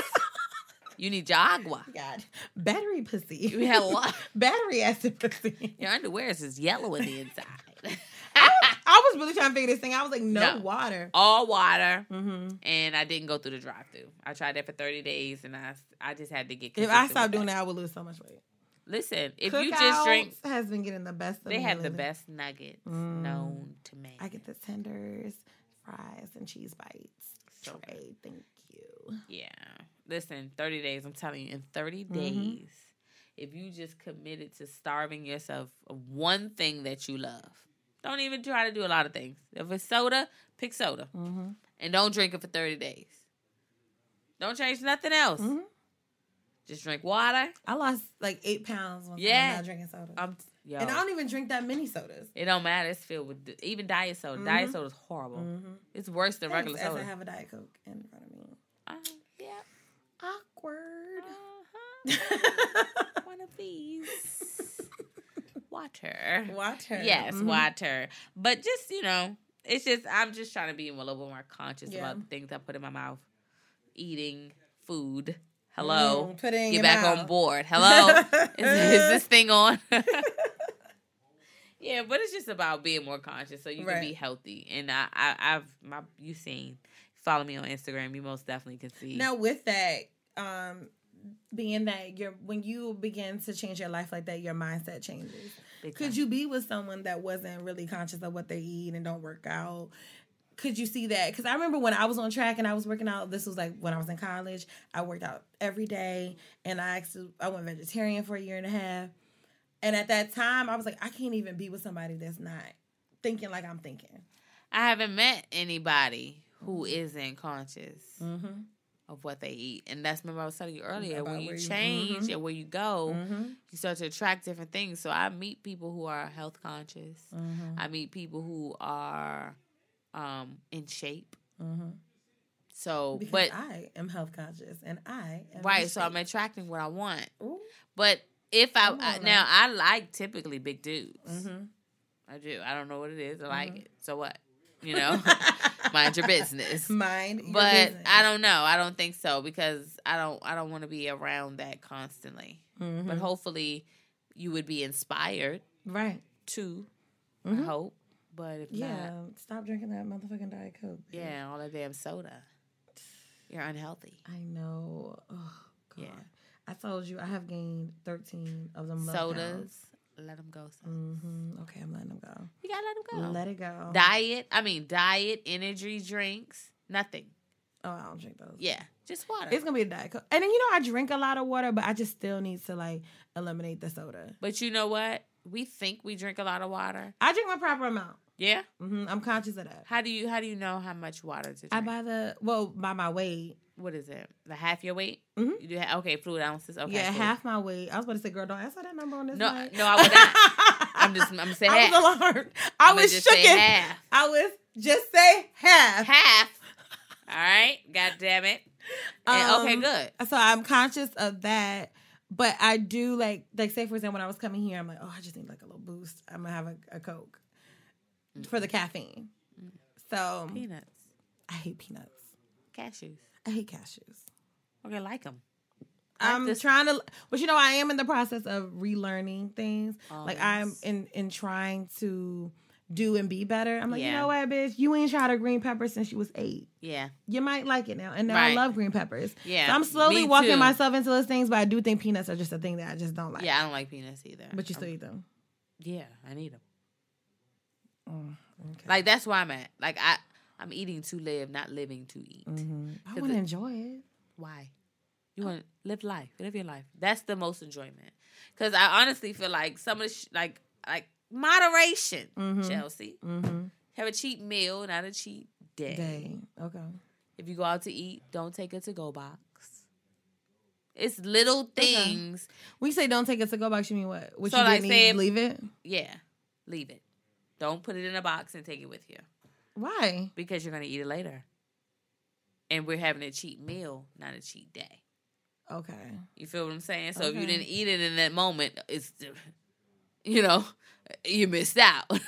You need your agua. God, battery pussy. You had a lot. battery acid pussy. Your underwear is just yellow in the inside. I was really trying to figure this thing. I was like, no, No. water. All water. Mm-hmm. and I didn't go through the drive through. I tried that for 30 days and I I just had to get If I stopped doing that, I would lose so much weight. Listen, if you just drink has been getting the best. Of they have the best nuggets Mm. known to man. I get the tenders, fries, and cheese bites. So. Trey, thank you. Yeah. Listen, 30 days, I'm telling you, in 30 Mhm. days, if you just committed to starving yourself of one thing that you love, Don't even try to do a lot of things. If it's soda, pick soda, Mm-hmm. and don't drink it for thirty days. Don't change nothing else. Mhm. Just drink water. I lost like eight pounds when Yeah. I'm not drinking soda. I'm yo. and I don't even drink that many sodas. it don't matter. It's filled with even diet soda. Diet soda is horrible. Mm-hmm. It's worse than regular As I soda. have a Diet Coke in front of me. Uh, yeah. Awkward. Uh-huh. One of these. Water. Water. Yes, Mhm. water. But just, you know, it's just, I'm just trying to be a little bit more conscious Yeah. about the things I put in my mouth. Eating food. Hello. Mm, put it in Get back on board. Hello. is, is this thing on? yeah, but it's just about being more conscious so you can be healthy. And I, I, I've, my, you seen, follow me on Instagram, you most definitely can see. Now with that, um, being that you're when you begin to change your life like that, your mindset changes. Big Could time. you be with someone that wasn't really conscious of what they eat and don't work out? Could you see that? Because I remember when I was on track and I was working out. This was like when I was in college. I worked out every day, and I actually I went vegetarian for a year and a half. And at that time, I was like, I can't even be with somebody that's not thinking like I'm thinking. I haven't met anybody who isn't conscious Mm-hmm. Of what they eat. And that's remember I was telling you earlier, About when you change mhm. and where you go, Mm-hmm. you start to attract different things. So I meet people who are health conscious. Mm-hmm. I meet people who are um in shape. Mm-hmm. So Because but I am health conscious and I am right, so I'm attracting what I want. Ooh. But if I, I now. I like typically big dudes. Mhm. I do. I don't know what it is. I like Mm-hmm. it. So what? You know, mind your business. Mind, your but business. I don't know. I don't think so because I don't. I don't want to be around that constantly. Mhm. But hopefully, you would be inspired right. to. Mhm. I hope. But if Yeah, not, stop drinking that motherfucking diet coke. yeah, all that damn soda. You're unhealthy. I know. Oh God. Yeah. I told you I have gained thirteen of them. Sodas, let them go. Mm-hmm. Okay, I'm letting them go. You gotta let them go. Let it go. diet. I mean, diet, energy drinks, nothing. oh, I don't drink those. Yeah, just water. It's gonna be a diet coke, and then you know I drink a lot of water, but I just still need to like eliminate the soda. but you know what? We think we drink a lot of water. I drink my proper amount. Yeah. hmm I'm conscious of that. How do you How do you know how much water to drink? I buy the well by my weight. What is it? The half your weight? Mhm. You do ha- okay, fluid ounces. Okay, yeah, cool. half my weight. I was about to say, girl, don't answer that number on this. No, mic. no, I would not. I'm just. I'm gonna say I half. was alarmed. I I'ma was shook. half. I was just say half. Half. All right. God damn it. And- okay, Um, good. So I'm conscious of that, but I do like like say for example when I was coming here, I'm like, oh, I just need like a little boost. I'm gonna have a, a coke for the caffeine. So Peanuts, I hate peanuts. cashews. I hate cashews. Okay, like them. I'm this- trying to, but you know, I am in the process of relearning things. Oh, like I'm in in trying to do and be better. I'm like, you know what, bitch, you ain't tried a green pepper since you was eight. Yeah. You might like it now, and now I love green peppers. Yeah, so I'm slowly walking too. myself into those things, but I do think peanuts are just a thing that I just don't like. Yeah, I don't like peanuts either. but you still I'm- eat them. Yeah, I need them. Mm, okay. Like that's where I'm at. Like I, I'm eating to live, not living to eat. Mhm. I 'Cause want to enjoy it. Why? You want to live life, live your life. That's the most enjoyment. Because I honestly feel like some of the sh- like like moderation, Mhm. Chelsea. Mm-hmm. Have a cheap meal, not a cheap day. Day. Okay. If you go out to eat, don't take a to go box. It's little things. When you say don't take it to go box, you mean what? What So, you like, didn't say eat, leave it? Yeah, leave it. Don't put it in a box and take it with you Why? because you're gonna eat it later. And we're having a cheat meal, not a cheat day. Okay. You feel what I'm saying? So if you didn't eat it in that moment, it's you know, you missed out.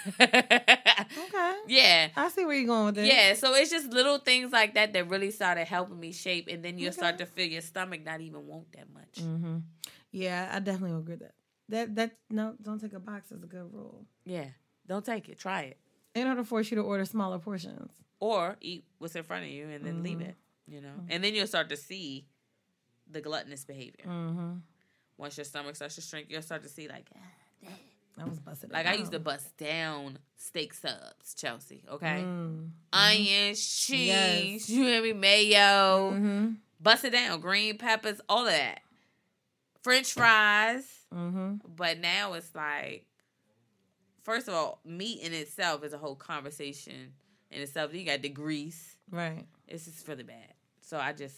Okay. yeah. I see where you're going with this. Yeah, so it's just little things like that that really started helping me shape, and then you'll Okay. start to feel your stomach not even want that much. Mm-hmm. Yeah, I definitely agree with that. That that no, don't take a box is a good rule. Yeah, don't take it. Try it, In order to force you to order smaller portions. or eat what's in front of you and then leave Mm-hmm. it. You know, and then you'll start to see the gluttonous behavior. Mm-hmm. Once your stomach starts to shrink, you'll start to see like, I was busted. like I used to bust down steak subs, Chelsea. Okay, Mm. onions, cheese, Yes. you hear me, mayo. Mm-hmm. bust it down, green peppers, all of that. French fries. Mm-hmm. But now it's like first of all, meat in itself is a whole conversation in itself. Then you got the grease. Right. It's just really bad. So I just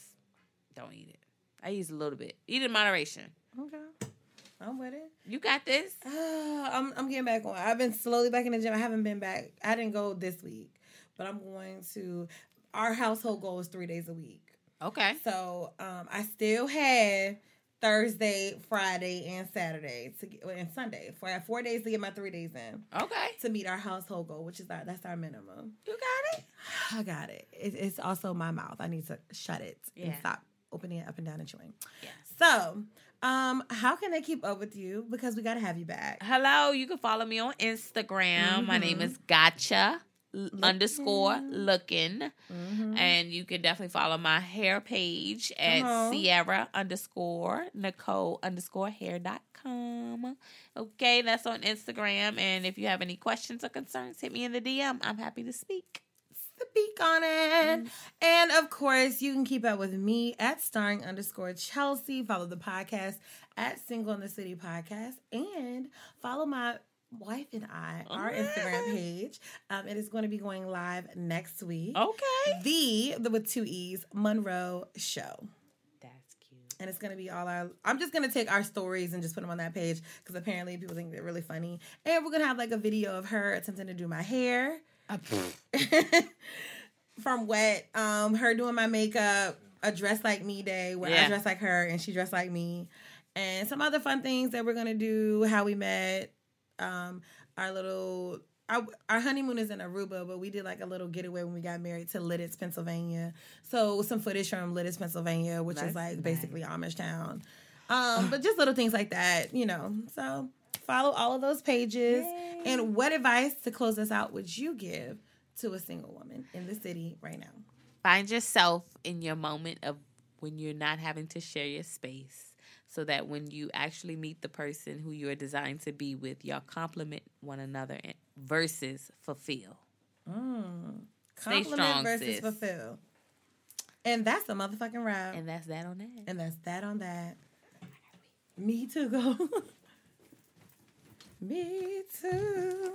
don't eat it. I use a little bit. Eat in moderation. Okay. I'm with it. You got this. Uh, I'm I'm getting back on. I've been slowly back in the gym. I haven't been back. I didn't go this week, but I'm going to. Our household goal is three days a week. Okay. So um, I still have Thursday, Friday, and Saturday to get, and Sunday. For I have four days to get my three days in Okay. to meet our household goal, which is our that's our minimum. You got it. I got it. it it's also my mouth. I need to shut it and stop opening it up and down and chewing. Yeah. So, um, how can they keep up with you? Because we got to have you back. Hello, you can follow me on Instagram. My name is Gotcha l- underscore looking. Mm-hmm. And you can definitely follow my hair page at on. Ciara underscore Nicole underscore hair dot com. Okay, that's on Instagram. And if you have any questions or concerns, hit me in the DM. I'm happy to speak. Speak on it. Mm. And of course, you can keep up with me at starring underscore Chelsea. Follow the podcast at Single in the City Podcast. And follow my wife and I, our Instagram page. Um, it is going to be going live next week. Okay. The, the with two E's, Monroe Show. That's cute. and it's gonna be all our. I'm just gonna take our stories and just put them on that page because apparently people think they're really funny. And we're gonna have like a video of her attempting to do my hair from Wet. Um, her doing my makeup, a dress like me day where I dress like her and she dressed like me, and some other fun things that we're gonna do. How we met, um, our little. Our, our honeymoon is in Aruba, but we did like a little getaway when we got married to Lititz, Pennsylvania. So some footage from Lititz, Pennsylvania, which That's is like nice. basically Amish town. Um, but just little things like that, you know. So follow all of those pages. And what advice to close us out would you give to a single woman in the city right now? Find yourself in your moment of when you're not having to share your space so that when you actually meet the person who you are designed to be with, y'all compliment one another and- versus fulfill. Mm. Stay Compliment strong, versus sis. fulfill. And that's the motherfucking rap. And that's that on that. And that's that on that. Me too, go. Me too.